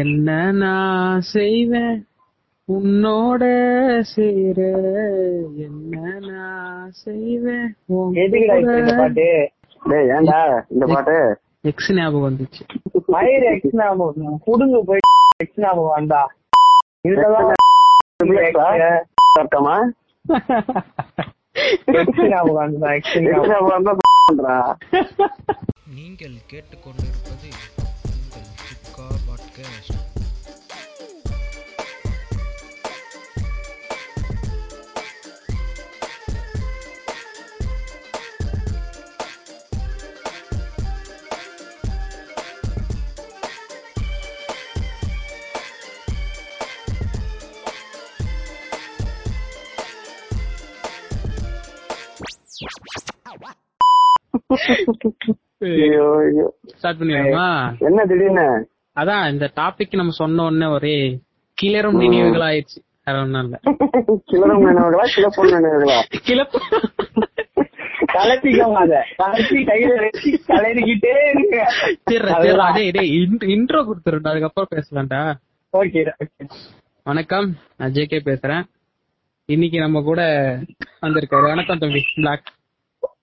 என்ன நான் செய்வேன்? உன்னோட சேர. என்ன நான் செய்வேன்? பாட்டு. டேய் ஏன்டா இந்த பாட்டு? எக்ஸ் ஞாபகம் வந்துச்சு. மயிர் எக்ஸ் ஞாபகம். புடுங்க போய் எக்ஸ் ஞாபகம் வந்தா. அர்த்தமா? எக்ஸ் ஞாபகம் வந்தா எக்ஸ் ஞாபகம். எக்ஸ்ட்ரா வந்தா பண்றா நீங்கள் கேட்டுக்கொண்டிருப்பது என்ன திடீர்னு? அதான் இந்த டாபிக் நம்ம சொன்ன உடனே ஒரே கிளறும் நினைவுகள் ஆயிடுச்சு வேற ஒண்ணும் இல்ல. கிளறும் நினைவுகளா கிளப்பும் நினைவுகளா? கிளப்பு. இன்ட்ரோ கொடுத்துருண்டா அதுக்கப்புறம் பேசலாம்டா. ஓகே வணக்கம். நான் ஜேகே பேசுறேன். இன்னைக்கு நம்ம கூட வந்திருக்காரு. வணக்கம் தம்பி. பிளாக்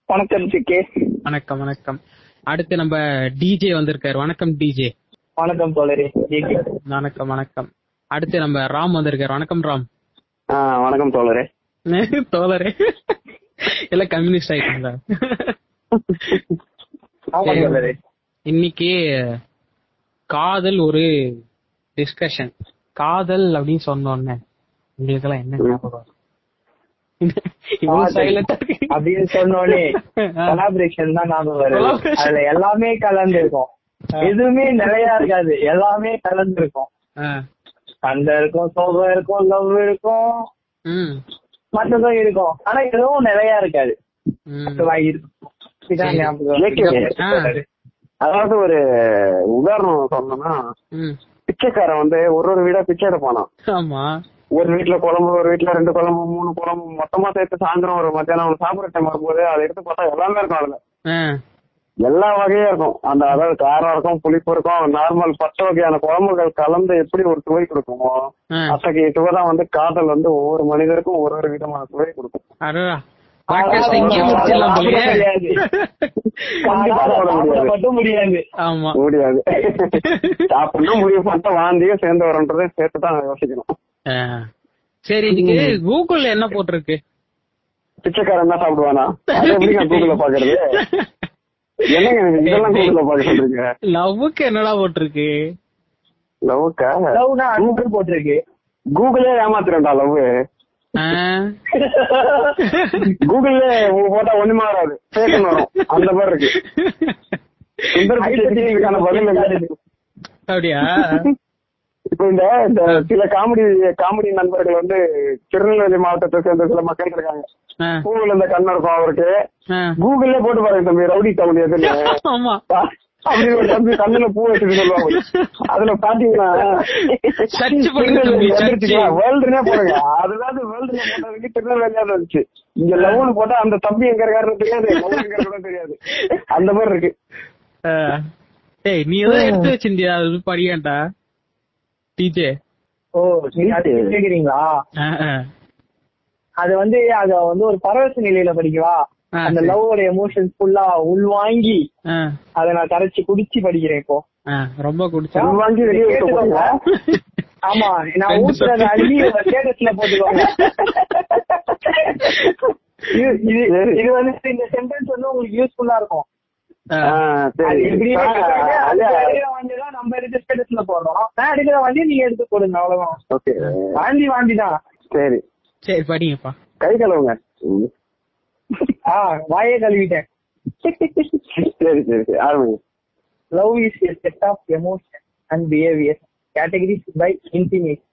வணக்கம் சிக்கே வணக்கம் வணக்கம். அடுத்து நம்ம டிஜே வந்திருக்காரு. வணக்கம் டிஜே வணக்கம் தோழரே. வணக்கம் வணக்கம். அடுத்து நம்ம ராம் வந்திருக்காரு. வணக்கம் ராம். வணக்கம் தோழரே. தோழரே. எல்லாம் கம்யூனிஸ்ட் ஆயிட்டாங்க ஆமா தோழரே. இன்னைக்கு காதல் ஒரு டிஸ்கஷன் காதல் அப்படின்னு சொன்ன உடனே உங்களுக்கு எல்லாம் என்ன ஞாபகம்? இவ்வளவு ஆ இருக்கு. அப்படின்னு சொன்னோடனே. கொலாபரேஷன் தான் ஞாபகம் வருது. Collaboration. அதுல எல்லாமே கலந்து இருக்கும் எதுவுமே நிலையா இருக்காது. எல்லாமே கலந்து இருக்கும். சண்டை இருக்கும் சோகம் இருக்கும் லவ் இருக்கும். ம். மற்றதும் இருக்கும். ஆனா எதுவும் நிலையா இருக்காது. அதாவது ஒரு உதாரணம் சொன்னோம்னா ம். பிச்சைக்காரன் வந்து ஒரு ஒரு வீடா பிச்சை எடுப்பானாம் ஆமா. ஒரு வீட்டுல குழம்பு ஒரு வீட்டுல ரெண்டு குழம்பு மூணு குழம்பு மொத்தமா சேர்த்து சாயந்தரம் ஒரு மத்தியானம் சாப்பிடுற டைம் வரும்போது அதை எடுத்து பார்த்தா எல்லாமே இருக்கும் அதுல. எல்லா வகையும் இருக்கும் அந்த அதாவது காரம் இருக்கும் புளிப்பு இருக்கும் நார்மல் பத்து வகையான குழம்புகள் கலந்து எப்படி ஒரு சுவை கொடுக்குமோ. அத்தகைய சுவை தான் வந்து காதல் வந்து ஒவ்வொரு மனிதருக்கும் ஒரு ஒரு விதமான சுவை கொடுக்கும். முடியாது. முடியாது. சாப்பிடணும் முடிவு பண்ணிட்டு வாந்தியும் சேர்ந்து வரன்றதை சேர்த்து தான் யோசிக்கணும். சரி இதுக்கு கூகுள்ல என்ன போட்டிருக்கு? பிச்சைக்காரன் தான் சாப்பிடுவானா? கூகுள்ல பாக்குறது லவ்வுக்கு என்னடா போட்டிருக்கு? லவ்க்கா லவ்னா அன்பு போட்டிருக்கு? கூகுளே ஏமாத்துறேன்டா லவ் ஆ. கூகுள்ல போட்டா ஒண்ணுமே வராது வரும். அந்த மாதிரி இருக்கு. அப்படியா? இப்ப இந்த சில காமெடி காமெடி நண்பர்கள் வந்து திருநெல்வேலி மாவட்டத்தை சேர்ந்த சில மக்கள் இருக்காங்க. கூகுள் இந்த கண்ணு இருக்கும் அவருக்கு. கூகுள்ல போட்டு பாருங்க தம்பி ரவுடி காமெடி எதுன்னு ஒரு தம்பி கண்ணுல பூ வச்சுட்டு சொல்லுவாங்க. அதுல பாத்தீங்கன்னா. வேர்ல்டுனே போடுங்க. அதுதான் வேர்ல்டுல போட்டதுக்கு திருநெல்வேலியா இருந்துச்சு. இங்க லவ்னு போட்டா அந்த தம்பி எங்க இருக்காருன்னு தெரியாது எங்க தெரியாது. அந்த மாதிரி இருக்கு. ஏய் நீ ஏதோ எடுத்து வச்சிருந்தியா அது படியாண்டா? டிஜே ஓ கேக்குறீங்களா? அது வந்து அத வந்து ஒரு பரவச நிலையில படிக்கவா? அந்த சரி. லவ்வோட எமோஷன்ஸ் ஃபுல்லா உள்வாங்கி அத நான் கரைச்சு குடிச்சு படிக்கிறேன் இப்போ. ரொம்ப குடிச்சா. உள் வாங்கி வெளியே ஆமா நான் ஊத்துறத. அள்ளி ஸ்டேட்டஸ்ல போட்டுக்கோங்க. இது இது- இது வந்து இந்த சென்டென்ஸ் வந்து உங்களுக்கு யூஸ்ஃபுல்லா இருக்கும். நம்ம எடுத்து ஸ்டேட்டஸ்ல போடுறோம் நான் எடுக்கிற வண்டி நீங்க எடுத்து போடுங்க அவ்வளவுதான் ஓகே வாந்தி வாந்தி தான் சரி சரி படிங்கப்பா கை கழுவுங்க. ஆ வாயே கழுவிட்டேன் சரி சரி சரி ஆரம்பிங்க Love is a set of emotions and behaviors categorized by intimacy,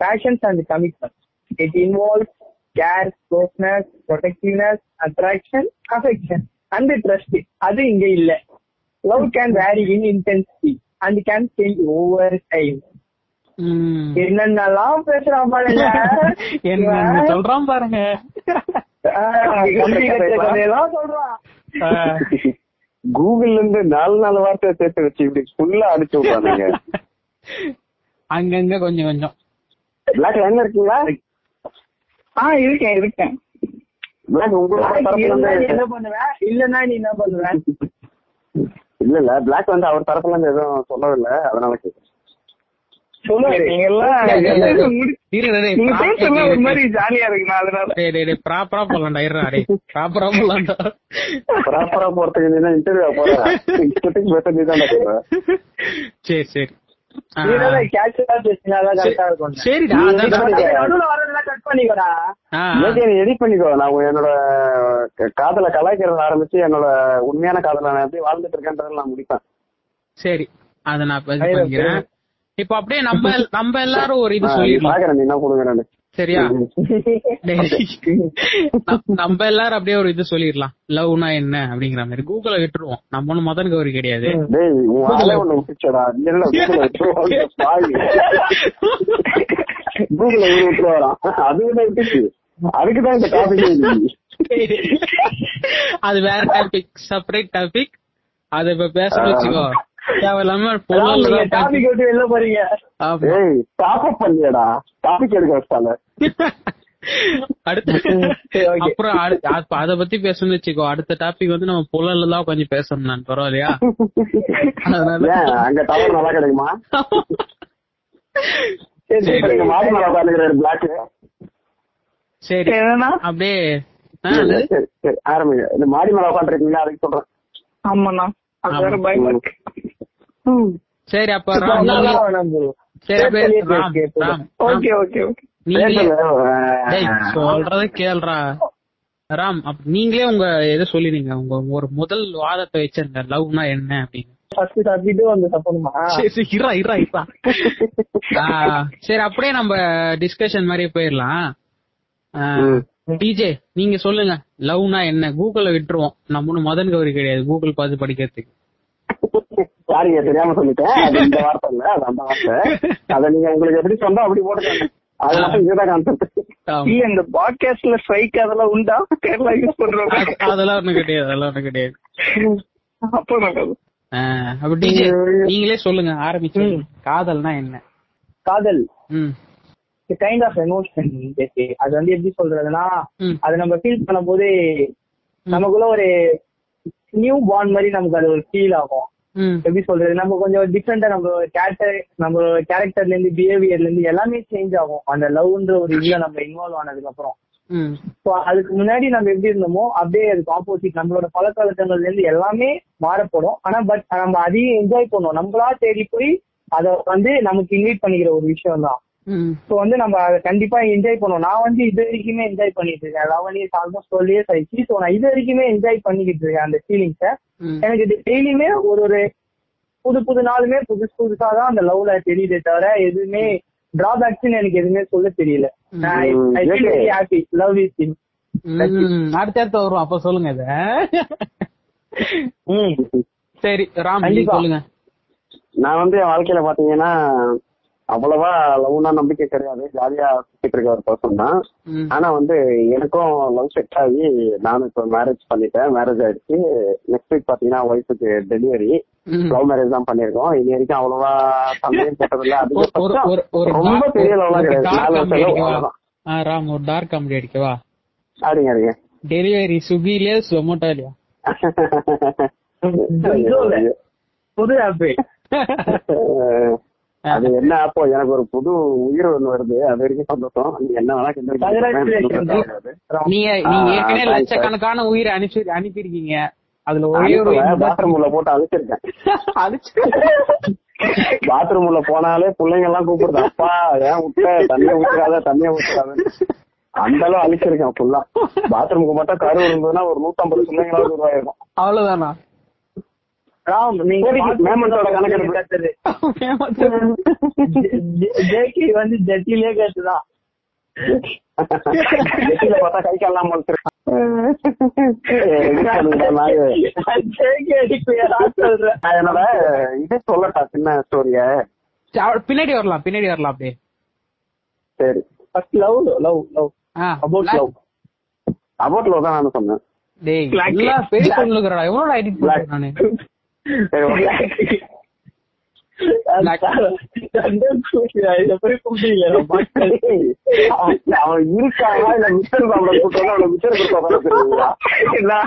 passions and commitment. It involves care, closeness, protectiveness, attraction, affection and trust. அது இங்க இல்ல. Love can vary in intensity and can change over time. ம். என்னென்னலாம் பேசுறான் பாருங்க என்ன சொல்றான் பாருங்க. கூகுள்ல இருந்து நாலு நாலு வார்த்தை சேர்த்து வச்சு இப்படி ஃபுல்லா அடிச்சு விடுறானுங்க அங்கங்க கொஞ்சம் கொஞ்சம் பிளாக் லைன்ல இருக்கீங்களா ஆ இருக்கேன் இருக்கேன் என்ன பண்ணுவ? இல்லன்னா நீ என்ன பண்ணுவ? இல்ல இல்ல பிளாக் வந்து அவர் தரப்புல இருந்து எதுவும் சொல்லவில்லை அதனால கேக்குறேன் ப்ராப்பரா போலாம்டா இருடா டேய். ப்ராப்பரா போலாம்டா ப்ராப்பரா போறதுக்கு நீ இன்டர்வியூ போற? சரி சரி. சரிடா எடிட் பண்ணிக்கோ. நான் என்னோட காதல கலாய்க்கிறத ஆரம்பிச்சு என்னோட உண்மையான காதல நான் எப்படி வாழ்ந்துட்டு இருக்கேன்றதை நான் முடிப்பேன். சரி அத நான் இப்ப பண்ணிக்கிறேன். அப்படியே நம்ம நம்ம எல்லாரும் ஒரு இது சொல்லிடலாம். பாக்குறேன் என்ன கொடுக்குறேன்னு. சரியா? நம்ம எல்லாரும் அப்படியே ஒரு இது சொல்லிடலாம். லவ்னா என்ன? அப்படிங்கிற மாதிரி. கூகுள விட்டுருவோம். நம்ம ஒண்ணும் மதன் கௌரி கிடையாது. ஒண்ணு கூகுள விட்டுருவாங்க பாவி கூகுள இவரு விட்டுரு வரான் அதுக்கு தான் விட்டுச்சு? அதுக்குதான் இந்த டாபிக் அது வேற டாபிக் செப்பரேட் டாபிக் அத இப்ப பேச வச்சுக்கோ. தேவையில்லாம டாபிக் விட்டு வெளில போறீங்க. ஏய் டாப் அப் பண்ணியடா டாபிக் எடுக்க வச்சால அடுத்து சரி, okay. அப்புறம் அடு- அப்ப அத பத்தி பேசணும்னு வச்சுக்கோ. அடுத்த டாபிக் வந்து நம்ம புலல்ல தான் கொஞ்சம் பேசணும் நான் பரவாயில்லையா? அதனால அங்க டவர் நல்லா கிடைக்குமா? சரி, அப்படியே ஆரம்பிங்க. இந்த மாடி மேல உட்காந்துருக்கீங்களா அதுக்கு சொல்றேன். ஆமாண்ணா. அது வேற. பயமா இருக்கு. சரி அப்ப ராம் சொல்றத கேள்றா ராம் நீங்களே உங்க எதை சொல்லிடுங்க. உங்க ஒரு முதல் வாதத்தை வச்சிருங்க. லவ்னா என்ன அப்படின்னு. சரி, அப்படியே நம்ம டிஸ்கஷன் மாதிரியே போயிடலாம். டிஜே நீங்க சொல்லுங்க. லவ்னா என்ன? கூகுள்ல விட்டுருவோம். நம்ம ஒண்ணும் மதன் கௌரி கிடையாது. கூகுள் பார்த்து படிக்கிறதுக்கு. சாரிங்க தெரியாம சொல்லிட்டேன். அது இந்த வார்த்தை இல்ல அது அந்த வார்த்தை. அத நீங்க உங்களுக்கு எப்படி சொன்னா அப்படி போட்டுக்கோங்க அது மட்டும் இதுதான் கான்செப்ட். இல்ல இந்த பாட்காஸ்ட்ல ஸ்ட்ரைக் அதெல்லாம் உண்டா? கேரளா யூஸ் பண்றோம் அது- அதெல்லாம் ஒண்ணும் கிடையாது அதெல்லாம் ஒண்ணும் கிடையாது. அப்போ நல்லது. ஆ, அப்ப டிஜே நீங்களே சொல்லுங்க ஆரம்பிச்சு காதல்னா என்ன? காதல். கைண்ட் ஆஃப் எமோஷன் அது வந்து எப்படி சொல்றதுன்னா. அதை நம்ம ஃபீல் பண்ணும்போது நமக்குள்ள ஒரு நியூ பார்ன் மாதிரி நமக்கு அது ஒரு ஃபீல் ஆகும். எப்படி சொல்றது நம்ம கொஞ்சம் டிஃப்ரெண்டா நம்ம கேரக்டர் நம்ம கேரக்டர்ல இருந்து பிஹேவியர்ல இருந்து எல்லாமே சேஞ்ச் ஆகும். அந்த லவ்ன்ற ஒரு இதுல நம்ம இன்வால்வ் ஆனதுக்கு அப்புறம். ஸோ அதுக்கு முன்னாடி நம்ம எப்படி இருந்தோமோ அப்படியே அதுக்கு ஆப்போசிட் நம்மளோட பழக்கவழக்கங்கள்ல இருந்து எல்லாமே மாறப்படும். ஆனா பட் நம்ம அதையும் என்ஜாய் பண்ணுவோம். நம்மளா தேடி போய் அதை வந்து நமக்கு இன்வைட் பண்ணிக்கிற ஒரு விஷயம் தான் ஸோ வந்து நம்ம அதை கண்டிப்பா என்ஜாய் பண்ணுவோம். நான் வந்து இது வரைக்குமே என்ஜாய் பண்ணிட்டு இருக்கேன். Eleven years almost twelve years ஆயிடுச்சு. ஸோ நான் இது வரைக்குமே என்ஜாய் பண்ணிக்கிட்டு இருக்கேன் அந்த ஃபீலிங்ஸை எனக்கு டெய்லியுமே ஒரு ஒரு புது புது நாளுமே புதுசு புதுசா தான் அந்த லவ்ல தெரியுதே தவிர எதுவுமே டிராபேக்ஸ்னு எனக்கு எதுவுமே சொல்ல தெரியல. ஹாப்பி லவ் இஸ் திங் ம், அடுத்த அடுத்த வரும் அப்ப சொல்லுங்க இத. சரி ராம். சொல்லுங்க. நான் வந்து என் வாழ்க்கையில பாத்தீங்கன்னா அவ்வளவா லவ்னா நம்பிக்கை கிடையாது. ஜாலியா சுத்திட்டு இருக்க ஒரு பர்சன் தான். ஆனா வந்து எனக்கும் லவ் செட் ஆகி நானும் இப்ப மேரேஜ் பண்ணிட்டேன். மேரேஜ் ஆயிடுச்சு. நெக்ஸ்ட் வீக் பாத்தீங்கன்னா ஒய்ஃபுக்கு டெலிவரி. லவ் மேரேஜ் தான் பண்ணிருக்கோம் இனி வரைக்கும் அவ்வளவா சந்தேகம் போட்டதில்ல. அதிகபட்சம் ரொம்ப dark- பெரிய லவ்லாம் கிடையாது. ராம் ஒரு டார்க் காமெடி அடிக்கவா? அப்படிங்க அப்படிங்க டெலிவரி ஸ்விக்கிலயா சொமோட்டோலயா புது ஆப் அது என்ன அப்போ எனக்கு ஒரு புது உயிர் ஒண்ணு வருது. அது வரைக்கும் சந்தோஷம். என்ன வேணா. நீங்க நீங்க ஏற்கனவே லட்சக்கணக்கான உயிரை அனுப்பி அனுப்பியிருக்கீங்க. அதுல ஒரே ஒரு அனுப்புவேன், பாத்ரூம் உள்ள போட்டு அழிச்சிருக்கேன். அழிச்சு. பாத்ரூம் உள்ள போனாலே பிள்ளைங்க எல்லாம் கூப்பிடுது. அப்பா ஏன் விட்ட? தண்ணிய ஊத்துறாத தண்ணிய ஊத்துறாத அந்த அளவு அழிச்சிருக்கேன் ஃபுல்லா பாத்ரூமுக்கு மட்டும் கரு இருந்ததுன்னா ஒரு நூத்தம்பது பிள்ளைங்களாவது உருவாயிருக்கும் அவ்வளவுதானா? ராம் நீங்க மேமன்ட்டோட கணக்கெடுப்பு. கத்துது ஜேகே வந்து ஜட்டிலே கத்துதான் வெட்டில பார்த்தா கை கால்லாம் என்னோட இது சொல்லட்டா சின்ன ஸ்டோரிய பின்னாடி வரலாம் பின்னாடி வரலாம் அப்படியே. சரி. First love love love black- love about love தான் நான் சொன்னேன். டேய் சொல்லுங்கடா எவ்வளவு எடிட் Black. நானு அவன் இருக்காங்களா இல்ல மிச்சர் சாப்பிட கூட்டம் அவனை மிச்சர் கொடுத்தா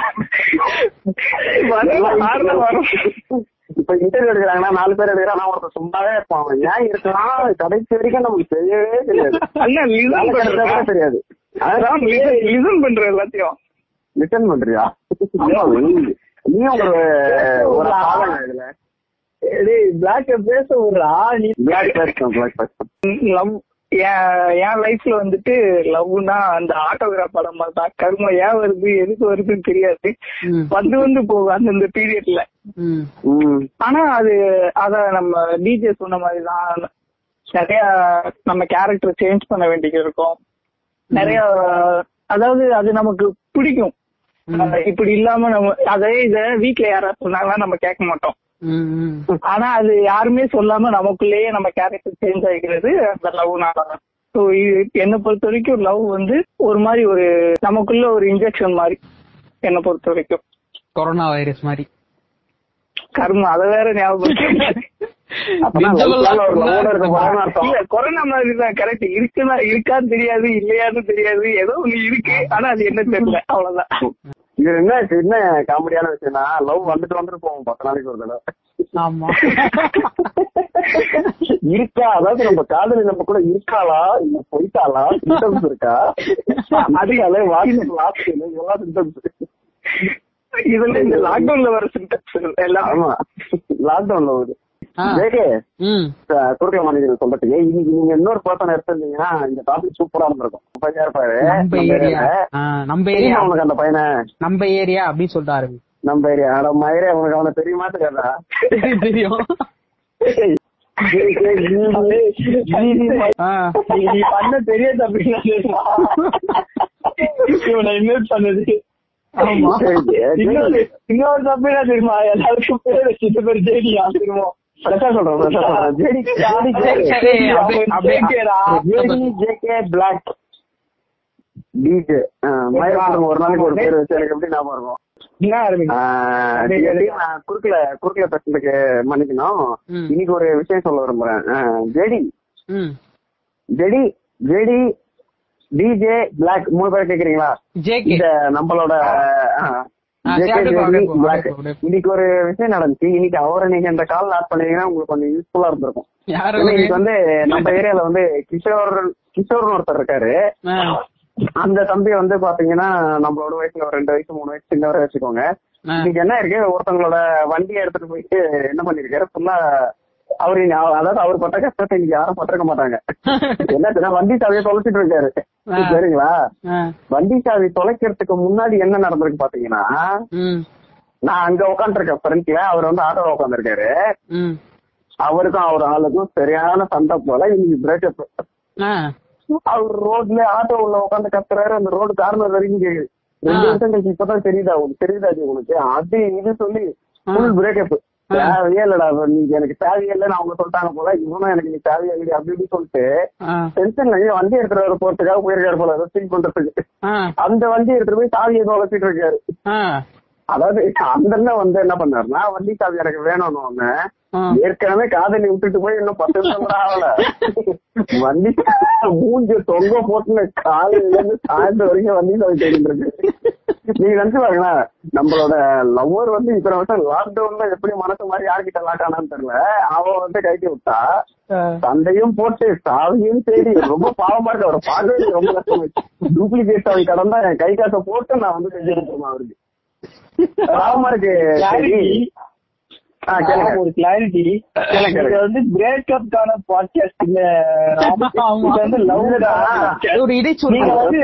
இப்ப இன்டர்வியூ எடுக்கிறாங்கன்னா நாலு பேர் எடுக்கிறான் ஒருத்தர் சும்மாவே இருப்பான் அவன் ஏன் இருக்கலாம் கடைசி வரைக்கும் நமக்கு தெரியவே தெரியாது லிசன் தெரியாது அதான் லிசன் பண்றேன் எல்லாத்தையும் ரிட்டர்ன் பண்றியா நீ- ஒரு ஒரு சாதனை இதுல. டேய் பிளாக் பேச விடுறா. நீ பிளாக் லவ் என் லைஃப்ல வந்துட்டு லவ்னா அந்த ஆட்டோகிராஃப் படம் மாதிரி தான் கரும ஏன் வருது எதுக்கு வருதுன்னு தெரியாது. வந்து வந்து போகும் அந்தந்த பீரியட்ல ஆனா அது அத நம்ம டிஜே சொன்ன மாதிரி தான் நிறைய நம்ம கேரக்டர் சேஞ்ச் பண்ண வேண்டியது இருக்கும். நிறைய அதாவது அது நமக்கு பிடிக்கும். இப்படி இல்லாம நம்ம அதே இத வீட்ல யாராவது சொன்னாங்கன்னா நம்ம கேட்க மாட்டோம். ஆனா அது யாருமே சொல்லாம நமக்குள்ளேயே நம்ம கேரக்டர் சேஞ்ச் ஆகிக்கிறது அந்த லவ்னால ஸோ என்னை பொறுத்த வரைக்கும் லவ் வந்து ஒரு மாதிரி ஒரு நமக்குள்ள ஒரு இன்ஜெக்ஷன் மாதிரி என்னை பொறுத்த வரைக்கும் கொரோனா வைரஸ் மாதிரி. கர்மம் அதை வேற ஞாபகம் கொரோனா மாதிரி தான் கரெக்ட் இருக்குன்னா இருக்கான்னு தெரியாது இல்லையான்னு தெரியாது ஏதோ ஒண்ணு இருக்கு ஆனா அது என்ன தெரியல அவ்வளவுதான். இது என்ன என்ன காமெடியான விஷயம்னா லவ் வந்துட்டு வந்துட்டு போவோம் பத்து நாளைக்கு ஒரு தடவை. ஆமா. இருக்கா? அதாவது நம்ம காதலி நம்ம கூட இருக்காளா? இல்ல போயிட்டாளா? சிம்டம்ஸ் இருக்கா? அதிகாலை வாட்ஸ்அப் லாஸ்ட் இதெல்லாம் சிம்டம்ஸ் இதுல இந்த லாக்டவுன்ல வர சிம்டம்ஸ் எல்லாம். ஆமா. லாக்டவுன்ல வருது. ஆ. ஜேகே ம். குறுக்கல மாநிலம் சொல்றதுக்கு இன்னைக்கு நீங்க இன்னொரு பர்சன் எடுத்திருந்தீங்கன்னா இந்த டாபிக் சூப்பரா இருந்திருக்கும். பையன் இருப்பாரு நம்ம ஏரியா. நம்ம உனக்கு அந்த பையனை? நம்ம ஏரியா அப்படின்னு நம்ம ஏரியா. நம்ம ஏரியா உனக்கு அவனை தெரியுமா தெரியாதா? தெரியும். நீ பண்ண பெரிய தப்பு இவனை இன்வைட் பண்ணது. இன்னொரு தப்பு என்ன தெரியுமா? எல்லாருக்கும் பேர் வச்சுட்டு பேர் ஜெயிலி ஆசிருவோம் DJ ஆ, மயிலாடுதுறை ஒரு நாளைக்கு ஒரு பேர் வச்சு எனக்கு எப்படி ஞாபகம் இருக்கும் குறுக்கல குறுக்கல பேசுறதுக்கு மன்னிக்கணும். இன்னைக்கு ஒரு விஷயம் சொல்ல விரும்புறேன் JD JD JD DJ Black மூணு பேர் கேக்குறீங்களா இந்த நம்மளோட இன்னைக்கு ஒரு விஷயம் நடந்துச்சு. இன்னைக்கு அவரை நீங்க இந்த கால் ஆட் பண்ணீங்கன்னா உங்களுக்கு கொஞ்சம் யூஸ்ஃபுல்லா இருந்திருக்கும். இன்னைக்கு வந்து நம்ம ஏரியால வந்து கிஷோர் கிஷோர்னு ஒருத்தர் இருக்காரு. அந்த தம்பி வந்து பாத்தீங்கன்னா நம்மளோட வயசுல ஒரு ரெண்டு வயசு மூணு வயசு சின்னவரை வச்சுக்கோங்க. இன்னைக்கு என்ன இருக்கு? ஒருத்தவங்களோட வண்டியை எடுத்துட்டு போயிட்டு என்ன பண்ணிருக்காரு? ஃபுல்லா அவரு அதாவது அவர் பட்ட கஷ்டத்தை இன்னைக்கு யாரும் பட்டிருக்க மாட்டாங்க என்ன வண்டி சாவியை தொலைச்சிட்டு இருக்காரு. சரிங்களா. வண்டி சாவி தொலைக்கிறதுக்கு முன்னாடி என்ன நடந்திருக்கு பாத்தீங்கன்னா நான் அங்க உட்காந்துருக்கேன் ஃப்ரண்ட்ல அவர் வந்து ஆட்டோல உட்காந்துருக்காரு அவருக்கும் அவர் ஆளுக்கும் சரியான சண்டை போல இன்னைக்கு பிரேக்கப் அவர் ரோட்ல ஆட்டோ உள்ள உட்காந்து கத்துறாரு அந்த ரோடு கார்னர் வரைக்கும் கேக்குது ரெண்டு. வருஷம் கழிச்சு இப்பதான் தெரியுதா உனக்கு தெரியுதா உனக்கு அது இது சொல்லி. Full breakup. தேவையே இல்லடா நீ எனக்கு தேவையே இல்லைன்னு அவங்க சொல்லிட்டாங்க போல இவனும் எனக்கு நீ தேவையே இல்லை அப்படி இப்படி சொல்லிட்டு டென்ஷன்ல வண்டி எடுத்துட்டு வர போறதுக்காக போயிருக்காரு போல ஃபீல் பண்றதுக்கு. அந்த வண்டி எடுத்துட்டு போய் சாவி ஏதோ வளர்த்திட்டு இருக்காரு. அதாவது அந்த வந்து என்ன பண்ணாருன்னா வண்டி சாவி எனக்கு வேணும்னு ஒண்ணு. ஏற்கனவே காதலி விட்டுட்டு போய் இன்னும் பத்து நிமிஷம் கூட ஆகல. வண்டி மூஞ்ச தொங்க போட்டுன காலையில இருந்து சாயந்தரம் வரைக்கும் வண்டி சாவி தேடிட்டு இருக்கு. நீங்க நினைச்சு பாருங்களேன் நம்மளோட லவ்வர் வந்து இத்தனை வருஷம் லாக்டவுன்ல எப்படி மனசு மாதிரி யார்கிட்ட லாக் ஆனான்னு தெரியல. அவன் வந்து கைட்டி விட்டா சண்டையும் போட்டு சாவியும் தேடி ரொம்ப பாவமா இருக்கு அவரை பார்க்கவே ரொம்ப கஷ்டம் டூப்ளிகேட் கடன் தான் என் கை காசை போட்டு நான் வந்து செஞ்சு அவருக்கு. பாவமா இருக்கு. ஒரு கிளாரிட்டி. இது வந்து பிரேக்கப்கான பாட்காஸ்ட் இல்ல ராம். ஆமா. இது வந்து லவ் ஒரு இடைச்சொல் நீங்க வந்து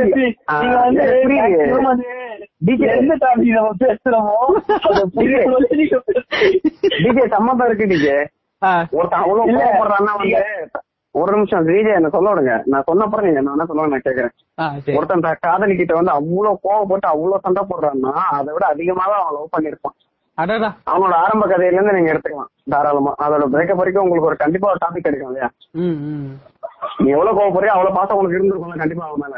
நீங்க. எந்த டாபிக் நம்ம பேசுறோமோ. டிஜே சம்மந்தம் இருக்கு டிஜே. ஒருத்தன் அவ்வளவு இல்ல. கோவப்படுறான்னா வந்து ஒரு நிமிஷம் டிஜே என்ன சொல்ல விடுங்க. நான் சொன்ன அப்புறம் நீங்க என்ன சொல்லுங்க நான் கேக்குறேன். ஒருத்தன் தன் காதலி கிட்ட வந்து அவ்வளவு கோவப்பட்டு அவ்வளவு சண்டை போடுறான்னா அதை விட அதிகமாக அவன் லவ் பண்ணிருப்பான் அவனோட ஆரம்ப கதையில இருந்து நீங்க எடுத்துக்கலாம் தாராளமா. அதோட பிரேக்கப் வரைக்கும் உங்களுக்கு ஒரு கண்டிப்பா ஒரு டாபிக் கிடைக்கும் இல்லையா? நீ எவ்வளவு கோவப்படுறியோ அவ்வளவு பாசம் உனக்கு இருந்திருக்கும் கண்டிப்பா அவன் மேல.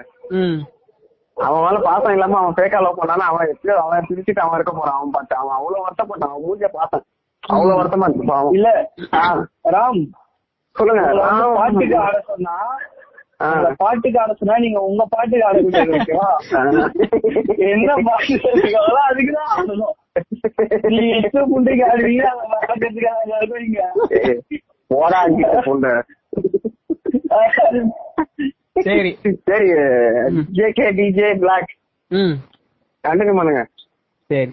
அவன் மேல பாசம் இல்லாம அவன் ஃபேக்கா லவ் பண்ணானா அவன் எப்படியோ அவன் பிரிச்சுட்டு அவன் இருக்க போறான் அவன் பார்த்து அவன் அவ்வளவு வருத்தப்பட்டான் அவன் மூஞ்ச பார்த்தேன். அவ்வளவு வருத்தமா இருக்கு இல்ல ராம் பாட்டுக்கு ஆட சொன்னா பாட்டுக்கு ஆட சொன்னா நீங்க உங்க பாட்டுக்கு ஆடக்கூடாது ஓகேவா என்ன பாட்டு சொல்றீங்களோ அதுக்குதான் ஆடணும். நீங்க எட்டு புண்டைக்கு ஆடுவீங்க அதை மறக்கிறதுக்கு ஆடுவீங்க பொண்ணு சரி. சரி ஜேகே டிஜே பிளாக் ம். கண்டினியூ பண்ணுங்க சரி.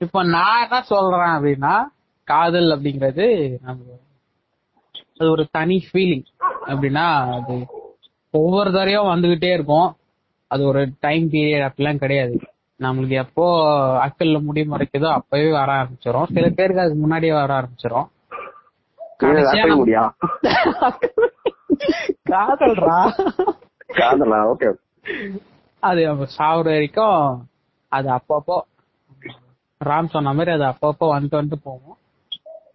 இப்ப நான் என்ன சொல்றேன் அப்படின்னா காதல் அப்படிங்கிறது நம்ம அது ஒரு தனி ஃபீலிங் அப்படின்னா அது ஒவ்வொரு தரையும் வந்துகிட்டே இருக்கும். அது ஒரு டைம் பீரியட் அப்படிலாம் கிடையாது. நம்மளுக்கு எப்போ அக்கல்ல முடி மறைக்குதோ அப்பவே வர ஆரம்பிச்சிடும் சில பேருக்கு அதுக்கு முன்னாடியே வர ஆரம்பிச்சிடும் காதல்ரா காதலா? ஓகே. அது சாவுற வரைக்கும் அது அப்பப்போ ராம் சொன்ன மாதிரி அது அப்பப்போ வந்துட்டு வந்துட்டு போகும்.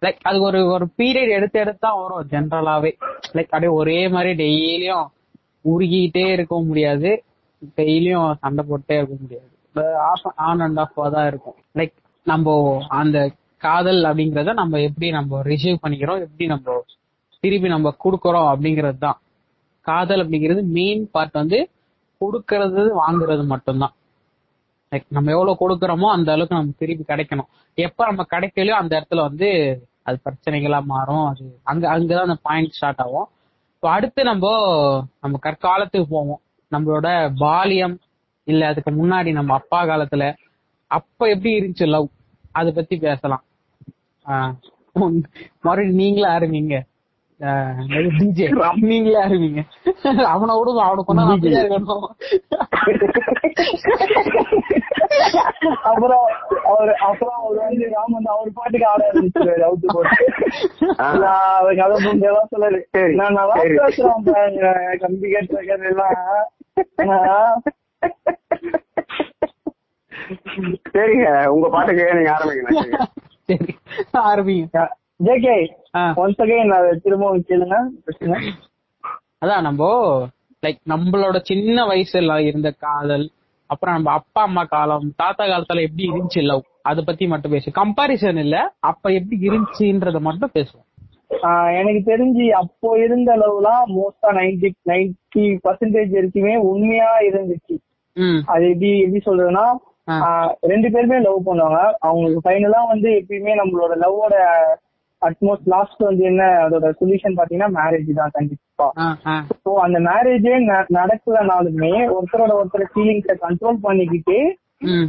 லைக் அது ஒரு ஒரு பீரியட் எடுத்து எடுத்து தான் வரும் ஜென்ரலாவே லைக் அப்படியே ஒரே மாதிரி டெய்லியும் உருகிட்டே இருக்க முடியாது. டெய்லியும் சண்டை போட்டே இருக்க முடியாது. ஆன் அண்ட் ஆஃப் தான் இருக்கும். லைக் நம்ம அந்த காதல் அப்படிங்கறத நம்ம எப்படி நம்ம ரிசீவ் பண்ணிக்கிறோம் எப்படி நம்ம திருப்பி நம்ம கொடுக்கறோம் அப்படிங்கிறது தான். காதல் அப்படிங்கிறது மெயின் பார்ட் வந்து கொடுக்கறது வாங்குறது மட்டும்தான். லைக் நம்ம எவ்வளவு கொடுக்கறோமோ அந்த அளவுக்கு நமக்கு திருப்பி கிடைக்கணும். எப்ப நம்ம கிடைக்கலையோ அந்த இடத்துல வந்து அது பிரச்சனைகளா மாறும். அது அங்க அங்கதான் அந்த பாயிண்ட் ஸ்டார்ட் ஆகும். இப்போ அடுத்து நம்ம நம்ம கற்காலத்துக்கு போவோம். நம்மளோட பாலியம் இல்ல அதுக்கு முன்னாடி நம்ம அப்பா காலத்துல அப்ப எப்படி இருந்துச்சு லவ் அதை பத்தி பேசலாம். மறுபடியும் நீங்களே ஆரம்பிங்க. நீங்களே ஆரம்பிங்க அவனை விடுங்க அவனுக்கு கொண்டா அப்புறம் அவர் அப்புறம் அவர் வந்து ராம் வந்து அவர் பாட்டுக்கு ஆட ஆரம்பிச்சிருவாரு அவுத்து போட்டு. கதை புண்டெல்லாம் சொல்லாரு நான் நல்லா. பேசுறேன் கம்பி கட்டுறது எல்லாம் சரிங்க உங்க பாட்டுக்கு நீங்க ஆரம்பிங்க சரி ஆரம்பிங்க. ஜேகே. ஒன்ஸ் அகைன் திரும்பவும் கேளுங்க பிரச்சனை. அதான் நம்ம லைக் நம்மளோட சின்ன வயசுல இருந்த காதல் அப்புறம் நம்ம அப்பா அம்மா காலம் தாத்தா காலத்துல எப்படி இருந்துச்சு லவ் அத பத்தி மட்டும் பேசு கம்பாரிசன் இல்ல அப்ப எப்படி இருந்துச்சுன்றத மட்டும் பேசுவோம். எனக்கு தெரிஞ்சு அப்போ இருந்த அளவுலாம் மோஸ்டா நைன்டி நைன்டி பர்சன்டேஜ் வரைக்குமே உண்மையா இருந்துச்சு. அது எப்படி எப்படி சொல்றதுன்னா ரெண்டு பேருமே லவ் பண்ணுவாங்க. அவங்களுக்கு ஃபைனலா வந்து எப்பயுமே நம்மளோட லவ்வோட அட்மோஸ்ட் லாஸ்ட் வந்து என்ன அதோட சொல்யூஷன் பாத்தீங்கன்னா மேரேஜ் தான் கண்டிப்பா. ஸோ அந்த மேரேஜே நடக்கலனாலுமே ஒருத்தரோட ஒருத்தர் ஃபீலிங்ஸை கண்ட்ரோல் பண்ணிக்கிட்டு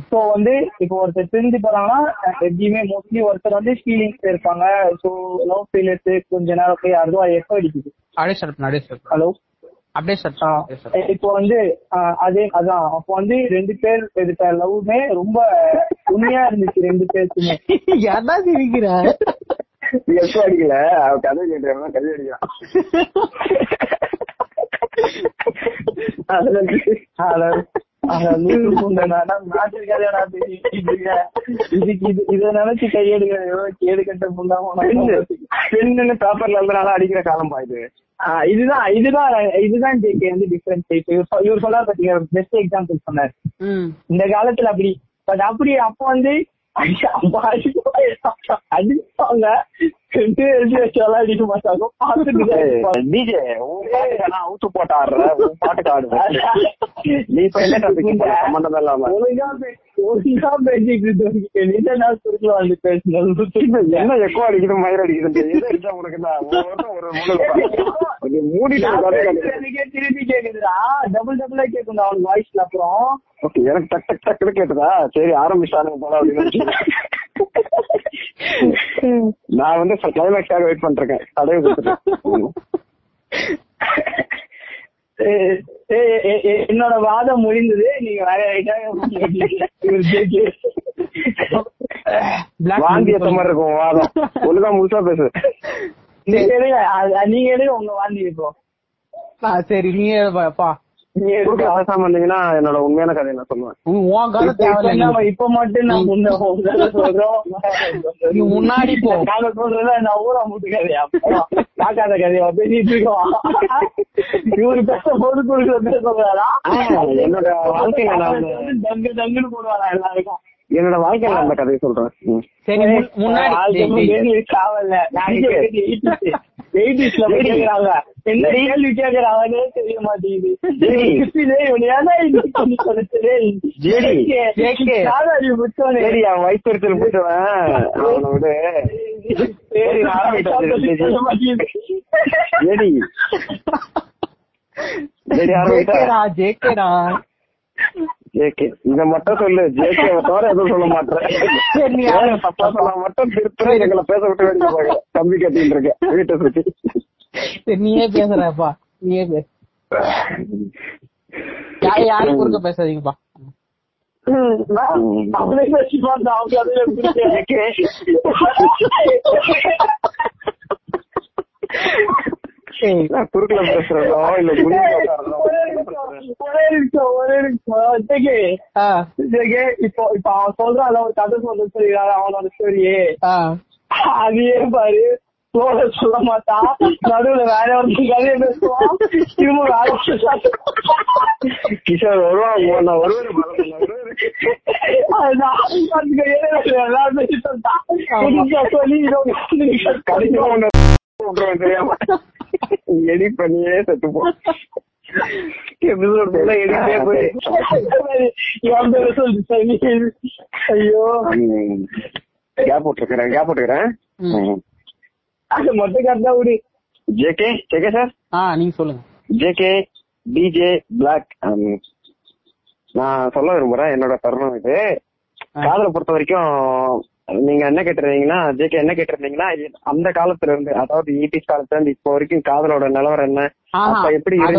ஸோ வந்து இப்போ ஒருத்தர் பிரிஞ்சு போறாங்கன்னா எப்பயுமே மோஸ்ட்லி ஒருத்தர் வந்து ஃபீலிங்ஸ் இருப்பாங்க. ஸோ லவ் ஃபெயிலியர்ஸ் கொஞ்ச நேரம் போய் அதுவா எப்போ அடிக்குது. ஹலோ அப்படியே. இப்போ வந்து அதே அதான். அப்போ வந்து ரெண்டு பேர் இருக்க லவ்மே ரொம்ப உண்மையா இருந்துச்சு ரெண்டு பேருக்குமே. ஏன்டா சிரிக்கிற? எப்ப அடிக்கல? அவ கதை கேட்டு கதை அடிக்கிறான். அதுல அத அத லூசு புண்டனாடா நாட்டு கதையாடா பேசிட்டு இருக்க. இதுக்கு இது இத நினைச்சு கையெடுக்கிற கேடு கட்ட புண்டாம பெண்ணுன்னு பேப்பர்ல இருந்தனால அடிக்கிற காலம் பாயுது இதுதான் இதுதான் இதுதான் ஜேகே வந்து டிஃபரன்ஸ் இவர் இவர் சொல்லார் பாத்தீங்க பெஸ்ட் எக்ஸாம்பிள் சொன்னார். ம். இந்த காலத்துல அப்படி. பட் அப்படி அப்ப வந்து அடிப்பாங்க. டிஜே உன் அவுத்து போட்டு ஆடுற உன் பாட்டுக்கு ஆடுவேன் நீ இப்ப என்ன சம்பந்தம் இல்லாம ஒழுங்கா பேசிட்டு இருந்தவங்க நீதான் நான் சுருக்கலாம் வந்து பேசணும் என்ன எக்கோ அடிக்குது மயிர் அடிக்குது உனக்கு என்ன? ஒரு மூடிட்டு திருப்பி கேக்குதுடா. டபுள் டபுளா கேக்கும் அவன் வாய்ஸ்ல அப்புறம். ஓகே எனக்கு டக் டக் டக்குன்னு கேட்டதா சரி ஆரம்பிச்சானுங்க போல அப்படின்னு. நான் வந்து கிளைமேக்ஸாக வெயிட் பண்றேன் தடவை கொடுத்துட்டேன். என்னோட வாதம் முடிந்தது. நீங்க வேற வாந்தி ஏத்த மாதிரி இருக்கும் வாதம். ஒழுங்கா முழுசா பேசு. நீங்க எடுங்க நீங்க எடுங்க உங்க வாந்தி ஆ, சரி நீ பா. நீங்க எடுங்க அவசானம் பண்ணீங்கன்னா என்னோட உண்மையான கதையை நான் சொல்லுவேன். இப்ப மட்டும் நான் முன்ன சொல்றோம். நீ முன்னாடி போ. நாங்க சொல்றத நான் ஊரா மூட்டு கதையா? காக்காத கதையா பேசிட்டு இருக்கோம் இவரு பேச போது கொடுக்குற பேச சொல்றாரா ஆ, என்னோட வாழ்க்கையில நான் தங்கு தங்குன்னு போடுவாரா எல்லாருக்கும்? என்னோட வாழ்க்கையில அந்த கதையை சொல்றேன். சரி முன்- முன்னாடி. காவல்ல நாங்க கேக்குறது 80s. 80s ல போய் கேக்குறாங்க. என்ன கேள்வி கேக்குறாங்கன்னே தெரிய மாட்டேங்குது. வயிற்றுச்சல் போட்டுவன் அவனை விட. சரி, நான் ஆரம்பிச்சிட்டேன். சொல்ல மாட்டேங்குது. ஏடி. ஜேடி. ஜேகே இத மட்டும் சொல்லு. ஜேகே தவிர எதுவும் சொல்ல மாட்டேன். சரி, நீ ஏன் தப்பா சொன்னா மட்டும் திருத்த எங்களை பேச விட்டு வேண்டிய தம்பி கட்டிட்டு இருக்கேன். வீட்டை சுத்தி. சரி, நீயே பேசுறப்பா நீயே பேசு யா- யாரும் குறுக்க பேசாதீங்கப்பா நான் குறுக்கல பேசுறதோ இல்ல ஒரே நிமிஷம், ஒரே நிமிஷம். ஜேகே, ஜேகே, இப்போ இப்போ அவன் சொல்றான் ஒரு கதை சொல்ல சொல்லிடுறாரு அவனோட ஸ்டோரியே ஆ. அதையே பாரு ஸ்லோல சொல்ல மாட்டான் நடுவுல வேற ஒரு கதையை பேசுவான் திரும்ப வேற. கிஷோர் வருவான் அது நான் எல்லாரும் பேசிட்டு சொல்லி தெரியாம எடிட் பண்ணியே செத்து போ எபிசோட் ஃபுல்லா எடிட்டே போய். ஐயோ. கேப் போட்டுருக்கிறேன் கேப் போட்டுக்கிறேன். அது மட்டும் கரெக்டா விடு ஜேகே ஜேகே சார் ஆ நீங்க சொல்லுங்க. ஜேகே டிஜே பிளாக் நான் சொல்ல விரும்புறேன் என்னோட தருணம் இது. காதலை பொறுத்த வரைக்கும் நீங்க என்ன கேட்டிருந்தீங்கன்னா ஜேகே என்ன கேட்டிருந்தீங்கன்னா அந்த காலத்துல இருந்து அதாவது எயிட்டிஸ் காலத்துல இருந்து இப்போ வரைக்கும் காதலோட நிலவரம் என்ன? அப்ப எப்படி இருந்துச்சு.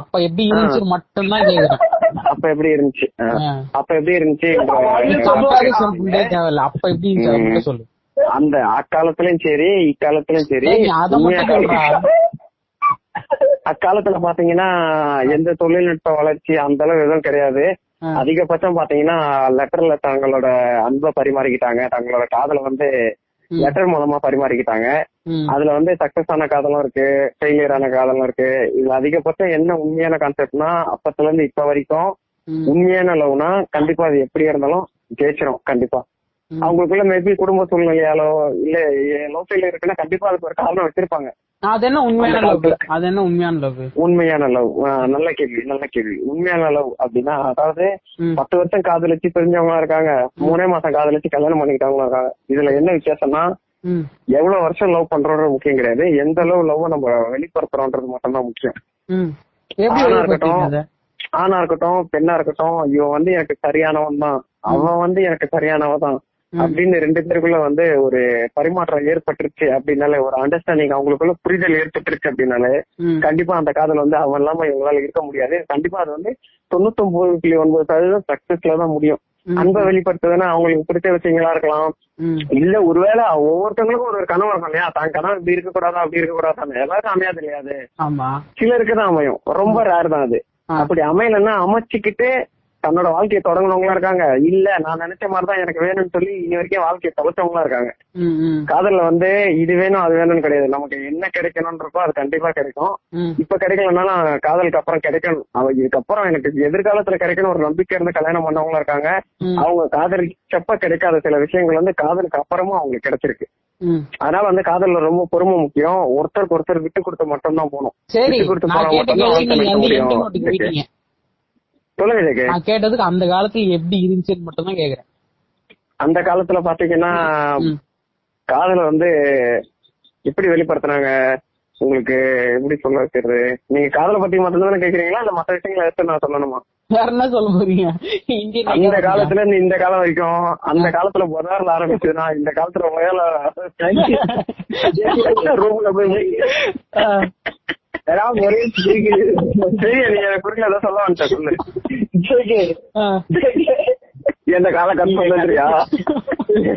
அப்ப எப்படி இருந்துச்சு கேக்குறேன். அப்ப எப்படி இருந்துச்சு. அப்ப எப்படி இருந்துச்சு? அப்ப எப்படி இருந்துச்சு? மட்டும் சொல்லு. அந்த அக்காலத்திலயும் சரி இக்காலத்திலயும் சரி மட்டும் அக்காலத்துல பாத்தீங்கன்னா எந்த தொழில்நுட்ப வளர்ச்சி அந்த அளவு எதுவும் கிடையாது. அதிகபட்சம் பாத்தீங்கன்னா லெட்டர்ல தங்களோட அன்பை பரிமாறிக்கிட்டாங்க தங்களோட காதலை வந்து. லெட்டர் மூலமா பரிமாறிக்கிட்டாங்க. அதுல வந்து சக்சஸ் ஆன காதலும் இருக்கு ஃபெயிலியர் ஆன காதலும் இருக்கு இதுல அதிகபட்சம் என்ன உண்மையான கான்செப்ட்னா அப்பத்துல இருந்து இப்ப வரைக்கும். உண்மையான லவ்னா கண்டிப்பா அது எப்படி இருந்தாலும் ஜெயிச்சிரும் கண்டிப்பா. அவங்களுக்குள்ள மேபி குடும்ப சூழ்நிலையாலோ இல்ல லவ் ஃபெயிலியர் இருக்குன்னா கண்டிப்பா அதுக்கு ஒரு காரணம் வச்சிருப்பாங்க அது என்ன உண்மையான லவ். அது என்ன உண்மையான லவ் உண்மையான லவ் நல்ல கேள்வி நல்ல கேள்வி உண்மையான லவ் அப்படின்னா அதாவது. பத்து வருஷம் காதலிச்சு பிரிஞ்சவங்களா இருக்காங்க மூணே மாசம் காதலிச்சு கல்யாணம் பண்ணிக்கிட்டவங்களா இருக்காங்க இதுல என்ன வித்தியாசம்னா. எவ்வளவு வருஷம் லவ் பண்றோன்றது முக்கியம் கிடையாது எந்த அளவு லவ் நம்ம வெளிப்படுத்துறோன்றது மட்டும்தான் முக்கியம் இருக்கட்டும்? ஆணா இருக்கட்டும் பெண்ணா இருக்கட்டும் இவன் வந்து எனக்கு சரியானவன் தான் அவன் வந்து எனக்கு சரியானவன் தான். அப்படின்னு ரெண்டு பேருக்குள்ள வந்து ஒரு பரிமாற்றம் ஏற்பட்டுருச்சு அப்படின்னாலே ஒரு அண்டர்ஸ்டாண்டிங் அவங்களுக்குள்ள புரிதல் ஏற்பட்டுருச்சு அப்படின்னாலே. கண்டிப்பா அந்த காதல் வந்து அவன் இல்லாம இவங்களால இருக்க முடியாது. கண்டிப்பா அது வந்து தொண்ணூத்தொன்பது புள்ளி ஒன்பது சதவீதம் சக்சஸ்ல தான் முடியும். அன்பை வெளிப்படுத்துதுன்னா அவங்களுக்கு பிடிச்ச விஷயங்களா இருக்கலாம். இல்ல ஒருவேளை ஒவ்வொருத்தவங்களுக்கும் ஒரு ஒரு கனவு இருக்கும் இல்லையா? தான் கனவு இப்படி இருக்க கூடாதா? அப்படி இருக்க கூடாது? எல்லாரும் அமையாது இல்லையா அது? சிலருக்கு தான் அமையும். ரொம்ப ரேர் தான் அது. அப்படி அமையலன்னா அமைச்சுக்கிட்டு தன்னோட வாழ்க்கையை தொடங்கினவங்களா இருக்காங்க. இல்ல நான் நினைச்ச மாதிரிதான் எனக்கு வேணும்னு சொல்லி இனி வரைக்கும் வாழ்க்கையை தொலைச்சவங்களா இருக்காங்க. காதல்ல வந்து இது வேணும் அது வேணும்னு கிடையாது. நமக்கு என்ன கிடைக்கணும்ன்றப்போ அது கண்டிப்பா கிடைக்கும். இப்ப கிடைக்கலனாலும் காதலுக்கு அப்புறம் கிடைக்கணும். அவ இதுக்கப்புறம் எனக்கு எதிர்காலத்துல கிடைக்கணும் ஒரு நம்பிக்கை இருந்து கல்யாணம் பண்ணவங்களா இருக்காங்க. அவங்க காதலிச்சப்ப கிடைக்காத சில விஷயங்கள் வந்து காதலுக்கு அப்புறமும் அவங்களுக்கு கிடைச்சிருக்கு. அதனால வந்து காதல்ல ரொம்ப பொறுமை முக்கியம். ஒருத்தருக்கு ஒருத்தர் விட்டு கொடுத்து மட்டும்தான் போகணும். விட்டு கொடுத்து போனா நடத்த எந்த முடியும். நோட்டுக்கு போயிட்டீங்க சொல்லுங்க ஜெகே. நான் கேட்டதுக்கு அந்த காலத்துல எப்படி இருந்துச்சுன்னு மட்டும் தான் கேக்குறேன். அந்த காலத்துல பாத்தீங்கன்னா. காதல வந்து எப்படி வெளிப்படுத்தினாங்க? உங்களுக்கு எப்படி சொல்ல வைக்கிறது? நீங்க காதலை பத்தி மட்டும் தானே கேக்குறீங்களா? இல்ல மத்த விஷயங்களை எடுத்து நான் சொல்லணுமா? வேற என்ன சொல்ல போறீங்க? economy-யா? காலத்துல இருந்து இந்த காலம் வரைக்கும் அந்த காலத்துல புதாரில் ஆரம்பிச்சதுன்னா இந்த காலத்துல முயல ரூம்ல போய். ஏதாவது ஒரே. சரி நீங்க குறுக்கல ஏதோ சொல்ல வந்துட்ட சொல்லு. எந்த கால கஷ்டம் தெரியா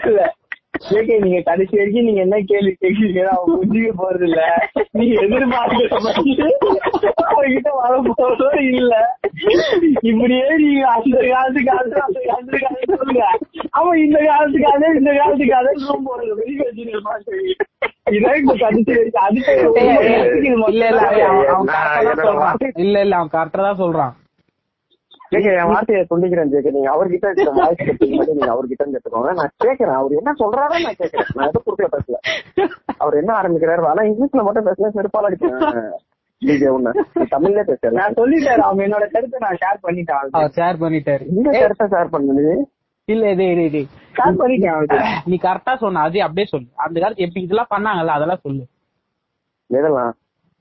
இல்ல. நீங்க கடைசி வரைக்கும் நீங்க என்ன கேள்வி கேட்கறீங்க அவன் புரிஞ்சுக்க போறது இல்ல நீங்க எதிர்பார்க்கிற அவன்கிட்ட வர போறதும் இல்ல. இப்படியே நீங்க அந்த காலத்து காலத்து அந்த காலத்து காலத்து சொல்லுங்க. அவன் இந்த காலத்து காலம் இந்த காலத்து காலம் ரூம் போறது வெளியே. வார்த்தை- இல்ல இல்ல அவன் கரெக்டா தான் சொல்றான். ஜேகே என் வார்த்தையை சொல்லிக்கிறேன் ஜேகே. நீங்க அவர்கிட்ட இருக்கிற வாய்ஸ் கட்டிங் மட்டும் நீங்க அவர்கிட்ட எடுத்துக்கோங்க நான் கேட்கறேன் அவர் என்ன சொல்றாரோ நான் கேட்கறேன் நான் எதுவும் குறுக்கல பேசல அவர் என்ன ஆரம்பிக்கிறாரு? ஆனா இங்கிலீஷ்ல மட்டும் பேசல செருப்பால நீ தமிழ்ல பேசல நான் சொல்லிட்டேன் அவன் என்னோட கருத்தை நான் ஷேர் பண்ணிட்டேன் ஷேர் பண்ணிட்டாரு. இந்த கருத்தை ஷேர் பண்ணு நீ? இல்ல டேய் டேய் ஷேர் பண்ணிட்டேன். நீ கரெக்டா சொன்ன. அதே அப்படியே சொல்லு அந்த காலத்து எப்படி இதெல்லாம் பண்ணாங்கல்ல அதெல்லாம் சொல்லு. எதெல்லாம்?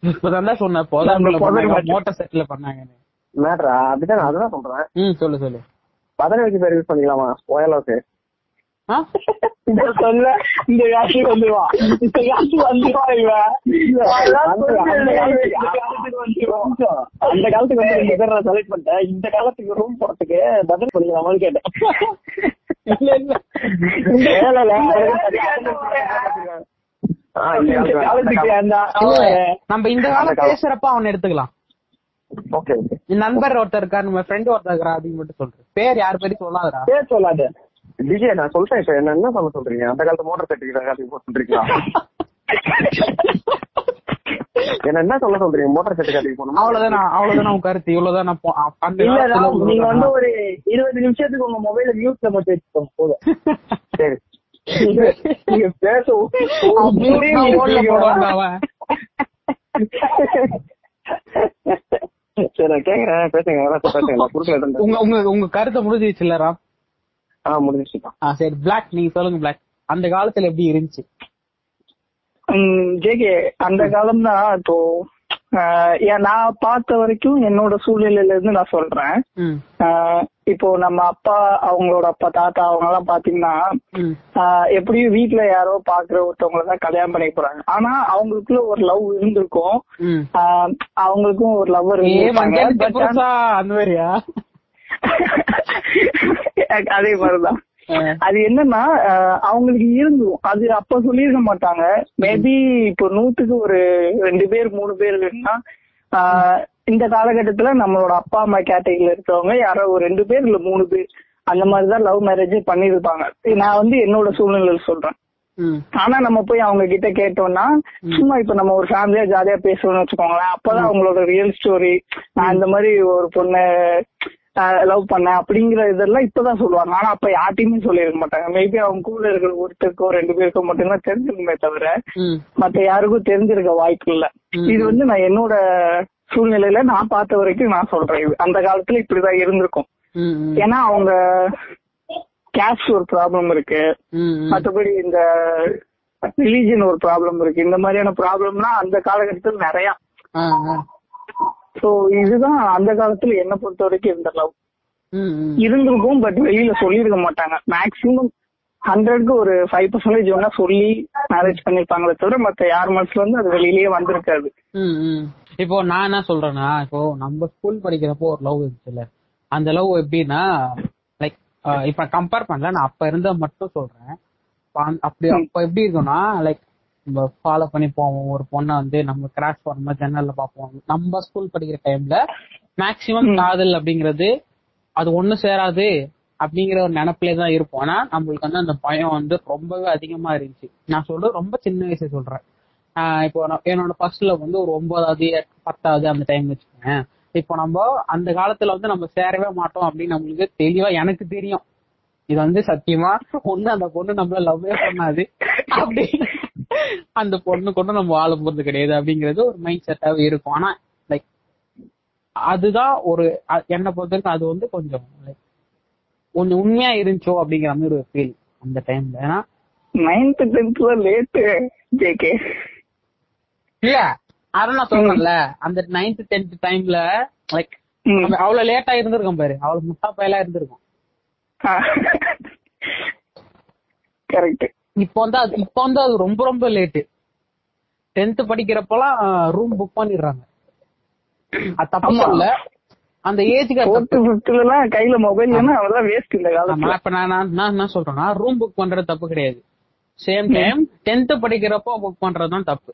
இப்பதான் தான் சொன்ன. மட்டும். மோட்டார் செட்ல பண்ணாங்கன்னு. மேட்ரா அப்படிதான் நான் அதுதான் சொல்றேன். ம் சொல்லு சொல்லு. பதினஞ்சு பேர் யூஸ் பண்ணிக்கலாமா? ஆ? இந்த சொல்ல இந்த காசு வந்துருவான் இந்த காசு வந்துருவான் இவன் அந்த காலத்துக்கு வந்து பேர் நான் செலக்ட் பண்ணிட்டேன். இந்த காலத்துக்கு ரூம் போறதுக்கு பதில் பண்ணிக்கலாமான்னு கேட்டேன். நம்ம இந்த காலம் பேசுறப்ப அவனை எடுத்துக்கலாம். ஓகே நண்பர் ஒருத்தர் இருக்கா நம்ம ஃப்ரெண்ட் ஒருத்தர் இருக்கா அப்படின்னு மட்டும் சொல்றேன். பேர் யார் பேரும் சொல்லாதடா. பேர் சொல்லாத. டிஜே நான் சொல்றேன் இப்ப. என்ன என்ன சொல்ல சொல்றீங்க? அந்த காலத்து மோட்டர் போட சொல்றீங்களா? என்ன என்ன சொல்ல சொல்றீங்க? மோட்டார் சர்டிபிகேட் போகணும் அவ்வளவுதான் அவ்வளவுதான் உன் கருத்து. இவ்வளவுதான் நான் நீங்க வந்து. ஒரு இருபது நிமிஷத்துக்கு உங்க மொபைல மியூட்ல மட்டும் வச்சுக்கோங்க போதும். சரி. நீங்க- நீங்க பேச அவன். சரி நான் கேக்குறேன். பேசுங்க பேசுங்க. உங்க உங்க உங்க கருத்தை முடிஞ்சிச்சு இல்ல ராம்? ஆ முடிஞ்சிச்சுப்பா ஆ சரி பிளாக் நீங்க சொல்லுங்க பிளாக் அந்த காலத்துல எப்படி இருந்துச்சு? ஜேகே அந்த காலம் தான் இப்போ நான் பார்த்த வரைக்கும் என்னோட சூழ்நிலையில இருந்து நான் சொல்றேன். இப்போ நம்ம அப்பா அவங்களோட அப்பா தாத்தா அவங்க எல்லாம் பாத்தீங்கன்னா எப்படியும் வீட்ல யாரோ பாக்குற ஒருத்தவங்கள தான் கல்யாணம் பண்ணி போறாங்க. ஆனா அவங்களுக்குள்ள ஒரு லவ் இருந்திருக்கும். அவங்களுக்கும் ஒரு அந்த மாதிரியா? அதே மாதிரிதான். அது என்னன்னா அவங்களுக்கு இருந்தும் அது அப்ப சொல்லியிருக்க மாட்டாங்க. மேபி இப்போ நூத்துக்கு ஒரு ரெண்டு பேர் மூணு பேர் இல்லைன்னா ஆஹ், இந்த காலகட்டத்துல நம்மளோட அப்பா அம்மா கேட்டகரியில இருக்கிறவங்க யாரோ ஒரு ரெண்டு பேர் இல்ல மூணு பேர் அந்த மாதிரிதான் லவ் மேரேஜே பண்ணிருப்பாங்க நான் வந்து என்னோட சூழ்நிலையில சொல்றேன். ஆனா நம்ம போய் அவங்க கிட்ட கேட்டோம்னா சும்மா இப்ப நம்ம ஒரு ஃபேமிலியா ஜாலியா பேசுறோம்னு வச்சுக்கோங்களேன் அப்பதான் அவங்களோட ரியல் ஸ்டோரி நான் இந்த மாதிரி ஒரு பொண்ணு லவ் பண்ணேன் அப்படிங்கிற இதெல்லாம் இப்பதான் சொல்லுவாங்க. ஆனா அப்ப யார்ட்டையுமே சொல்லிருக்க மாட்டாங்க. மேபி அவங்க கூட இருக்கிற ஒருத்தருக்கோ ரெண்டு பேருக்கோ மட்டும்தான் தெரிஞ்சிருக்குமே தவிர மத்த யாருக்கும் தெரிஞ்சிருக்க வாய்ப்பு இல்ல. இது வந்து நான் என்னோட சூழ்நிலையில நான் பார்த்த வரைக்கும் நான் சொல்றேன். இது அந்த காலத்துல இப்படிதான் இருந்திருக்கும். ஏன்னா அவங்க கேஸ்ட் ஒரு ப்ராப்ளம் இருக்கு. ம் ம். மத்தபடி இந்த ரிலீஜன் ஒரு ப்ராப்ளம் இருக்கு. இந்த மாதிரியான ப்ராப்ளம்னா அந்த காலகட்டத்தில் நிறைய. சோ இதுதான் அந்த காலத்துல என்ன பொறுத்த வரைக்கும் இருந்த லவ் இருந்திருக்கும் பட் வெளியில சொல்லியிருக்க மாட்டாங்க. மேக்சிமம் ஹண்ட்ரட்க்கு ஒரு ஃபைவ் பர்சன்டேஜ் வேணா சொல்லி மேரேஜ் பண்ணிருப்பாங்களே தவிர மத்த யார் மனசுல இருந்து அது வெளியிலேயே வந்திருக்காது. இப்போ நான் என்ன சொல்றேன்னா இப்போ நம்ம ஸ்கூல் படிக்கிறப்போ ஒரு லவ் இருந்துச்சுல்ல? அந்த லவ் எப்படின்னா லைக் இப்ப கம்பேர் பண்ணல நான் அப்ப இருந்த மட்டும் சொல்றேன். அப்படி அப்ப எப்படி இருக்கும்னா லைக் நம்ம ஃபாலோ பண்ணி போவோம். ஒரு பொண்ணை வந்து நம்ம கிராஷ் பண்ணும்போது ஜன்னல்ல பார்ப்போம். நம்ம ஸ்கூல் படிக்கிற டைம்ல மேக்சிமம் காதல் அப்படிங்கிறது அது ஒண்ணு சேராது அப்படிங்கிற ஒரு நினைப்பிலே தான் இருப்போம். ஆனா நம்மளுக்கு வந்து அந்த பயம் வந்து ரொம்பவே அதிகமா இருந்துச்சு. நான் சொல்றது ரொம்ப சின்ன வயசு சொல்றேன். இப்போ என்னோட ஃபர்ஸ்ட்ல வந்து ஒரு ஒன்பதாவது பத்தாவது அந்த டைம் வச்சுக்கோங்க இப்போ நம்ம அந்த காலத்துல வந்து நம்ம சேரவே மாட்டோம் அப்படின்னு நம்மளுக்கு தெளிவா எனக்கு தெரியும். இது வந்து சத்தியமா? ஒண்ணு அந்த பொண்ணு நம்மள லவ்வே பண்ணாது. அப்படி அந்த பொண்ணு கொண்டு நம்ம வாழ போறது கிடையாது அப்படிங்கிறது ஒரு மைண்ட் செட்டாவே இருக்கும். ஆனா லைக் அதுதான் ஒரு என்னை பொறுத்த வரைக்கும் அது வந்து கொஞ்சம் லைக் கொஞ்சம் உண்மையா இருந்துச்சோ அப்படிங்கிற மாதிரி ஒரு ஃபீல் அந்த டைம்ல ஏன்னா நைன்த் டென்த்ல லேட்டு ஜேகே இல்ல அதான் நான் சொல்றேன்ல அந்த நைன்த் டென்த் டைம்ல லைக் அவ்வளவு லேட்டா இருந்திருக்கும் பாரு. அவ்வளவு முட்டா பயலா இருந்திருக்கும் கரெக்ட் இப்போ வந்து அது இப்போ வந்து அது ரொம்ப ரொம்ப லேட்டு டென்த் படிக்கிறப்பலாம் ரூம் புக் பண்ணிடுறாங்க. அது தப்பு. இல்ல அந்த ஏஜ்க்கு அது ஃபோர்த் தப்பு. ஃபிஃப்த்ல எல்லாம் கையில மொபைல் ஏன்னா அதெல்லாம் வேஸ்ட் இந்த காலத்துல. இப்ப நான் நான் என்ன சொல்றேன்னா ரூம் புக் பண்றது தப்பு கிடையாது. சேம் டைம் டென்த் படிக்கிறப்போ புக் பண்றதுதான் தப்பு.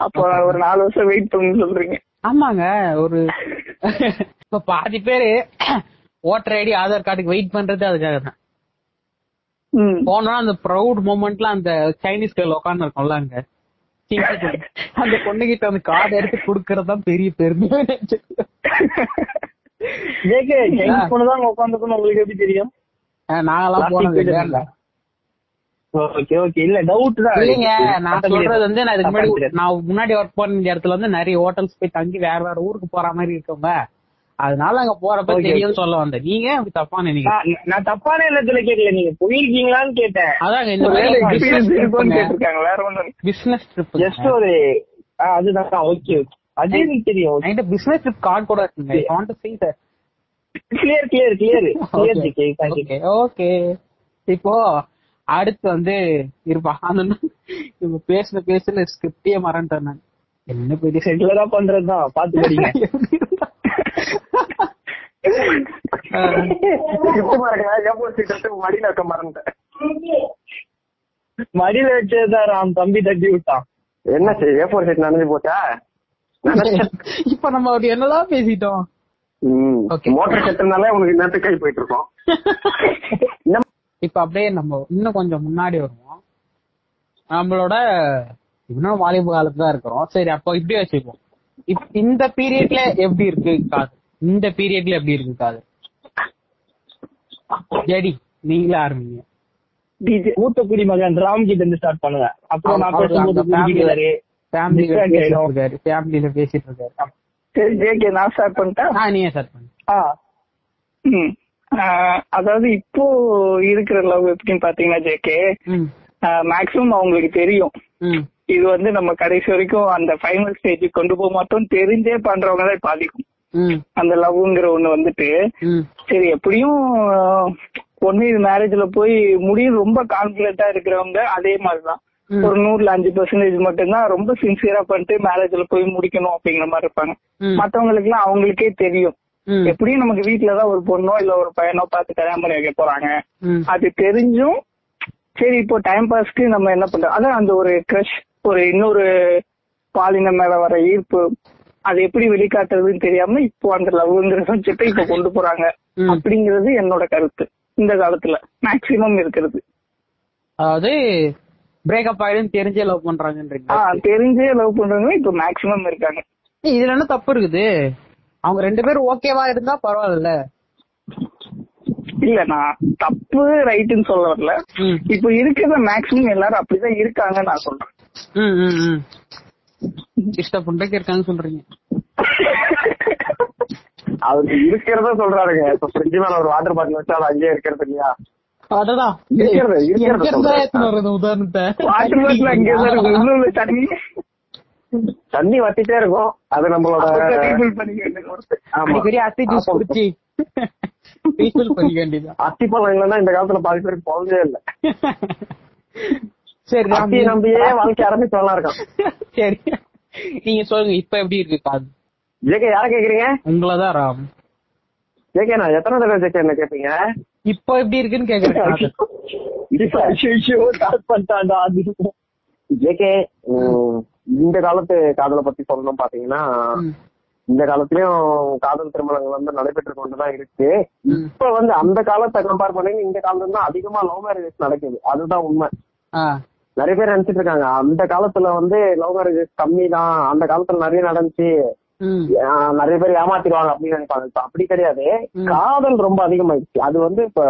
அப்போ ஒரு நாலு வருஷம் வெயிட் பண்ணு சொல்றீங்க. ஆமாங்க ஒரு இப்ப பாதி பேரு ஓட்டர் ஐடி ஆதார் கார்டுக்கு வெயிட் பண்றது அதுக்காக தான். ம். போனா அந்த ப்ரௌட் மூமெண்ட்ல அந்த சைனீஸ் கேர்ள் உட்காந்து இருக்கும்ல அங்க. அந்த பொண்ணுகிட்ட அந்த கார்டு எடுத்து குடுக்கறது தான் பெரிய உட்காந்துக்கணும் உங்களுக்கு எப்படி தெரியும்? நாங்கெல்லாம் போனது ஓகே ஓகே. இல்ல டவுட் தான். இல்லைங்க நான் சொல்றது வந்து நான் இதுக்கு முன்னாடி. நான் முன்னாடி ஒர்க் பண்ண இடத்துல வந்து நிறைய ஹோட்டல்ஸ் போய் தங்கி வேற வேற ஊருக்கு போற மாதிரி இருக்கவங்க. அதனால அங்க போறப்ப தெரியும் சொல்ல வந்தேன். நீங்க அப்படி தப்பா நினைக்கிறீங்க? நான் தப்பான எண்ணத்துல கேட்கல. நீங்க போயிருக்கீங்களான்னு கேட்டேன். அதாங்க இந்த மாதிரி வேற ஒண்ணும் பிசினஸ் ட்ரிப் ஜஸ்ட் ஒரு அதுதான். ஓகே அது எனக்கு தெரியும். என்கிட்ட பிசினஸ் ட்ரிப் கார்டு கூட இருக்குங்க. Want to see that clear clear clear clear okay இப்போ அடுத்து வந்து இருப்பா. அந்த இவங்க பேசுன பேசுன ஸ்கிரிப்டே மறந்துட்டேன் நான். என்ன பெரிய ரெகுலரா பண்றதுதான். பாத்து படிங்க. மடியில இருக்க மறந்துட்டேன். மடியில வச்சதுதான் ராம். தம்பி தட்டி விட்டான். என்ன ஏப்போர் சீட் நனைஞ்சு போச்சா? இப்ப நம்ம அப்படி என்னதான் பேசிட்டோம். மோட்டர் செட்டுனாலே உனக்கு நேரத்து கை போயிட்டு இருக்கோம். இப்ப அப்படியே நம்ம இன்னும் கொஞ்சம் முன்னாடி வருவோம். நம்மளோட இன்னும் வாலிப காலத்துல தான் இருக்கிறோம். சரி அப்போ இப்படி வச்சுப்போம் இந்த பீரியட்ல எப்படி இருக்கு காது? இந்த பீரியட்ல எப்படி இருக்கு காது? ஜடி நீங்களே ஆரம்பிங்க. மூத்த குடிமகன் ராம் கிட்ட இருந்து ஸ்டார்ட் பண்ணுங்க. அப்புறம் நான் பேசும்போது. இருக்காரு. ஃபேமிலியில பேசிட்டு இருக்காரு. சரி ஜேகே நான் ஸ்டார்ட் பண்ணிட்டேன் ஆ நீங்க ஸ்டார்ட். ஆ, அதாவது இப்போ இருக்கிற லவ் எப்படின்னு பாத்தீங்கன்னா ஜேகே மேக்ஸிமம் அவங்களுக்கு தெரியும். இது வந்து நம்ம கடைசி வரைக்கும் அந்த ஃபைனல் ஸ்டேஜுக்கு கொண்டு போக மாட்டோம் தெரிஞ்சே பண்றவங்க தான் இப்ப அதிகம். ம். அந்த லவ்ங்கிற ஒண்ணு வந்துட்டு சரி எப்படியும் பொண்ணு இது மேரேஜ்ல போய் முடியும் ரொம்ப கான்பிடண்டா இருக்கிறவங்க அதே மாதிரிதான். ஒரு நூறுல அஞ்சு பெர்சன்டேஜ் மட்டும்தான் ரொம்ப சின்சியரா பண்ணிட்டு மேரேஜ்ல போய் முடிக்கணும் அப்படிங்கிற மாதிரி இருப்பாங்க. மத்தவங்களுக்கு எல்லாம் அவங்களுக்கே தெரியும். எப்படியும் நமக்கு வீட்டுலதான் ஒரு பொண்ணோ இல்ல ஒரு பையனோ பார்த்து கல்யாணம் பண்ணி வைக்க போறாங்க. அது தெரிஞ்சும் சரி இப்போ டைம் பாஸ்க்கு நம்ம என்ன பண்றோம் அதான் அந்த ஒரு க்ரஷ் ஒரு இன்னொரு பாலினம் மேல வர ஈர்ப்பு. அது எப்படி வெளிக்காட்டுறதுன்னு தெரியாம இப்போ அந்த லவ்ங்கிற சப்ஜெக்டை இப்ப கொண்டு போறாங்க. அப்படிங்கிறது என்னோட கருத்து. இந்த காலத்துல மேக்சிமம் இருக்கிறது. அதாவது பிரேக்கப் ஆயிடும் தெரிஞ்சே லவ் பண்றாங்கன்றீங்க தெரிஞ்சே லவ் பண்றவங்க இப்ப மேக்சிமம் இருக்காங்க. இதுல என்ன தப்பு இருக்குது? அவங்க ரெண்டு பேரும் ஓகேவா இருந்தா பரவாயில்ல. இல்ல நான் தப்பு ரைட்டுன்னு சொல்ல வரல. இப்ப இருக்கிறத மேக்சிமம் எல்லாரும் அப்படிதான் இருக்காங்க நான் சொல்றேன். பண்றதுக்கு இருக்காங்கன்னு சொல்றீங்க. அவரு இருக்கிறத சொல்றாருங்க. இப்ப ஃப்ரிட்ஜ் மேல ஒரு வாட்டர் பாட்டில் வச்சா அது அங்கேயே இருக்கிறது இல்லையா? உதாரணத்தை? தண்ணி வத்திட்டே இருக்கும். அது நம்மளோட அத்திப்பழம் இல்லைன்னா இந்த காலத்துல பாதி பேருக்கு போகவே இல்ல. சரி அத்தி நம்பியே வாழ்க்கை ஆரம்பிச்சவனா இருக்கான். சரி. நீங்க சொல்லுங்க இப்ப எப்படி இருக்கு காது ஜேகே யார கேக்குறீங்க? உங்களதான் ராம். ஜேகே நான் எத்தனை தடவை ஜேகே என்ன கேப்பீங்க? இப்போ எப்படி இருக்குன்னு கேக்குறேன். ஜேகே இந்த காலத்து காதலை பத்தி சொல்லணும் பாத்தீங்கன்னா இந்த காலத்துலயும் காதல் திருமணங்கள் வந்து நடைபெற்று கொண்டுதான் இருக்கு. இப்ப வந்து அந்த காலத்தை கம்பேர் பண்ணி இந்த காலத்துல தான் அதிகமா லவ் மேரேஜஸ் நடக்குது. அதுதான் உண்மை. நிறைய பேர் நினைச்சிட்டு இருக்காங்க அந்த காலத்துல வந்து லவ் மேரேஜஸ் கம்மி தான் அந்த காலத்துல நிறைய நடந்துச்சு. நிறைய பேர் ஏமாத்திடுவாங்க அப்படின்னு நினைப்பாங்க. இப்ப அப்படி கிடையாது. காதல் ரொம்ப அதிகமாயிடுச்சு. அது வந்து இப்ப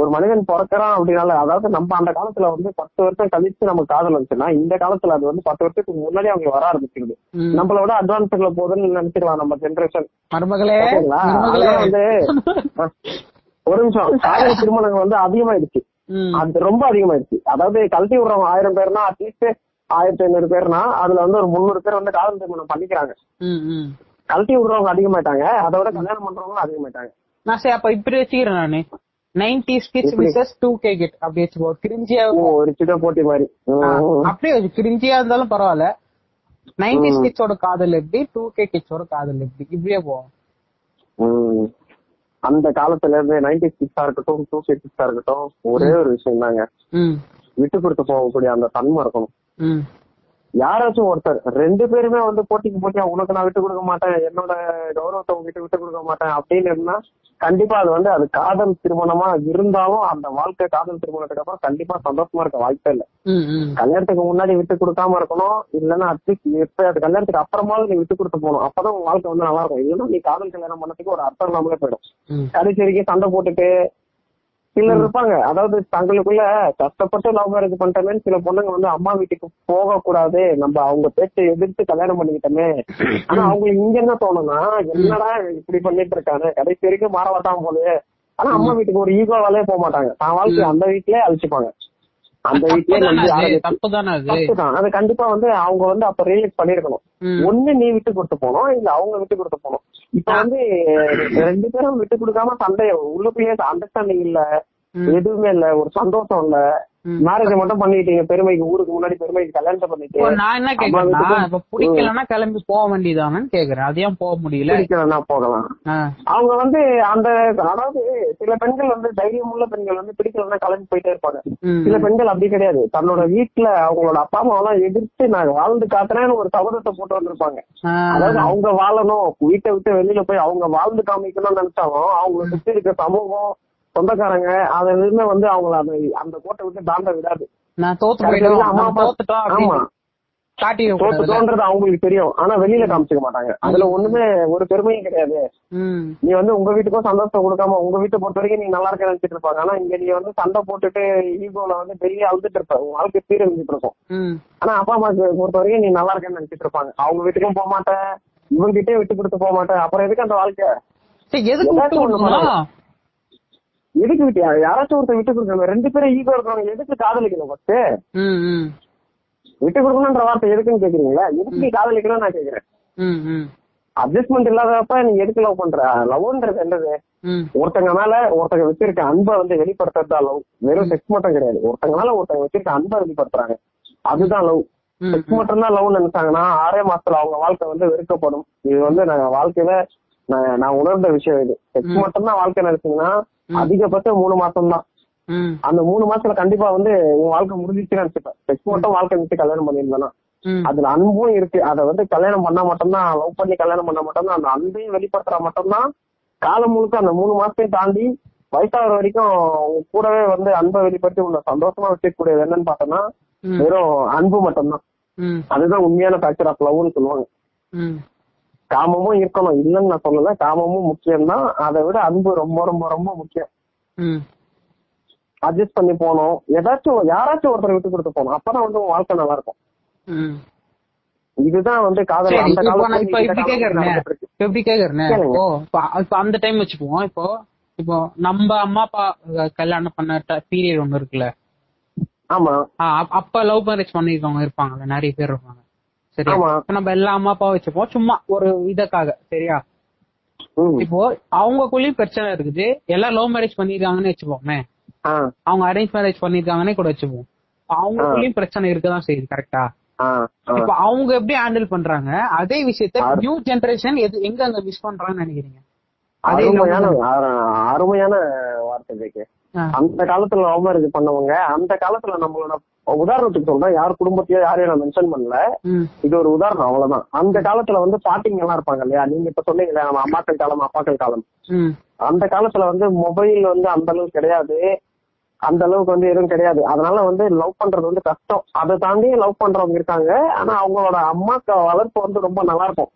ஒரு மனிதன் பிறக்கிறான் அப்படின்னால அதாவது நம்ம அந்த காலத்துல வந்து பத்து வருஷம் கழிச்சு நமக்கு காதல் வந்துச்சுன்னா இந்த காலத்துல அது வந்து பத்து வருஷத்துக்கு முன்னாடி அவங்க வர ஆரம்பிச்சிருது. நம்மளோட அட்வான்ஸ்ல போகுதுன்னு நினைச்சிடலாம் நம்ம ஜென்ரேஷன் வந்து ஒரு நிமிஷம். காதல் திருமணங்கள் வந்து அதிகமாயிடுச்சு. அது ரொம்ப அதிகமாயிடுச்சு. அதாவது கழட்டி விடுறவங்க ஆயிரம் பேர்னா அட்லீஸ்ட் ஆயிரத்தி ஐநூறு பேர்னா அதுல வந்து ஒரு முந்நூறு பேர் வந்து காதல் திருமணம் பண்ணிக்கிறாங்க. கழட்டி விடுறவங்க அதிகமாயிட்டாங்க. அதோட கல்யாணம் பண்றவங்க அதிகமாயிட்டாங்க. நான் சரி அப்ப இப்படி வச்சுக்கிறேன் நானு. நைன்டி கிட்ஸ் எப்படி? விசஸ் டூ கே கிட் அப்படி வச்சுக்கோ. கிரிஞ்சியா ஒரு சின்ன போட்டி மாதிரி. அப்படியே கிரிஞ்சியா இருந்தாலும் பரவாயில்ல. நைன்டி கிட்ஸோட காதல் எப்படி? டூ கே கிட்ஸோட காதல் எப்படி? இப்படியே போவோம். அந்த காலத்துல இருந்து நைன்டி சிக்ஸா இருக்கட்டும் டூ சிக்ஸா இருக்கட்டும் ஒரே ஒரு விஷயம் தாங்க விட்டு கொடுத்து போகக்கூடிய அந்த தன்மை இருக்கணும். யாராச்சும் ஒருத்தர் ரெண்டு பேருமே வந்து போட்டிக்கு போட்டியா உனக்கு நான் விட்டு கொடுக்க மாட்டேன் என்னோட கௌரவத்தை உங்ககிட்ட விட்டு கொடுக்க மாட்டேன் அப்படின்னு இருந்தா கண்டிப்பா அது வந்து அது காதல் திருமணமா இருந்தாலும் அந்த வாழ்க்கை காதல் திருமணத்துக்கு அப்புறம் கண்டிப்பா சந்தோஷமா இருக்க வாய்ப்பே இல்ல. கல்யாணத்துக்கு முன்னாடி விட்டு கொடுக்காம இருக்கணும் இல்லன்னா அட்லீஸ்ட் எப்ப அது கல்யாணத்துக்கு அப்புறமாவது நீ விட்டு கொடுத்து போகணும் அப்பதான் உன் வாழ்க்கை வந்து நல்லா இருக்கும் இல்லன்னா நீ காதல் கல்யாணம் பண்ணதுக்கு ஒரு அர்த்தம் இல்லாமலே போயிடும். கடைசி வரைக்கும் சண்டை போட்டுட்டு சிலர் இருப்பாங்க. அதாவது தங்களுக்குள்ள கஷ்டப்பட்டு லவ் மேரேஜ் பண்ணிட்டோமேன்னு சில பொண்ணுங்க வந்து அம்மா வீட்டுக்கு போக கூடாது நம்ம அவங்க பேச்சை எதிர்த்து கல்யாணம் பண்ணிக்கிட்டோமே. ஆனா அவங்களுக்கு இங்க என்ன தோணும்னா என்னடா இப்படி பண்ணிட்டு இருக்காரு கடைசி வரைக்கும் மாறவாட்டாம போகுது ஆனா அம்மா வீட்டுக்கு ஒரு ஈகோவாலே போக மாட்டாங்க. தான் வாழ்க்கை அந்த வீட்லயே அழிச்சுப்பாங்க. அந்த வீட்லயே தப்புதானே நம்பி அது? கண்டிப்பா வந்து அவங்க வந்து அப்ப ரியலைஸ் பண்ணிருக்கணும். ஒண்ணு நீ விட்டு கொடுத்து போனோம் இல்ல அவங்க விட்டு கொடுத்து போனோம் இப்ப வந்து ரெண்டு பேரும் விட்டு கொடுக்காம சண்டை உள்ளுக்குள்ளேயே அண்டர்ஸ்டாண்டிங் இல்ல. எதுவுமே இல்ல. ஒரு சந்தோஷம் இல்ல. மேரேஜ் மட்டும் பண்ணிட்டீங்க. பெருமைக்கு ஊருக்கு முன்னாடி பெருமைக்கு கல்யாணத்தை பண்ணிட்டு நான் என்ன கேக்குறேன்னா இப்ப பிடிக்கலன்னா கிளம்பி போக வேண்டியதானு கேக்குறேன். அது ஏன் போக முடியல? பிடிக்கலன்னா போகலாம். அவங்க வந்து அந்த அதாவது சில பெண்கள் வந்து தைரியம் உள்ள பெண்கள் வந்து பிடிக்கலன்னா கிளம்பி போயிட்டே இருப்பாங்க. சில பெண்கள் அப்படி கிடையாது. தன்னோட வீட்டுல அவங்களோட அப்பா அம்மா எல்லாம் எதிர்த்து நான் வாழ்ந்து காட்டுறேன்னு ஒரு சபதத்தை போட்டு வந்திருப்பாங்க. அதாவது அவங்க வாழணும். வீட்டை விட்டு வெளியில போய் அவங்க வாழ்ந்து காமிக்கணும்னு நினைச்சாலும் அவங்கள சுத்தி இருக்க சமூகம் சொந்தக்காரங்க அது எதுவுமே வந்து அவங்கள அந்த அந்த கோட்டை விட்டு தாண்ட விடாது. நான் தோத்து அம்மா ஆமா. தோத்துட்டோன்றது அவங்களுக்கு தெரியும். ஆனா வெளியில காமிச்சுக்க மாட்டாங்க. அதுல ஒண்ணுமே ஒரு பெருமையும் கிடையாது. நீ வந்து உங்க வீட்டுக்கும் சந்தோஷம் கொடுக்காம உங்க வீட்டை பொறுத்த வரைக்கும் நீ நல்லா இருக்க நினைச்சிட்டு இருப்பாங்க. ஆனா இங்க நீ வந்து சண்டை போட்டுட்டு ஈகோல வந்து டெய்லி அழுதுட்டு இருப்ப. உன் வாழ்க்கை சீரழிஞ்சிட்டு இருக்கும். ஆனா அப்பா அம்மாக்கு பொறுத்த வரைக்கும் நீ நல்லா இருக்கேன்னு நினைச்சிட்டு இருப்பாங்க. அவங்க வீட்டுக்கும் போக மாட்டேன். இவங்க கிட்டே விட்டு கொடுத்து போக மாட்டேன். அப்புறம் எதுக்கு அந்த வாழ்க்கை? எதுக்கு விட்டு யாராச்சும் ஒருத்தர் விட்டு கொடுக்கணும். ரெண்டு பேரும் ஈகோ இருக்கிறவங்க எதுக்கு காதலிக்கணும் ஃபர்ஸ்ட் விட்டு கொடுக்கணும்ன்ற வார்த்தை எதுக்குன்னு கேக்குறீங்களா? எதுக்கு காதலிக்கணும் நான் கேக்குறேன். அட்ஜஸ்ட்மெண்ட் இல்லாதப்ப நீ எதுக்கு லவ் பண்ற? லவ்ன்றது என்னது? ஒருத்தங்க மேல ஒருத்தங்க வச்சிருக்க அன்பை வந்து வெளிப்படுத்துறது தான் லவ் வெறும் செக்ஸ் மட்டும் கிடையாது. ஒருத்தங்க மேல ஒருத்தங்க வச்சிருக்க அன்பை வெளிப்படுத்துறாங்க. அதுதான் லவ் செக்ஸ் மட்டும் தான் லவ் நினைச்சாங்கன்னா ஆறே மாசத்துல அவங்க வாழ்க்கை வந்து வெறுக்கப்படும். இது வந்து நாங்க வாழ்க்கையில நான் உணர்ந்த விஷயம் இது. செக்ஸ். மட்டும் தான் வாழ்க்கை நினைச்சீங்கன்னா. அதிகபட்சம் மூணு மாசம் தான் அந்த மூணு மாசத்துல கண்டிப்பா வந்து உன் வாழ்க்கை முடிஞ்சிச்சுன்னு நினைச்சுப்பேன். செக்ஸ் மட்டும் வாழ்க்கை நினைச்சு கல்யாணம் பண்ணியிருந்தேன்னா. அதுல அன்பும் இருக்கு. அத வந்து கல்யாணம் பண்ணா மட்டும்தான் லவ் பண்ணி கல்யாணம் பண்ணா மட்டும்தான் அந்த அன்பையும் வெளிப்படுத்துறா மட்டும்தான் காலம் முழுக்க அந்த மூணு மாசத்தையும் தாண்டி வயசாகிற வரைக்கும் கூடவே வந்து அன்பை வெளிப்படுத்தி உன்னை சந்தோஷமா வச்சுக்கூடியது என்னன்னு பார்த்தோம்னா ம். வெறும் அன்பு மட்டும்தான். அதுதான் உண்மையான ஃபேக்டர் ஆஃப் லவ்னு சொல்லுவாங்க. காமமும் இருக்கணும். இல்லைன்னு நான் சொல்லல. காமமும் முக்கியம்தான். அதை விட அன்பு ரொம்ப ரொம்ப ரொம்ப முக்கியம். அட்ஜஸ்ட் பண்ணி போகணும். ஏதாச்சும் யாராச்சும் ஒருத்தர் விட்டு கொடுத்து போகணும். அப்பதான் வந்து உன் வாழ்க்கை நல்லா இருக்கும். இதுதான் வந்து காதல். அந்த காலத்துல இப்ப இப்படி கேக்குறேன். இப்போ அந்த டைம் வச்சுக்குவோம். இப்போ இப்போ நம்ம அம்மா அப்பா கல்யாணம் பண்ண பீரியட் ஒண்ணு இருக்குல்ல. ஆமா. அப்ப லவ் மேரேஜ் பண்ணிருக்கவங்க இருப்பாங்கல்ல நிறைய பேர் இருப்பாங்க. சரியா நம்ம எல்லா அம்மா அப்பா வச்சுப்போம். சும்மா ஒரு இதற்காக சரியா. இப்போ அவங்களுக்குள்ளயும் பிரச்சனை இருக்குது. எல்லாம் லவ் மேரேஜ் பண்ணிருக்காங்கன்னு வச்சுப்போமே அவங்க அரேஞ்ச் மேரேஜ் பண்ணிருக்காங்கன்னே கூட வச்சுப்போம். அவங்களுக்குள்ளயும் பிரச்சனை இருக்கதான் செய்யுது கரெக்டா. இப்ப அவங்க எப்படி ஹேண்டில் பண்றாங்க? அதே விஷயத்த நியூ ஜெனரேஷன் எது எங்க அங்க மிஸ் பண்றாங்கன்னு நினைக்கிறீங்க? அதே அருமையான அருமையான வார்த்தை ஜெகே ஆ. அந்த காலத்துல லவ் மேரேஜ் பண்ணவங்க அந்த காலத்துல நம்மளோட உதாரணத்துக்கு சொல்றேன் யார் குடும்பத்தையோ யாரையும் நான் மென்ஷன் பண்ணல. இது ஒரு உதாரணம் அவ்வளவுதான். அந்த காலத்துல வந்து பாட்டிங்க எல்லாம் இருப்பாங்க இல்லையா? நீங்க இப்ப சொன்னீங்களே நம்ம அம்மாக்கள் காலம் அப்பாக்கள் காலம். அந்த காலத்துல வந்து மொபைல் வந்து அந்த அளவுக்கு கிடையாது. அந்த அளவுக்கு வந்து எதுவும் கிடையாது. அதனால வந்து லவ் பண்றது வந்து கஷ்டம். அதை தாண்டி லவ் பண்றவங்க இருக்காங்க. ஆனா அவங்களோட அம்மாக்கு வளர்ப்பு வந்து ரொம்ப நல்லா இருக்கும்.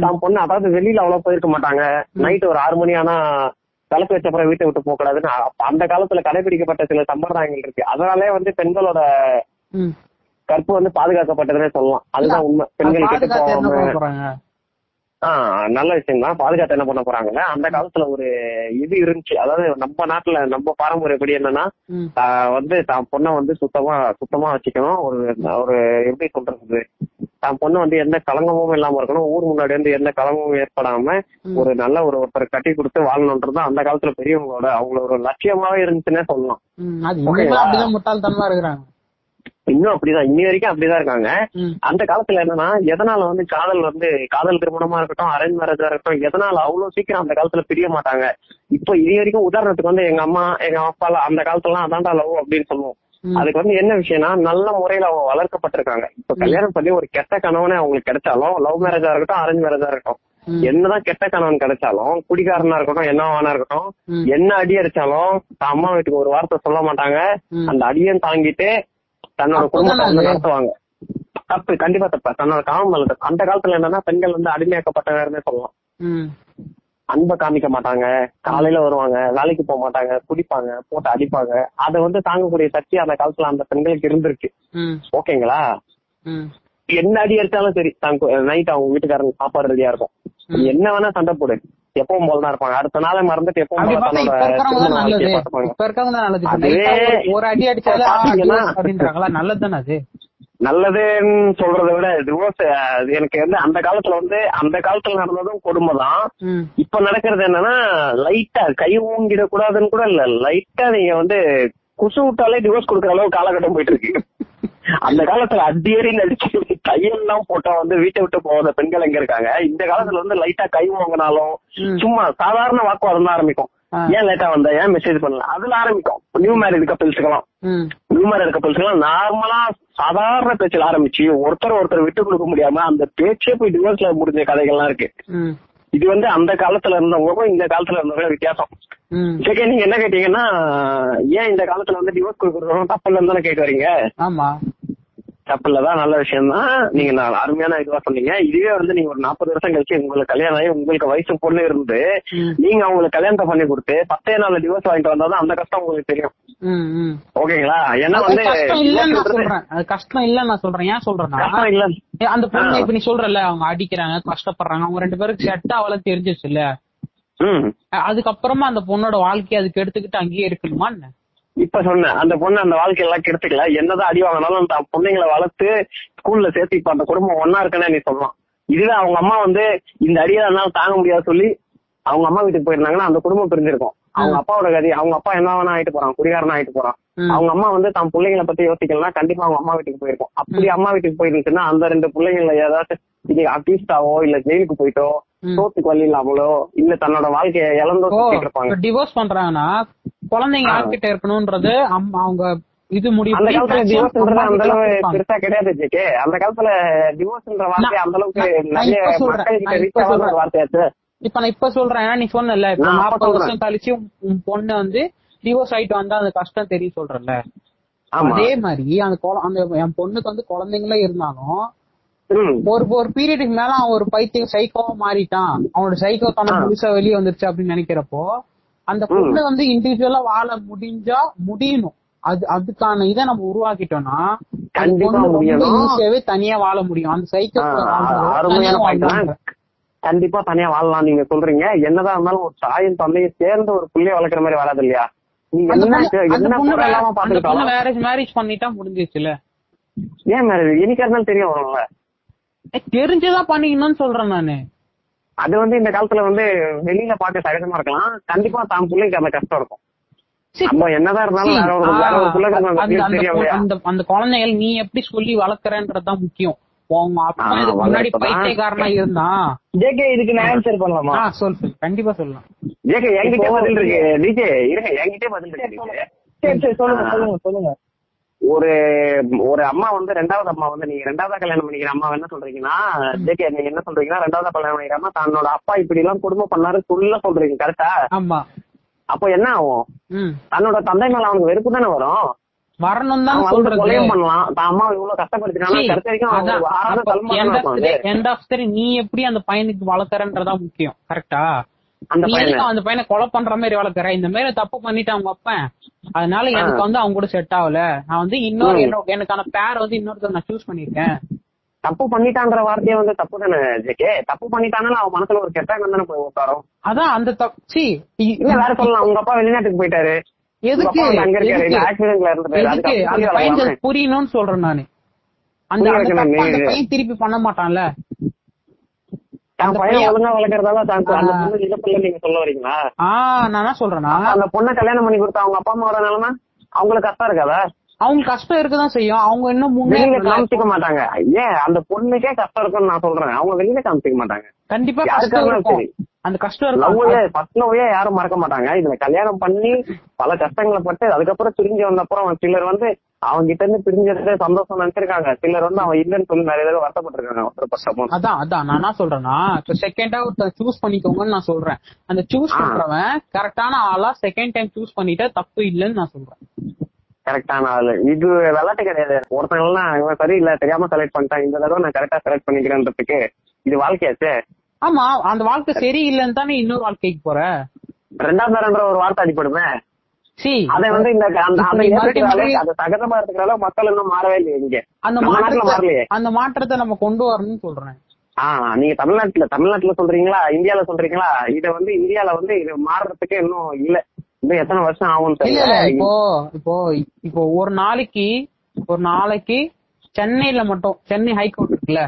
தான் பொண்ணு அதாவது வெளியில அவ்வளவு போயிருக்க மாட்டாங்க. நைட் ஒரு ஆறு மணி ஆனா விளக்கு வச்ச அப்புறம் வீட்டை விட்டு போக கூடாதுன்னு அப்ப அந்த காலத்துல கடைபிடிக்கப்பட்ட சில சம்பிரதாயங்கள் இருக்கு. அதனாலே வந்து பெண்களோட. கற்பு வந்து பாதுகாக்கப்பட்டதுன்னே சொல்லலாம். அதுதான் உண்மை. பெண்கள் கெட்டு போகாம நல்ல விஷயம் தான் பாதுகாத்து என்ன பண்ண போறாங்கல்ல? அந்த காலத்துல ஒரு இது இருந்துச்சு. அதாவது நம்ம நாட்டுல நம்ம பாரம்பரியப்படி என்னன்னா வந்து தான் பொண்ணை வந்து சுத்தமா சுத்தமா வச்சுக்கணும். ஒரு ஒரு எப்படி சொல்றது? தான் பொண்ணு வந்து எந்த களங்கமும் இல்லாம இருக்கணும். ஊர் முன்னாடி வந்து எந்த களங்கமும் ஏற்படாம. ஒரு நல்ல ஒரு ஒருத்தர் கட்டி கொடுத்து வாழணுன்றது அந்த காலத்துல பெரியவங்களோட அவங்களோட ஒரு லட்சியமாவே இருந்துச்சுன்னே சொல்லலாம். முட்டாள்தனமா இருக்கிறாங்க. இன்னும் அப்படிதான் இன்னி வரைக்கும் அப்படிதான் இருக்காங்க அந்த காலத்துல என்னன்னா எதனால வந்து காதல் வந்து காதல் திருமணமா இருக்கட்டும் அரேஞ்ச் மேரேஜா இருக்கட்டும் எதனால அவ்வளவு சீக்கிரம் அந்த காலத்துல பிரிய மாட்டாங்க இப்போ இது வரைக்கும் உதாரணத்துக்கு வந்து எங்க அம்மா எங்க அப்பா எல்லாம் அந்த காலத்துல அதான்டா லவ் அப்படின்னு சொல்லுவோம். அதுக்கு வந்து என்ன விஷயம்னா நல்ல முறையில அவங்க வளர்க்கப்பட்டிருக்காங்க இப்ப கல்யாணம் பண்ணி ஒரு கெட்ட கணவனே அவங்களுக்கு கிடைச்சாலும் லவ் மேரேஜா இருக்கட்டும் அரேஞ்ச் மேரேஜா இருக்கட்டும். என்னதான் கெட்ட கணவன் கிடைச்சாலும் குடிகாரனா இருக்கட்டும் என்னவானா இருக்கட்டும். என்ன அடி அடிச்சாலும் அம்மா வீட்டுக்கு ஒரு வார்த்தை சொல்ல மாட்டாங்க. அந்த அடியும் தாங்கிட்டு தன்னோட குடும்பத்தை வந்து? நடத்துவாங்க. தப்பு கண்டிப்பா தப்பு. தன்னோட தப்பு. அந்த காலத்துல என்னன்னா பெண்கள் வந்து அடிமையாக்கப்பட்டவர்னே சொல்லலாம் அன்பை காமிக்க மாட்டாங்க. காலையில வருவாங்க வேலைக்கு போக மாட்டாங்க குடிப்பாங்க போட்டு அடிப்பாங்க. அதை வந்து தாங்கக்கூடிய சக்தி அந்த காலத்துல அந்த பெண்களுக்கு இருந்திருக்கு. ஓகேங்களா? என்ன அடி அடிச்சாலும் சரி நைட் அவங்க வீட்டுக்காரங்க சாப்பாடு ரெடியா இருக்கும். என்ன வேணா சண்டை போடு. எப்பவும் போல தான் இருப்பாங்க. அடுத்த நாளை மறந்துட்டு எப்பவும் அப்படி போல பார்த்தா இப்ப தன்னோட இருக்கிறவங்க திருமண தான் நல்லது. வாழ்க்கையை பார்த்துப்பாங்க. இப்ப இருக்கிறவங்க தான் நல்லது. இப்ப அதுவே night ஆ ஒரு- ஒரு அடி அடிச்சாலே ஆ, பாத்தீங்கன்னா- divorce அப்படின்றாங்களா? நல்லது தானே அது. நல்லதுன்னு சொல்றதை விட டிவோர்ஸ் எனக்கு வந்து அந்த காலத்துல வந்து அந்த காலத்துல நடந்ததும் கொடுமை தான். இப்ப நடக்கிறது என்னன்னா லைட்டா கை ஊங்கிட கூடாதுன்னு கூட இல்ல. லைட்டா நீங்க வந்து குசு விட்டாலே டிவோர்ஸ் கொடுக்குற அளவு காலகட்டம் போயிட்டு இருக்கு. அந்த காலத்துல அடியேறி நடிச்சு கையெல்லாம் போட்டா வந்து வீட்டை விட்டு போகாத பெண்கள் எங்க இருக்காங்க? இந்த காலத்துல வந்து லைட்டா கை வாங்கினாலும். சும்மா சாதாரண வாக்குவாதம் தான் ஆரம்பிக்கும். ஏன் லேட்டா வந்த? ஏன் மெசேஜ் பண்ணல? அதுல ஆரம்பிக்கும். நியூ மேரிட் கப்பிள்ஸ்க்கெல்லாம் நியூ மேரிட் கப்பிள்ஸ்க்கெல்லாம் நார்மலா சாதாரண பேச்சில் ஆரம்பிச்சு ஒருத்தர் ஒருத்தர் விட்டு கொடுக்க முடியாம அந்த பேச்சே போய் டிவோர்ஸ்ல முடிஞ்ச கதைகள்லாம் இருக்கு. இது வந்து அந்த காலத்துல இருந்தவங்களுக்கும் இந்த காலத்துல இருந்தவங்களுக்கும் வித்தியாசம். சரி நீங்க என்ன கேட்டீங்கன்னா ஏன் இந்த காலத்துல வந்து டிவோர்ஸ் கொடுக்கறதும் தப்பு இல்லைன்னு தானே கேட்டு வரீங்க? ஆமா. தப்பு இல்லதான் நல்ல விஷயம் தான் நீங்க நான் அருமையான இதுவா சொன்னீங்க. இதுவே வந்து நீங்க ஒரு நாற்பது வருஷம் கழிச்சு உங்களுக்கு கல்யாணம் ஆகி உங்களுக்கு வயசு பொண்ணு இருந்து. நீங்க அவங்களுக்கு கல்யாணத்தை பண்ணி கொடுத்து பத்தே நாள்ல டிவோர்ஸ் வாங்கிட்டு வந்தாதான் அந்த கஷ்டம் உங்களுக்கு தெரியும். ஓகேங்களா? ஏன்னா வந்து கஷ்டம் இல்லன்னு நான் சொல்றேன். அது கஷ்டம் இல்லன்னு நான் சொல்றேன். ஏன் சொல்றேன்னா அந்த பொண்ணு. இப்ப நீ சொல்றல அவங்க அடிக்கிறாங்க கஷ்டப்படுறாங்க. அவங்க ரெண்டு பேருக்கு செட் ஆகல தெரிஞ்சிச்சு இல்ல அதுக்கப்புறமா அந்த பொண்ணோட வாழ்க்கையை அதுக்கு எடுத்துக்கிட்டு அங்கேயே இருக்கணுமா இப்ப சொன்னேன் அந்த பொண்ணு அந்த வாழ்க்கையெல்லாம் கெடுத்துக்கல. என்னதான் அடி வாங்கினாலும் அந்த பொண்ணுங்களை வளர்த்து ஸ்கூல்ல சேர்த்து இப்ப அந்த குடும்பம் ஒன்னா இருக்குன்னு நீ சொல்லலாம். இதுவே அவங்க அம்மா வந்து இந்த அடியா இருந்தாலும் தாங்க முடியாது சொல்லி அவங்க அம்மா வீட்டுக்கு போயிருந்தாங்கன்னா அந்த குடும்பம் பிரிஞ்சிருக்கும். அவங்க அப்பாவோட கதி அவங்க அப்பா என்ன வேணா ஆயிட்டு போறான் குடிகாரனா ஆயிட்டு போறான். அவங்க அம்மா வந்து தான் பிள்ளைங்களை பத்தி யோசிக்கலாம் கண்டிப்பா அவங்க அம்மா வீட்டுக்கு போயிருக்கும் அப்படி அம்மா வீட்டுக்கு போயிருந்துச்சுன்னா அந்த ரெண்டு பிள்ளைங்கள ஏதாச்சும் இது அட்லீஸ்டாவோ இல்ல ஜெயிலுக்கு போயிட்டோ. சோத்துக்கு வழி இல்லாமலோ இல்ல தன்னோட வாழ்க்கையை இழந்தோ இருப்பாங்க டிவோர்ஸ் பண்றாங்கன்னா குழந்தைங்க. யார்கிட்ட இருக்கணும்ன்றது அவங்க இது முடிவு அந்த காலத்துல டிவோர்ஸ்ன்றது அந்த அளவு. பெருசா கிடையாது ஜெகே அந்த காலத்துல டிவோர்ஸ்ன்ற வார்த்தை அந்த அளவுக்கு நிறைய. மக்கள் கிட்ட ரீச் ஆகாத வார்த்தையாச்சு இப்ப நான் இப்ப சொல்றேன். நீ சொன்னல இப்ப நாற்பது. வருஷம் கழிச்சு உன் பொண்ணு வந்து டிவோர்ஸ் ஆயிட்டு வந்தா அந்த கஷ்டம் தெரியும் சொல்றல அதே மாதிரி அந்த அந்த என் பொண்ணுக்கு வந்து குழந்தைங்களே இருந்தாலும். ஒரு ஒரு பீரியடுக்கு மேல அவன் ஒரு பைத்தியம் சைக்கோவா மாறிட்டான். அவனோட சைக்கோ தனம். முழுசா வெளியே வந்துருச்சு அப்படின்னு நினைக்கிறப்போ அந்த பொண்ணு வந்து இண்டிவிஜுவலா வாழ முடிஞ்சா முடியணும். அது அதுக்கான இதை நம்ம உருவாக்கிட்டோம்னா. ஈஸியாவே தனியா வாழ முடியும். அந்த சைக்கோ கண்டிப்பா தனியா வாழலாம். நீங்க சொல்றீங்க. என்னதான் இருந்தாலும் ஒரு தாயும் தந்தையும் சேர்ந்து ஒரு புள்ளைய வளர்க்குற மாதிரி வராது இல்லையா மேரேஜ் பண்ணிட்டா முடிஞ்சிச்சுல ஏன் மேரேஜ் எனக்கு இருந்தாலும் தெரிய வரும்ல. தெரிஞ்சுதான் பண்ணிக்கணும்னு சொல்றேன் நானு. அது வந்து இந்த காலத்துல வந்து வெளியில பார்க்க சகஜமா இருக்கலாம். கண்டிப்பா தான் பிள்ளைக்கு அந்த கஷ்டம் இருக்கும். தெரியும் அந்த குழந்தைகள் நீ எப்படி சொல்லி வளர்க்கறன்றதுதான் முக்கியம். இதுக்கு முன்னாடி வளர்ப்பதான். பைத்தியக்காரனா இருந்தான் ஜேகே இதுக்கு நான் ஆன்சர் பண்ணலாமா? ஆ சொல் சொல் கண்டிப்பா சொல்லலாம். ஏங்க என்கிட்ட இப்போ- பதில் இருக்கு. டிஜே இருங்க என்கிட்ட பதில் இருக்கு. சரி சரி சொல்லுங்க. சொல்லுங்க சொல்லுங்க. ஒரு ஒரு அம்மா வந்து ரெண்டாவது அம்மா வந்து நீங்க ரெண்டாவதா கல்யாணம் பண்ணிக்கிற அம்மா என்ன சொல்றீங்கன்னா ஜேகே நீங்க என்ன சொல்றீங்கன்னா ரெண்டாவதா கல்யாணம் பண்ணிக்கிற அம்மா தன்னோட அப்பா இப்படி எல்லாம் குடும்பம் பண்ணாரு சொல்ல சொல்றீங்க கரெக்டா ஆமா. அப்போ என்ன ஆகும்? தன்னோட தந்தை மேல அவனுக்கு வெறுப்பு தானே வரும்? வரணும் தான் சொல்றது. நீ எப்படி அந்த பையனுக்கு வளர்க்கறன்றதா முக்கியம். கரெக்டா அந்த பையனை. எதுக்கு அந்த பையனை கொலை பண்ற மாதிரி வளர்க்கற? இந்த மாதிரி தப்பு பண்ணிட்டு அவங்க அப்பன் அதனால எனக்கு வந்து அவங்க கூட செட் ஆகல. நான் வந்து இன்னொரு எனக்கான பேர் வந்து இன்னொருத்தர் நான் சூஸ் பண்ணிருக்கேன் தப்பு பண்ணிட்டான்ற வார்த்தையே வந்து தப்பு தானே ஜேகே தப்பு பண்ணிட்டானாலும் அவன் மனசுல ஒரு கெட்ட தானே போய் உட்காரும். அதான் அந்த தப்பு இல்ல வேற சொல்லலாம். உங்க அப்பா வெளிநாட்டுக்கு போயிட்டாரு. எதுக்கு எதுக்கு? அந்த பையன். புரியணும்னு சொல்றேன் நானு அந்த. பையன் திருப்பி பண்ண மாட்டான்ல அந்த பையன் ஒழுங்கா வளர்க்கறதால தான் அந்த. பொண்ணு இழப்பில்ல நீங்க சொல்ல வரீங்களா நான் என்ன சொல்றேன்னா அந்த பொண்ணை கல்யாணம் பண்ணி கொடுத்த அவங்க அப்பா அம்மாவோட நிலைமை அவங்களுக்கு கஷ்டம் இருக்காதா அவங்க கஷ்டம் இருக்கதான் செய்யும். அவங்க இன்னும் வெளியில காமிச்சிக்க மாட்டாங்க. ஏன்? அந்த பொண்ணுக்கே கஷ்டம் இருக்குன்னு நான் சொல்றேன். அவங்க வெளியில காமிச்சிக்க மாட்டாங்க. கண்டிப்பா கஷ்டம். அந்த கஷ்டம் ஃபர்ஸ்ட் லவ்வே யாரும் மறக்க மாட்டாங்க. இதுல கல்யாணம் பண்ணி பல கஷ்டங்களை பட்டு அதுக்கப்புறம் பிரிஞ்சு வந்த அப்புறம் சிலர் வந்து அவங்க கிட்ட இருந்து பிரிஞ்சதே சந்தோஷம் நினைச்சிருக்காங்க. சிலர் வந்து அவன் இல்லைன்னு சொல்லி நிறைய தடவை வருத்தப்பட்டிருக்காங்க. வருத்தப்பட்ட அதான் அதான். நான் என்ன சொல்றேன்னா செகண்டா ஒருத்தர் சூஸ் பண்ணிக்கோங்கன்னு நான் சொல்றேன். அந்த சூஸ். பண்றவன் கரெக்டான ஆளா செகண்ட் டைம் சூஸ் பண்ணிட்டா தப்பு இல்லைன்னு நான் சொல்றேன். கரெக்டான ஆளு. இது விளையாட்டு கிடையாது. ஒருத்தங்க எல்லாம் இவன் சரியில்லை தெரியாம செலக்ட் பண்ணிட்டான். இந்த தடவை நான் கரெக்டா செலக்ட் பண்ணிக்கிறேன்றதுக்கு இது வாழ்க்கையாச்சே ஆமா அந்த வாழ்க்கை சரியில்லைன்னு தானே இன்னொரு வாழ்க்கைக்கு போற? ரெண்டாம் தரன்ற ஒரு வார்த்தை அடிப்படுமே அதை வந்து இந்த அந்த சகஜமா இருக்கிறால மக்கள் இன்னும் மாறவே இல்லையே இங்க. அந்த நம்ம நாட்டுல மாற்றத்தை மாறலையே. அந்த மாற்றத்தை நம்ம கொண்டு வரணும்னு சொல்றேன். ஆஹ் நீங்க தமிழ்நாட்டுல தமிழ்நாட்டுல சொல்றீங்களா? இந்தியால சொல்றீங்களா? இத வந்து இந்தியால வந்து இது மாறுறதுக்கு இன்னும் இல்ல. இன்னும் எத்தனை வருஷம் தெரியல. இப்போ இப்போ இப்போ ஒரு நாளைக்கு ஒரு நாளைக்கு சென்னையில மட்டும் சென்னை ஹைகோர்ட் இருக்குல்ல?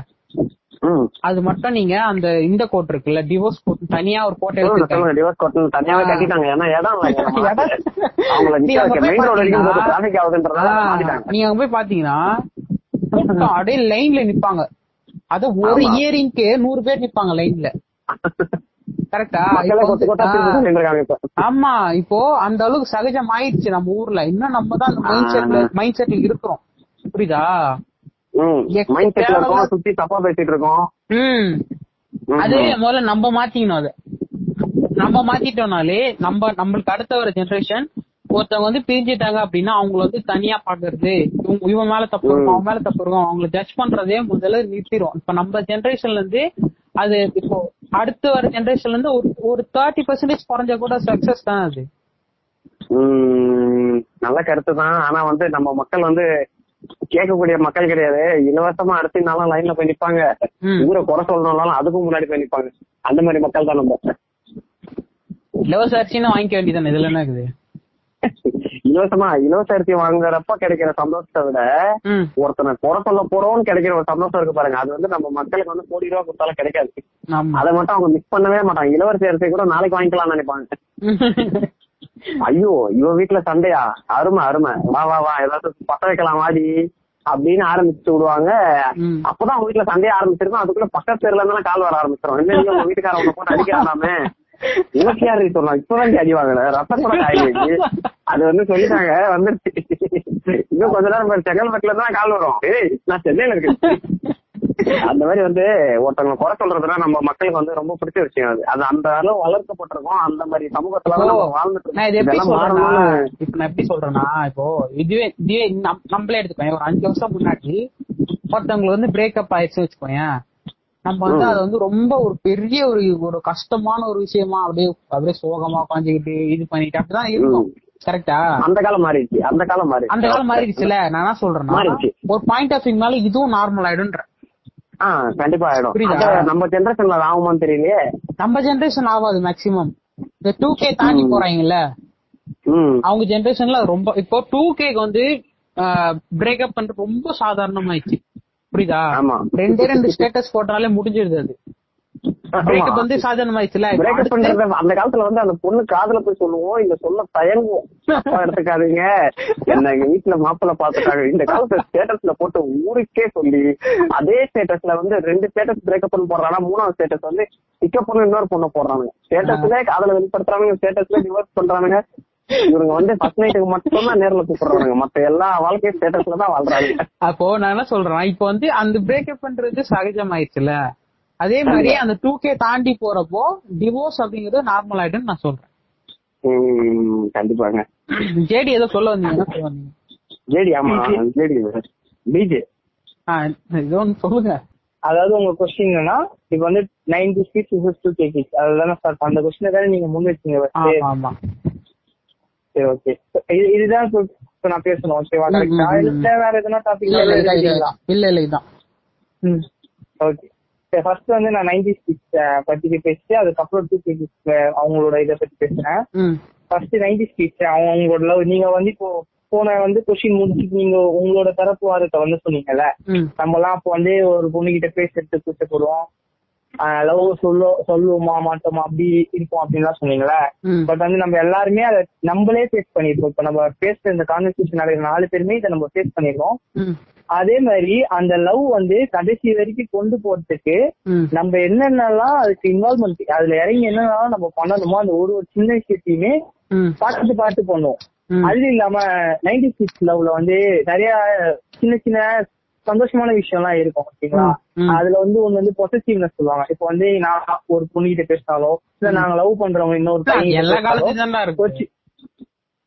ம். அது மட்டும் நீங்க அந்த இந்த கோர்ட் இருக்குல்ல டிவோர்ஸ் கோர்ட் தனியா ஒரு கோர்ட் சொல்லுங்க டிவோர்ஸ் கோர்ட் தனியாவே. கட்டிட்டாங்க ஏன்னா இடம் நீங்க அங்க போய் பாத்தீங்கன்னா அப்படியே லைன்ல நிப்பாங்க. அது ஒரு. இயரிங்க்கு நூறு பேர் நிப்பாங்க லைன்ல கரெக்டா? ஆமா இப்போ அந்த அளவுக்கு சகஜம் ஆயிடுச்சு நம்ம ஊர்ல. இன்னும் நம்ம தான் அந்த மைண்ட் செட்ல மைண்ட் செட்ல இருக்கிறோம். புரியுதா? மைண்ட் செட்ல இருக்கோம் சுத்தி தப்பா பேசிட்டு இருக்கோம். அது முதல்ல நம்ம மாத்திக்கணும் அதை. நம்ம மாத்திட்டோம்னாலே நம்ம நம்மளுக்கு அடுத்த வர ஜெனரேஷன் ஒருத்தவங்க வந்து பிரிஞ்சிட்டாங்க அப்படின்னா அவங்கள வந்து தனியா பாக்குறது. இவங்க இவன் மேல தப்பு இருக்கும் அவன் மேல தப்பு இருக்கும். அவங்கள ஜட்ஜ் பண்றதே முதல்ல நிறுத்திடும் இப்ப நம்ம ஜெனரேஷன்ல இருந்து அது இப்போ அடுத்து வர ஜெனரேஷன்ல இருந்து ஒரு ஒரு தேர்ட்டி பர்சன்டேஜ் குறைஞ்சா கூட சக்சஸ் தான் அது. நல்ல கருத்து தான். ஆனா வந்து நம்ம மக்கள் வந்து கேட்கக்கூடிய மக்கள் கிடையாது. இலவசமா அரிசினாலும் லைன்ல போய் நிப்பாங்க. ஊரை குறை சொல்லணும்னாலும் அதுக்கும் முன்னாடி போய் நிப்பாங்க. அந்த மாதிரி மக்கள் தான் நம்ம. இலவச அரிசின்னு வாங்கிக்க வேண்டியதானே இதுல என்ன இருக்குது? இலவசமா இலவச அரிசி வாங்குறப்ப கிடைக்கிற சந்தோஷத்தை விட ஒருத்தனை குறை சொல்ல போறோம்னு கிடைக்கிற ஒரு சந்தோஷம் இருக்கு பாருங்க. அது வந்து நம்ம மக்களுக்கு வந்து கோடி ரூபா கொடுத்தாலும் கிடைக்காது. அதை மட்டும் அவங்க மிஸ் பண்ணவே மாட்டாங்க. இலவச அரிசி கூட நாளைக்கு வாங்கிக்கலாம்னு நினைப்பாங்க. ஐயோ இவ வீட்டுல சண்டையா? அருமை அருமை. வா வா வா. ஏதாவது பத்த வைக்கலாம் வாடி. அப்படின்னு ஆரம்பிச்சு விடுவாங்க. அப்பதான் அவங்க வீட்டுல சண்டையா ஆரம்பிச்சிருக்கும். அதுக்குள்ள பக்கத்து தெருல இருந்தாலும் கால் வர ஆரம்பிச்சிடும் என்ன உங்க வீட்டுக்காரன் உங்களை போட்டு அடிக்கிறாமே உனக்கு யாரு சொன்னா இப்பதான் அடி வாங்கல கூட அது வந்து சொல்லிட்டாங்க வந்து இன்னும் கொஞ்ச நேரம் செங்கல்பட்டுல தான் கால் வரும். நான் சென்னையில இருக்கேன். அந்த மாதிரி வந்து ஒருத்தவங்க குறை சொல்றதுனா நம்ம மக்களுக்கு வந்து ரொம்ப பிடிச்ச விஷயம் அது. அது அந்த அளவு வளர்க்கப்பட்டிருக்கோம். அந்த மாதிரி சமூகத்துல வாழ்ந்துட்டு இப்ப நான் எப்படி சொல்றேன்னா இப்போ இதுவே இதுவே நம்- நம்மளே எடுத்துக்கோங்க ஒரு அஞ்சு வருஷம் முன்னாடி ஒருத்தவங்களுக்கு வந்து பிரேக்கப் ஆயிடுச்சுன்னு வச்சுக்கோயேன். நம்ம வந்து அதை வந்து ரொம்ப ஒரு பெரிய ஒரு ஒரு கஷ்டமான ஒரு விஷயமா அப்படியே அப்படியே சோகமா உட்காந்துக்கிட்டு இது பண்ணிட்டு அப்படிதான் இருக்கும் கரெக்டா அந்த காலம் மாறிடுச்சு. அந்த காலம் மாறி அந்த காலம் மாறிடுச்சுல. நான் என்ன சொல்றேன்னா. ஒரு பாயிண்ட் ஆஃப் வியூனால இதுவும் நார்மல் ஆயிடும்ன்ற. ஆ கண்டிப்பா ஆயிடும். நம்ம ஜெனரேஷன்ல ஆகுமான்னு தெரியலையே. நம்ம ஜெனரேஷன் ஆகாது மேக்சிமம் இந்த டூ கே தாண்டி போறாங்கல்ல? அவங்க ஜெனரேஷன்ல ரொம்ப இப்போ டூ கேக்கு வந்து பிரேக்கப் பண்றது ரொம்ப சாதாரணமாயிடுச்சு. புரியுதா. ரெண்டே ரெண்டு ஸ்டேட்டஸ் போட்டாலே முடிஞ்சிருது அது. பிரேக்கப் வந்து அடுத்து- பண்றது அந்த காலத்துல வந்து அந்த பொண்ணு காதுல போய் சொல்லுவோம் இந்த சொல்ல தயங்குவோம். எடுத்துக்காதீங்க. என்ன எங்க வீட்டுல மாப்பிள்ள பாத்துட்டாங்க. இந்த காலத்துல ஸ்டேட்டஸ்ல போட்டு ஊருக்கே சொல்லி அதே ஸ்டேட்டஸ்ல வந்து ரெண்டு ஸ்டேட்டஸ் பிரேக்கப் பண்ணி போடுறாங்க மூணாவது ஸ்டேட்டஸ் வந்து பிக்கப் பண்ணி இன்னொரு பொண்ணு போடுறாங்க ஸ்டேட்டஸ்ல காதல வெளிப்படுத்துறாங்க ஸ்டேட்டஸ்ல டிவோர்ஸ் பண்றானுங்க. இவங்க வந்து ஃபர்ஸ்ட் நைட்டுக்கு மட்டும் தான் நேர்ல கூப்பிடுறாங்க மத்த எல்லா வாழ்க்கையும் ஸ்டேட்டஸ்ல தான் வாழ்றாங்க. அப்போ நான் என்ன சொல்றேன் இப்போ வந்து அந்த பிரேக்கப் பண்றது சகஜமாயிடுச்சுல அதே மாதிரி அந்த டூ கே தாண்டி போறப்போ டிவோர்ஸ் அப்படிங்கறது நார்மல் ஆயிடுன்னு நான் சொல்றேன். உம் கண்டிப்பாங்க. ஜேடி ஏதோ சொல்ல வந்தீங்க ஜேடி ஆமா ஜேடி பிஜே ஆ, ஏதோ ஒண்ணு சொல்லுங்க. அதாவது உங்க கொஸ்டின் என்னன்னா இப்ப வந்து ninety kids two K kids அதுதானே ஸ்டார்ட் அந்த கொஸ்டினை தானே நீங்க முன் வச்சீங்க first. ஆமா ஆமா. சரி ஓகே இது இதுதான் இப்ப நான் பேசணும். ஓகேவா கரெக்டா. இல்ல வேற எதுனா டாபிக் இல்ல இல்ல இதான். ஓகே ஃபர்ஸ்ட் வந்து நான் நைன்டி கிட்ஸ் பத்தி பேசிட்டு அதுக்கப்புறம் டூ கே அவங்களோட இதை பத்தி பேசுறேன். ஃபர்ஸ்ட் நைன்டி அவங்க அவங்களோட love. நீங்க வந்து இப்போ போன வந்து கொஸ்டின் முடிச்சுட்டு நீங்க உங்களோட தரப்பு வாதத்தை வந்து சொன்னீங்கல்ல? நம்ம எல்லாம் அப்போ வந்து ஒரு பொண்ணு கிட்ட பேசுறது கூச்சப்படுவோம் லவ் சொல்ல சொல்லுவோமா மாட்டோமா அப்படி இருப்போம் அப்படின்லாம் சொன்னீங்களே. பட் வந்து நம்ம எல்லாருமே அதை நம்மளே ஃபேஸ் பண்ணிருக்கோம் இப்ப நம்ம பேசுற இந்த கான்வர்சேஷன் நடக்கிற நாலு பேருமே இதை நம்ம ஃபேஸ் பண்ணிருக்கோம் அதே மாதிரி அந்த லவ் வந்து கடைசி வரைக்கும் கொண்டு போறதுக்கு நம்ம என்னென்னலாம் அதுக்கு இன்வால்மெண்ட் அதுல இறங்கி என்னென்னலாம் நம்ம பண்ணணுமோ அந்த ஒரு ஒரு சின்ன விஷயத்தையுமே பார்த்து பார்த்து பண்ணுவோம். அது இல்லாம நைன்டி சிக்ஸ் லவ்ல வந்து நிறைய சின்ன சின்ன சந்தோஷமான விஷயம்லாம் இருக்கும் ஓகேங்களா. அதுல வந்து ஒண்ணு வந்து பொசசிவ்னஸ் சொல்லுவாங்க. இப்போ வந்து நான் ஒரு பொண்ணுகிட்ட பேசினாலோ இல்ல நாங்க லவ் பண்றவங்க இன்னொரு பையன் கிட்ட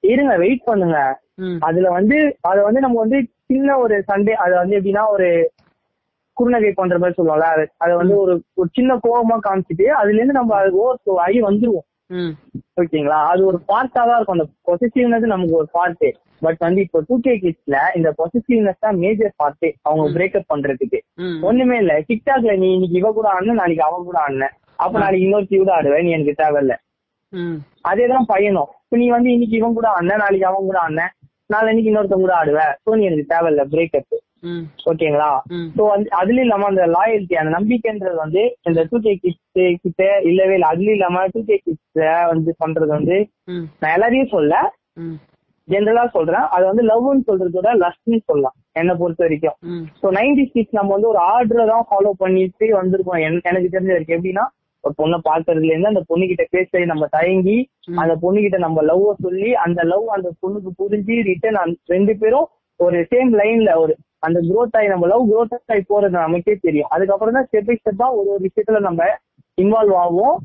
இருங்க வெயிட் பண்ணுங்க. அதுல வந்து அத வந்து நம்ம வந்து சின்ன ஒரு சண்டே அது வந்து எப்படின்னா ஒரு குறுநகை பண்ற மாதிரி சொல்லுவோம்ல அது- வந்து ஒரு ஒரு சின்ன கோவமா காமிச்சிட்டு அதுல இருந்து நம்ம அது ஓவர் ஆகி வந்துருவோம். ஓகேங்களா? அது ஒரு பார்ட்டா தான் இருக்கும். அந்த பொசிட்டிவ்னஸ் நமக்கு ஒரு பார்ட் பட் வந்து இப்போ டூ கே கிட்ஸ்ல இந்த பொசிட்டிவ்னஸ் தான் மேஜர் பார்ட் அவங்க பிரேக்கப் பண்றதுக்கு. ஒண்ணுமே இல்ல. டிக்டாக்ல நீ இன்னைக்கு இவ கூட ஆடணும் நாளைக்கு அவன் கூட ஆடின. அப்ப நாளைக்கு இன்னொருத்தி கூட ஆடுவேன் நீ எனக்கு தேவையில்ல. அதேதான் பையனும். இப்ப நீ வந்து இன்னைக்கு இவன் கூட ஆடின நாளைக்கு அவன் கூட ஆடின. நாளைக்கு இன்னொருத்தன் கூட ஆடுவ சோ நீ எனக்கு தேவையில்ல பிரேக்கப் ஓகேங்களா சோ வந்து அதுல இல்லாம அந்த லாயல்ட்டி அந்த நம்பிக்கைன்றது வந்து இந்த டூ கே கிட்ஸ் கிட்ட இல்லவே இல்லை. அதுல இல்லாம டூ கே கிட்ஸ் வந்து பண்றது வந்து நான் எல்லாரையும் சொல்ல ஜென்ரலா சொல்றேன். அது வந்து லவ்னு சொல்றதோட லஸ்ட்னு சொல்லலாம் என்னை பொறுத்த வரைக்கும். சோ நைன்டி சிக்ஸ் நம்ம வந்து ஒரு ஆர்டரை தான் ஃபாலோ பண்ணிட்டு வந்திருக்கோம். எனக்கு தெரிஞ்ச வரைக்கும். எப்படின்னா ஒரு பொண்ணை பாக்குறதுல இருந்து அந்த பொண்ணு கிட்ட பேச நம்ம தயங்கி. அந்த பொண்ணு கிட்ட நம்ம லவ் சொல்லி அந்த லவ் அந்த பொண்ணுக்கு புரிஞ்சு ரிட்டர்ன் ரெண்டு பேரும் ஒரு சேம் லைன்ல ஒரு அந்த growth ஆகி நம்ம லவ் growth ஆகி போறது நமக்கே தெரியும் அதுக்கப்புறம் தான் ஸ்டெப் பை ஸ்டெப்பா ஒரு ஒரு விஷயத்துல நம்ம இன்வால்வ் ஆகும்.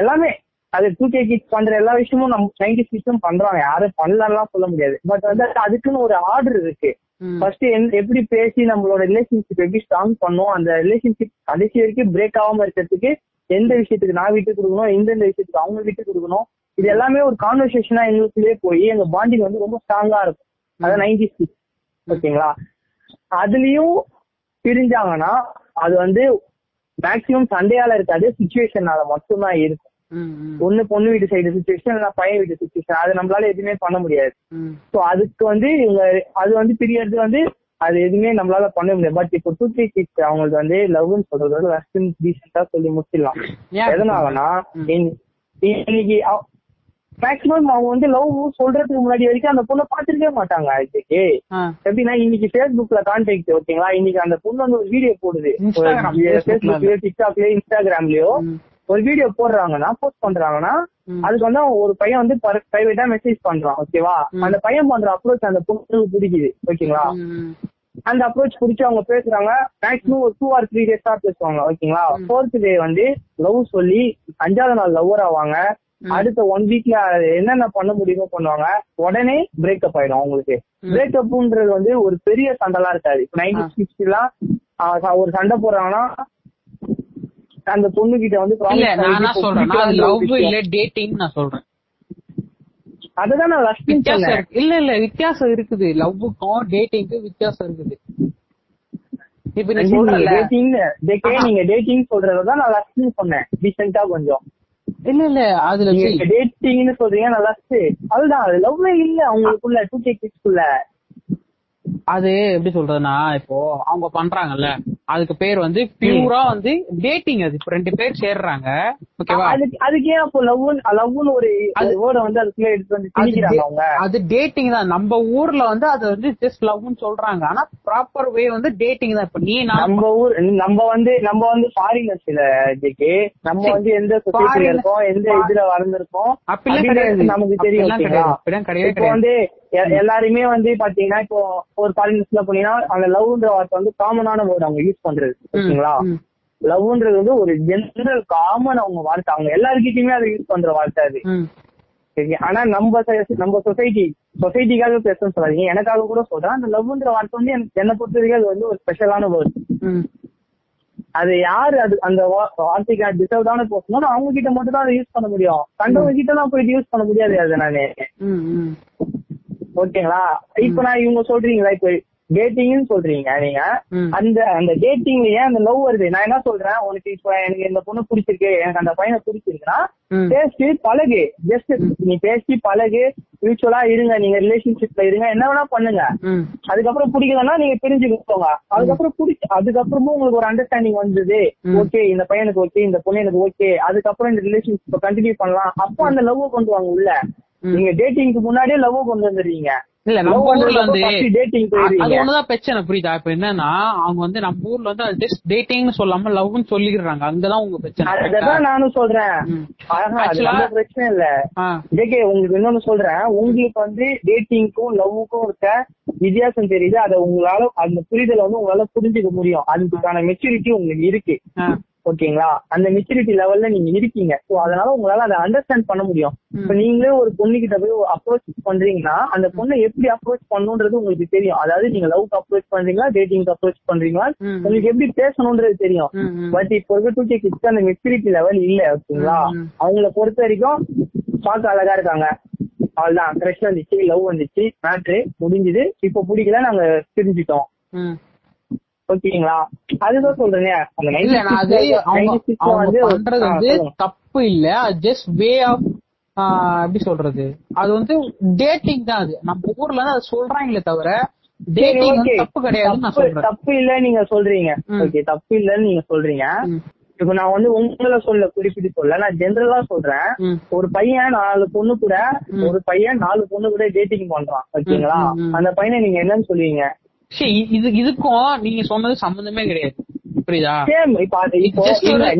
எல்லாமே அது டூ கே கிட்ஸ் பண்ற எல்லா விஷயமும் நம்ம நைன்டி சிக்ஸும் பண்றாங்க யாரும் பண்ணலாம் சொல்ல முடியாது பட் வந்து அதுக்குன்னு ஒரு ஆர்டர் இருக்கு. ஃபர்ஸ்ட் எப்படி பேசி நம்மளோட ரிலேஷன்ஷிப் எப்படி ஸ்ட்ராங் பண்ணோம் அந்த ரிலேஷன்ஷிப் கடைசி வரைக்கும் பிரேக் ஆகாம இருக்கிறதுக்கு எந்த விஷயத்துக்கு நான் விட்டு கொடுக்கணும் எந்தெந்த விஷயத்துக்கு அவங்க விட்டு கொடுக்கணும் இது எல்லாமே ஒரு கான்வர்சேஷனா எங்களுக்குள்ளே போய் எங்க பாண்டிங் வந்து ரொம்ப ஸ்ட்ராங்கா இருக்கும். அதான் நைன்டி சிக்ஸ் ஓகேங்களா? அதுலயும் பிரிஞ்சாங்கன்னா அது வந்து மேக்சிமம் சண்டையால இருக்காது சுச்சுவேஷனால மட்டும்தான் இருக்கும். ஒண்ணு பொண்ணு வீட்டு சைடு சுச்சுவேஷன் இல்ல பையன் வீட்டு சுச்சுவேஷன் அது நம்மளால எதுவுமே பண்ண முடியாது. சோ அதுக்கு வந்து இவங்க அது வந்து பிரியறது வந்து அது எதுவுமே நம்மளால பண்ண முடியாது பட் இப்போ டூ த்ரீ கிட்ஸ் அவங்களுக்கு வந்து லவ்னு சொல்றது வந்து வெஸ்டர்ன் டீசெண்டா சொல்லி முடிச்சிடலாம் எதனாலனா இன்னைக்கு மேக்சிமம் அவங்க வந்து லவ் சொல்றதுக்கு முன்னாடி வரைக்கும் அந்த பொண்ணை பாத்துருக்கவே மாட்டாங்க இதுக்கு ஆ. எப்படின்னா இன்னைக்கு ஃபேஸ்புக்ல கான்டாக்ட் ஓகேங்களா இன்னைக்கு அந்த பொண்ணு வந்து ஒரு வீடியோ போடுது. ஃபேஸ்புக்லயோ டிக்டாக்லயோ இன்ஸ்டாகிராம்லயோ. ஒரு வீடியோ போடுறாங்கன்னா போஸ்ட் பண்றாங்கன்னா. அதுக்கு வந்து ஒரு பையன் வந்து பிரைவேட்டா மெசேஜ் பண்றான் ஓகேவா. அந்த பையன் பண்ற அப்ரோச் அந்த பொண்ணுக்கு பிடிக்குது ஓகேங்களா அந்த அப்ரோச் பிடிச்சி அவங்க பேசுறாங்க மேக்ஸிமம் ஒரு டூ ஆர் த்ரீ டேஸ் தான் பேசுவாங்க ஓகேங்களா. ஃபோர்த் டே வந்து லவ் சொல்லி அஞ்சாவது நாள் லவ்வர் ஆவாங்க. அடுத்த ஒன் வீக்ல என்னென்ன பண்ண முடியுமோ பண்ணுவாங்க உடனே பிரேக்கப் ஆயிடும் அவங்களுக்கு. பிரேக்கப்ன்றது வந்து ஒரு பெரிய சண்டைலாம் இருக்காது இப்போ நைன்டி ஆ. சிக்ஸ்டிலாம் ஒரு சண்டை போடுறாங்கன்னா அந்த பொண்ணு கிட்ட வந்து சொல்றேன் லவ். இல்ல டேட்டிங் நான் சொல்றேன் அதுதான் நான் வித்தியாசம் சொன்னேன் இல்ல இல்ல வித்தியாசம் இருக்குது. லவ்வுக்கும் டேட்டிங்க்கும் வித்தியாசம் இருக்குது. இப்ப நீ டேட்டிங். நீங்க டேட்டிங் சொல்றதான் நான் லஸ்ட்னு சொன்னேன் டீசெண்டா கொஞ்சம். இல்ல இல்ல அதுல டேட்டிங்னு சொல்றீங்க நான் லஸ்ட் அதுதான் அது லவ்வே இல்ல அவங்களுக்குள்ள டூ கே கிட்ஸ்குள்ள அது எப்படி சொல்றதுன்னா இப்போ அவங்க பண்றாங்கல்ல. அதுக்கு பேர் வந்து பியூரா வந்து டேட்டிங் அது. ரெண்டு பேர் சேர்றாங்க. ஓகேவா அதுக்கு அதுக்கு ஏன் அப்போ லவ் லவ்னு ஒரு அது- வேர்டை வந்து அதுக்குள்ள எடுத்து வந்து திணிக்கிறாங்க அவங்க? அது டேட்டிங் தான். நம்ம ஊர்ல வந்து அது வந்து ஜஸ்ட் லவ்னு சொல்றாங்க. ஆனா ப்ராப்பர் வே வந்து டேட்டிங் தான். இப்ப நீ நம்ம ஊர் நம்ம வந்து நம்ம வந்து ஃபாரினர்ஸ் இல்ல இதுக்கு நம்ம. வந்து எந்த சொசைட்டில இருக்கோம் எந்த இதுல வளர்ந்துருக்கோம் அப்படிலாம் நமக்கு தெரியும் அப்படிலாம்? கிடையாது இப்போ கிடையாது. வந்து எல்லாருமே வந்து பாத்தீங்கன்னா இப்போ ஒரு ஃபாரினர்ஸ்ல போனீங்கன்னா அந்த லவ்ன்ற வார்த்தை வந்து காமனான வேர்டு அவங்க யூஸ் பண்றது ஓகேங்களா. லவ்ன்றது வந்து ஒரு ஜெனரல் காமன் அவங்க வார்த்தை. அவங்க எல்லாருக்கிட்டயுமே அதை யூஸ் பண்ற வார்த்தை அது. ஆனா நம்ம நம்ம சொசைட்டி சொசைட்டிக்காக பேசணும்னு சொல்லாதீங்க. எனக்காக கூட சொல்றேன். அந்த லவ்ன்ற வார்த்தை வந்து எனக்கு என்னை பொறுத்த வரைக்கும் அது வந்து ஒரு ஸ்பெஷலான வேர்ட். அது யாரு அது அந்த வார்த்தைக்கு டிசர்வ்டான பேசணும் அவங்க கிட்ட மட்டும் தான் அதை யூஸ் பண்ண முடியும். கண்டவங்க கிட்ட எல்லாம் போயிட்டு யூஸ் பண்ண முடியாது அதை நானு. ஓகேங்களா? இப்ப நான் இவங்க சொல்றீங்களா? இப்ப டேட்டிங்னு சொல்றீங்க நீங்க. அந்த அந்த டேட்டிங்ல ஏன் அந்த லவ் வருது? நான் என்ன சொல்றேன்? உனக்கு இப்ப எனக்கு இந்த பொண்ணு பிடிச்சிருக்கு. எனக்கு அந்த பையனை பிடிச்சிருக்குன்னா. பேசி பழகு. ஜஸ்ட் நீ பேசி பழகு. மியூச்சுவலா இருங்க. நீங்க ரிலேஷன்ஷிப்ல இருங்க. என்ன வேணா பண்ணுங்க. அதுக்கப்புறம் பிடிக்கலன்னா நீங்க பிரிஞ்சுக்கோங்க. அதுக்கப்புறம் பிடிச்சி அதுக்கப்புறமும் உங்களுக்கு ஒரு அண்டர்ஸ்டாண்டிங் வந்தது. ஓகே இந்த பையனுக்கு ஓகே இந்த பொண்ணு எனக்கு ஓகே அதுக்கப்புறம் இந்த ரிலேஷன்ஷிப் கண்டினியூ பண்ணலாம். அப்போ அந்த லவ் கொண்டு வாங்க உள்ள. நீங்க டேட்டிங்க்கு முன்னாடியே லவ் கொண்டு வந்துடுறீங்க. இல்ல நம்ம ஊர்ல வந்து அது ஒண்ணுதான் பிரச்சனை புரியுதா? இப்ப என்னன்னா அவங்க வந்து நம்ம ஊர்ல வந்து ஜஸ்ட் டேட்டிங்னு சொல்லாம லவ்னு சொல்லிடுறாங்க. அங்கதான் உங்க பிரச்சனை அதான் நானும் சொல்றேன். பிரச்சனை இல்ல. ஜேகே உங்களுக்கு இன்னொன்னு சொல்றேன். உங்களுக்கு வந்து டேட்டிங்க்கும் லவ்வுக்கும் இருக்க வித்தியாசம் தெரியுது. அதை உங்களால அந்த புரிதலை வந்து உங்களால புரிஞ்சுக்க முடியும். அதுக்கான மெச்சூரிட்டி உங்களுக்கு இருக்கு. ஓகேங்களா? அந்த மெச்சூரிட்டி லெவல்ல நீங்க இருக்கீங்க. சோ அதனால உங்களால அதை அண்டர்ஸ்டாண்ட் பண்ண முடியும். இப்ப நீங்களே ஒரு பொண்ணு கிட்ட போய் அப்ரோச் பண்றீங்கன்னா அந்த பொண்ணை எப்படி அப்ரோச் பண்ணணுன்றது உங்களுக்கு தெரியும். அதாவது நீங்க லவ்க்கு அப்ரோச் பண்றீங்களா டேட்டிங்க்கு அப்ரோச் பண்றீங்களா. உங்களுக்கு எப்படி பேசணும்ன்றது தெரியும். பட் இப்போ இருக்க டூ கே கிட்ஸ்க்கு அந்த மெச்சூரிட்டி லெவல் இல்ல ஓகேங்களா. அவங்கள பொறுத்த வரைக்கும் பார்க்க அழகா இருக்காங்க. அவ்வளவுதான். கிரஷ் வந்துச்சு லவ் வந்துச்சு மேட்ரு முடிஞ்சுது. இப்போ பிடிக்கல நாங்க பிரிஞ்சுட்டோம். ஓகேங்களா அதுதான் சொல்றேன் இல்ல நான் அது 96 அவங்க 96 அவங்க வந்து பண்றது வந்து. தப்பு இல்ல ஜஸ்ட் வே ஆஃப் எப்படி சொல்றது அது வந்து டேட்டிங் தான் அது நம்ம ஊர்ல அதை சொல்றாங்களே தவிர. தப்பு கிடையாதுன்னு நான் தப்பு- சொல்றேன் தப்பு இல்ல நீங்க சொல்றீங்க. ஓகே தப்பு இல்லன்னு நீங்க சொல்றீங்க. இப்ப நான் வந்து உங்களை சொல்ல குறிப்பிட்டு சொல்ல நான் ஜெனரலா சொல்றேன். ஒரு பையன் நாலு பொண்ணு கூட. ஒரு பையன் நாலு பொண்ணு கூட டேட்டிங் பண்றான் ஓகேங்களா. அந்த பையனை நீங்க என்னன்னு சொல்லுவீங்க சரி இது இதுக்கும் நீங்க சொன்னது சம்பந்தமே கிடையாது. புரியுதா?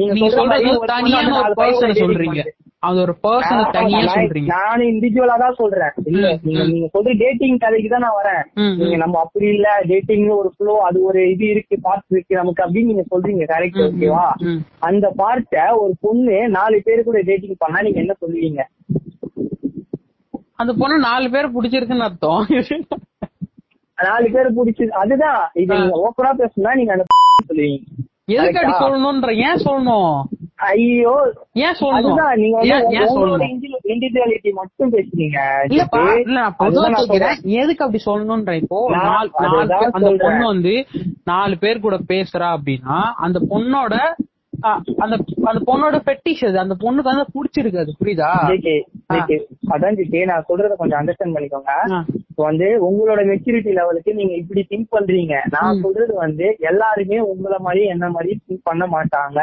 நீங்க சொல்றது தனியான ஒரு பர்சனை சொல்றீங்க. அது ஒரு பர்சனை தனியா சொல்றீங்க. நான் இண்டிவிஜுவலா தான் சொல்றேன். இல்ல நீங்க. நீங்க சொல்ற டேட்டிங் கதைக்கு தான் நான் வரேன். நீங்க. நம்ம அப்படி இல்ல டேட்டிங் ஒரு ஃப்ளோ அது ஒரு இது இருக்கு பார்ட் இருக்கு நமக்கு அப்படின்னு நீங்க சொல்றீங்க கரெக்ட் ஓகேவா. அந்த பார்ட்ட ஒரு பொண்ணு நாலு பேரு கூட டேட்டிங் பண்ணா நீங்க என்ன சொல்லுவீங்க? அந்த பொண்ணு நாலு பேர் பிடிச்சிருக்குன்னு அர்த்தம். நாலு பேர் பிடிச்சி அதுதான் இது. நீங்க ஓப்பனா பேசுனா நீங்க அந்த சொல்லுவீங்க எதுக்கு? சொல்லணும்ன்ற ஏன் சொல்லணும் ஐயோ ஏன் சொல்லணும் நீங்க வந்து இண்டிவிஜுவாலிட்டி மட்டும் பேசுறீங்க. இல்ல கேக்குறேன். எதுக்கு அப்படி சொல்லணும்ன்ற இப்போ நாலு அந்த. பொண்ணு வந்து நாலு பேர் கூட பேசுறா அப்படின்னா அந்த பொண்ணோட அந்த அந்த பொண்ணோட பெட்டிஷ் அது அந்த பொண்ணுக்கு வந்து புடிச்சிருக்கு அது புரியுதா. அதான் ஜிகே, நான் சொல்றத கொஞ்சம் அண்டர்ஸ்டாண்ட் பண்ணிக்கோங்க. இப்போ வந்து உங்களோட மெச்சூரிட்டி லெவலுக்கு நீங்க இப்படி திங்க் பண்றீங்க நான். சொல்றது வந்து எல்லாருமே உங்கள மாதிரி என்ன மாதிரி திங்க் பண்ண மாட்டாங்க.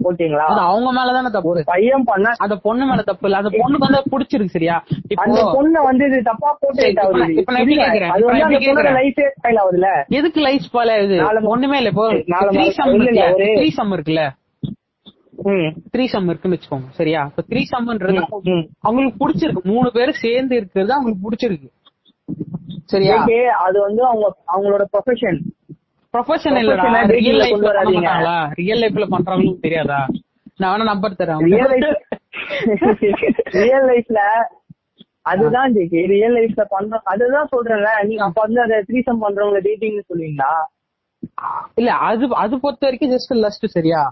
ஓகேங்களா அது அவங்க மேலதானே தப்பு. ஒரு பையன் பண்ணா அந்த பொண்ணு மேல தப்பு இல்ல. அந்த பொண்ணுக்கு வந்து புடிச்சிருக்கு சரியா? அந்த பொண்ணை வந்து இது தப்பா போட்டு இப்ப நான்- கேக்குறேன்? அது வந்து அந்த பொண்ணோட? லைஃபே ஸ்டைல் ஆகுதுல எதுக்கு லைஃப் ஸ்பாயில் ஆகுது ஒண்ணுமே இல்ல இப்போ த்ரீ சம் இருக்குல்ல? த்ரீ சம் இருக்குன்னு வச்சுக்கோங்க சரியா? இப்ப த்ரீ சம்ன்றது. அவங்களுக்கு பிடிச்சிருக்கு. மூணு பேரும் சேர்ந்து இருக்கிறது அவங்களுக்கு பிடிச்சிருக்கு. சரியா? அது வந்து அவங்க அவங்களோட ப்ரொஃபஷன் ப்ரொஃபஷன் இல்லடா. ரியல் லைஃப்ல. மாட்டாங்களா? ரியல் லைஃப்ல பண்றாங்களும் தெரியாதா? நான் வேணா நம்பர் தரேன். ரியல் லைஃப் ரியல் லைஃப்ல அதுதான் ஜெகி. ரியல் லைஃப்ல பண்றோம் அதுதான் சொல்றேன்ல. நீங்க அப்ப வந்து அதை த்ரீசம் பண்றவங்க டேட்டிங்னு சொல்லுவீங்களா? இல்ல அது அது பொறுத்த வரைக்கும் ஜஸ்ட் லஸ்ட் சரியா?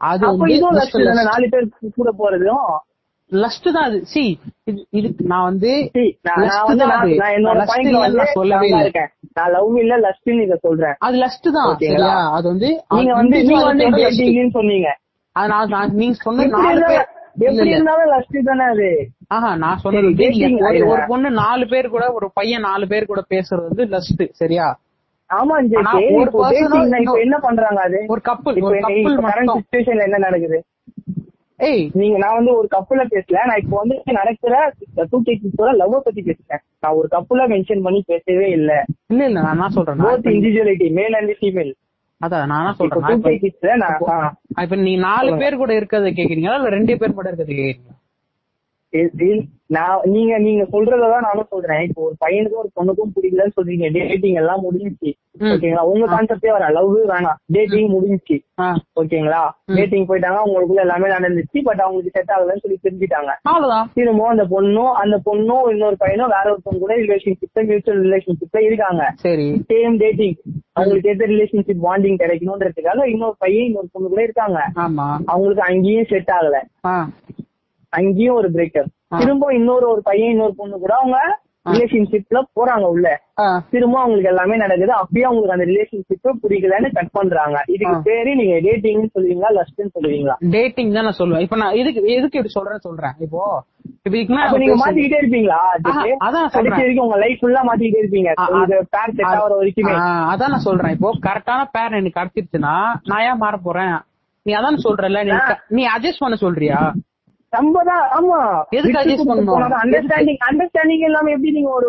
அது இதுவும் lust. நாலு பேர் கூட போறதும் லஸ்ட் தான் அது. சி இது நான் வந்து See, நான் என்னோட சொல்லவே இல்லை. இருக்கேன். நான் லவ் இல்ல லஸ்ட்னு இத சொல்றேன். அது லஸ்ட் தான்? சரியா? அது வந்து நீங்க வந்து நீங்க வந்து சொன்னீங்க. அது நான் நீங்க சொன்ன நாலு பேர் எப்படி. இருந்தாலும் லஸ்ட் தானே அது? ஆஹா நான் சொன்னது ஒரு- பொண்ணு நாலு பேர் கூட ஒரு பையன் நாலு பேர் கூட பேசுறது வந்து லஸ்ட் சரியா? ஆமா ஒரு என்ன பண்றாங்க அது? ஒரு இப்போ ஒரு situationல என்ன நடக்குது? ஏய் நீங்க நான் வந்து ஒரு கப்புல பேசல. நான் இப்போ வந்து நடக்கிற டூ கே கிட்ஸோட லவ் பத்தி பேசுறேன் நான் ஒரு கப்புல மென்ஷன் பண்ணி பேசவே இல்ல. இல்ல இல்ல நான் என்ன சொல்றேன் both individuality male and female அதான் நான் சொல்றேன் டூ கே நான் கிட்ஸ்ல நான் ஆ, இப்ப- நீ நாலு பேர் கூட இருக்கிறத கேக்குறீங்களா? இல்ல ரெண்டு பேர் மட்டும் இருக்கிறத கேக்குறீங்களா? நான் நீங்க நீங்க சொல்றதான் நானும் சொல்றேன். இப்போ ஒரு பையனுக்கும் ஒரு பொண்ணுக்கும் பிடிக்கலன்னு சொல்றீங்க. டேட்டிங் எல்லாம் முடிஞ்சுச்சு. ஓகேங்களா? உங்க கான்செப்டே வர லவ் வேணாம். டேட்டிங் முடிஞ்சுச்சு. ஓகேங்களா. டேட்டிங் போயிட்டாங்க உங்களுக்குள்ள எல்லாமே நடந்துச்சு. பட் அவங்களுக்கு செட் ஆகலன்னு சொல்லி தெரிஞ்சுட்டாங்க. அவ்வளவுதான். திரும்ப அந்த பொண்ணும் அந்த பொண்ணும் இன்னொரு பையனும் வேற ஒருத்தவங்க கூட ரிலேஷன்ஷிப்ல மியூச்சுவல் ரிலேஷன்ஷிப்ல இருக்காங்க. சரி. சேம் டேட்டிங் அவங்களுக்கு எந்த ரிலேஷன்ஷிப் பாண்டிங் கிடைக்கணும்ன்றதுக்காக இன்னொரு பையன் இன்னொரு பொண்ணு கூட இருக்காங்க அவங்களுக்கு அங்கேயும் செட் ஆகல. அங்கேயும் ஒரு பிரேக்கப் ஆ. திரும்ப இன்னொரு ஒரு பையன் இன்னொரு பொண்ணு கூட அவங்க ரிலேஷன்ஷிப்ல போறாங்க உள்ள. திரும்ப அவங்களுக்கு எல்லாமே நடக்குது. அப்பயே அவங்களுக்கு அந்த ரிலேஷன்ஷிப் பிடிக்கலன்னு கட் பண்றாங்க. இதுக்கு. பேரு நீங்க டேட்டிங்னு சொல்லுவீங்களா லஸ்ட்னு சொல்லுவீங்களா? டேட்டிங் தான் நான் சொல்லுவேன். இப்ப நான் இதுக்கு எதுக்கு இப்படி சொல்றேன்னு சொல்றேன்? இப்போ நீங்க மாத்திக்கிட்டே இருப்பீங்களா? அதான். கடைசி வரைக்கும் உங்க லைஃப் ஃபுல்லா மாத்திக்கிட்டே இருப்பீங்க. பேர் செட் ஆகிற வரைக்குமே. அதான் நான் சொல்றேன். இப்போ கரெக்டான பேர் எனக்கு கிடைச்சிருச்சுன்னா நான் ஏன் மாற போறேன்? நீ அதான் சொல்றல நீ அட்ஜஸ்ட் பண்ண சொல்றியா? நம்ம தான் ஆமா? அண்டர்ஸ்டாண்டிங் அண்டர்ஸ்டாண்டிங் இல்லாம எப்படி நீங்க ஒரு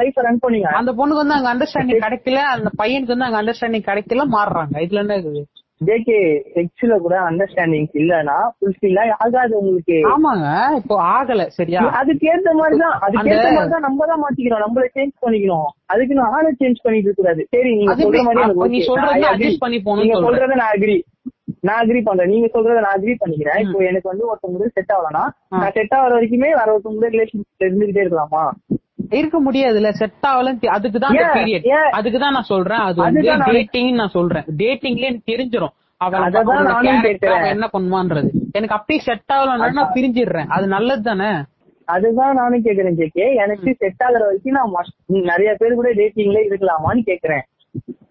லைஃப் ரன் பண்ணீங்க? அந்த பொண்ணுக்கு வந்து அங்க அண்டர்ஸ்டாண்டிங் கிடைக்கல அந்த பையனுக்கு வந்து அங்க அண்டர்ஸ்டாண்டிங் கிடைக்கல மாறுறாங்க. இதுல என்ன இருக்குது ஜேகே செக்ஸ்ல கூட அண்டர்ஸ்டாண்டிங் இல்லனா ஃபுல்ஃபில்லா ஆகாது உங்களுக்கு. ஆமாங்க இப்போ ஆகல சரியா? அதுக்கு ஏத்த மாதிரி தான் அதுக்கு ஏத்த மாதிரி தான் நம்ம தான் மாத்திக்கணும் நம்மள சேஞ்ச் பண்ணிக்கணும். அதுக்கு நான் ஆளை சேஞ்ச் பண்ணிட்டு இருக்க கூடாது சரி நீங்க சொல்ற? மாதிரி நீ. சொல்றது adjust பண்ணி. சொல்றத நான் அக்ரி நான் அக்ரி பண்றேன். நீங்க சொல்றத நான் அக்ரி பண்ணிக்கிறேன். இப்போ எனக்கு வந்து ஒருத்தவங்க செட் ஆகலனா. நான் செட் ஆகிற வரைக்குமே வேற ஒருத்தவங்க கூட ரிலேஷன்ஷிப் இருந்துகிட்டே இருக்கலாமா? இருக்க முடியாதுல்ல. செட் ஆகல. அதுக்கு தான்? பீரியட்? அதுக்கு தான் நான் சொல்றேன். அது வந்து டேட்டிங் நான் சொல்றேன். டேட்டிங்ல எனக்கு தெரிஞ்சிரும். அவன் என்ன பண்ணுவான்றது. எனக்கு அப்படியே செட் ஆகலன்னா நான் பிரிஞ்சிடுறேன். அது நல்லது தானே? அதுதான் நானும் கேக்குறேன் கேக்கே எனக்கு செட் ஆகுற வரைக்கும் நான் நிறைய பேர் கூட டேட்டிங்ல இருக்கலாமான்னு கேக்குறேன்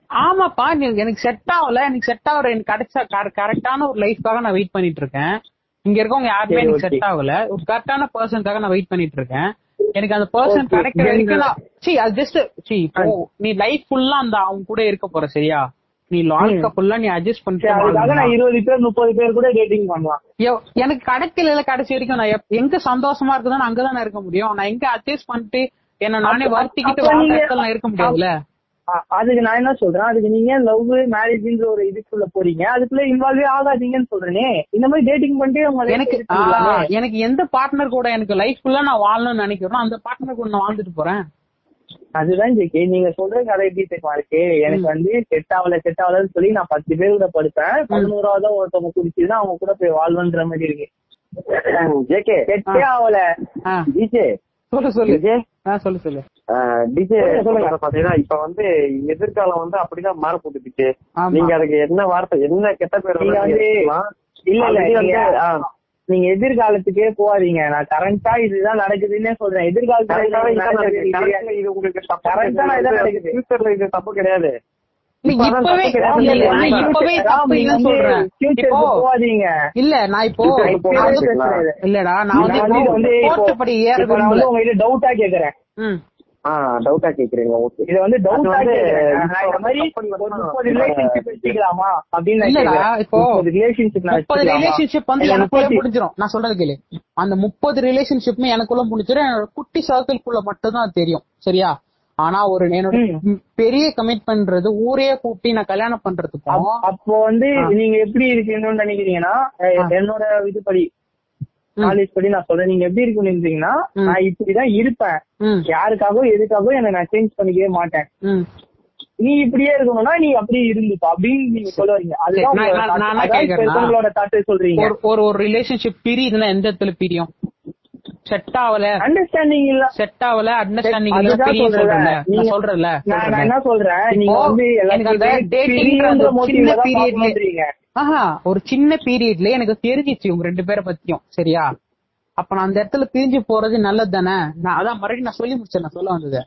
ஆமாப்பா நீ- எனக்கு செட் ஆகல. எனக்கு செட் ஆகுற எனக்கு கிடைச்ச கரெக்டான ஒரு லைஃப்காக நான் வெயிட் பண்ணிட்டு இருக்கேன். இங்க இருக்கவங்க யாருமே எனக்கு. செட் ஆகல. ஒரு கரெக்டான பர்சனுக்காக நான் வெயிட் பண்ணிட்டு இருக்கேன். எனக்கு அந்த பர்சன். கிடைக்கிற வரைக்கும் சி அது ஜஸ்ட் சி நீ லைஃப் ஃபுல்லா அந்த அவங்க கூட இருக்க போற சரியா? நீ வாழ்க்கை ஃபுல்லா நீ அட்ஜஸ்ட் அதுக்காக நான் பண்ணிட்டு இருபது பேர் முப்பது பேர் கூட டேட்டிங் பண்ணலாம். எனக்கு கிடைக்கல கடைசி வரைக்கும் நான் எங்க சந்தோஷமா இருக்குதோ நான் அங்கதான் இருக்க முடியும். நான் எங்க அட்ஜஸ்ட் பண்ணிட்டு என்ன நானே வருத்திக்கிட்டு இருக்க முடியாதுல்ல? அதுக்கு நான் என்ன சொல்றேன்? அதுக்கு நீங்க லவ் மேரேஜ்ன்ற ஒரு இதுக்குள்ள போறீங்க. அதுக்குள்ள இன்வால்வே ஆகாதீங்கன்னு சொல்றேனே. இந்த மாதிரி டேட்டிங் பண்ணிட்டு எனக்கு எனக்கு எந்த பார்ட்னர் கூட எனக்கு லைஃப் ஃபுல்லா நான் வாழணும்னு நினைக்கிறேன் அந்த பார்ட்னர் கூட நான் வாழ்ந்துட்டு போறேன். அதுதான் ஜெகே நீங்க சொல்ற கதை எப்படி தெரியுமா இருக்கு? எனக்கு வந்து செட் ஆகல செட் ஆகலன்னு சொல்லி நான் பத்து பேர் கூட படுப்பேன். பதினோராவதா ஒருத்தவங்க குடிச்சுதான் அவங்க கூட போய் வாழ்வன்ற மாதிரி இருக்கு. ஜேகே செட்டே ஆகல டிஜே சொல்லு சொல்லு. சொல்லு சொல்லு. பாத்தீங்கன்னா இப்ப வந்து எதிர்காலம் வந்து அப்படிதான் மாற ஆமா. நீங்க அதுக்கு என்ன வார்த்தை என்ன கெட்ட பேர். இல்ல இல்ல நீங்க எதிர்காலத்துக்கே போகாதீங்க. நான் கரண்டா இதுதான் நடக்குதுன்னே சொல்றேன். எதிர்காலத்துல இது உங்களுக்கு தப்பு கிடையாது. இல்ல, நான் இப்போ. இல்லடா நான் வந்து படி ஏற உங்ககிட்ட டவுட்டா கேக்குறேன். டவுட்டா கேக்குறீங்க ஓகே. இது வந்து டவுட்டா இந்த மாதிரி முப்பது ரிலேஷன்ஷிப் வச்சுக்கலாமா அப்படின்னு இல்லடா. இப்போ ரிலேஷன்ஷிப் முப்பது? ரிலேஷன்ஷிப் வந்து எனக்கு எனக்குள்ள முடிஞ்சிரும். நான் சொல்றது கேளு. அந்த முப்பது ரிலேஷன்ஷிப்புமே எனக்குள்ள முடிஞ்சிரும். என்னோட குட்டி சர்க்கிள்குள்ள மட்டும் தான் தெரியும். சரியா? ஆனா ஒரு என்னோட. பெரிய கமிட்மெண்ட்ன்றது ஊரே கூட்டி நான் கல்யாணம் பண்றதுக்கும் அப்- அப்போ வந்து நீங்க எப்படி இருக்கணும்னு நினைக்கிறீங்கன்னா என்னோட இதுபடி நாலேஜ் படி நான் சொல்றேன். நீங்க எப்படி இருக்கணும்னு நினைச்சீங்கன்னா ம். நான் இப்படிதான் இருப்பேன். ம், யாருக்காகவோ எதுக்காகவோ என்ன நான் சேஞ்ச் பண்ணிக்கவே மாட்டேன். நீ இப்படியே இருக்கணும்னா நீ அப்படியே இருந்துப்பா அப்படின்னு நீங்க சொல்ல வரீங்க அதுதான் சொல்றீங்க. ஒரு ஒரு ரிலேஷன்ஷிப் பிரியுதுன்னா எந்த இடத்துல பிரியும்? செட் ஆகல அண்டர்ஸ்டாண்டிங் இல்ல. செட் ஆகல அண்டர்ஸ்டாண்டிங் இல்ல பிரியும் சொல்றேன். நான் சொல்றேன்ல. நான். என்ன சொல்றேன்? நீங்க வந்து எனக்கு அந்த எல்லாத்தையும் dating பிரியுன்ற ன்ற ஒரு motive சின்ன தான் period ல- பார்க்கணுன்றீங்க. ஆஹா ஒரு சின்ன பீரியட்ல எனக்கு தெரிஞ்சிச்சு உங்க ரெண்டு பேரை பத்தியும். சரியா? அப்ப நான் அந்த இடத்துல பிரிஞ்சு போறது நல்லது தானே? நான் அதான் மறுபடியும் நான் சொல்லி முடிச்சேன். நான் சொல்ல வந்தது.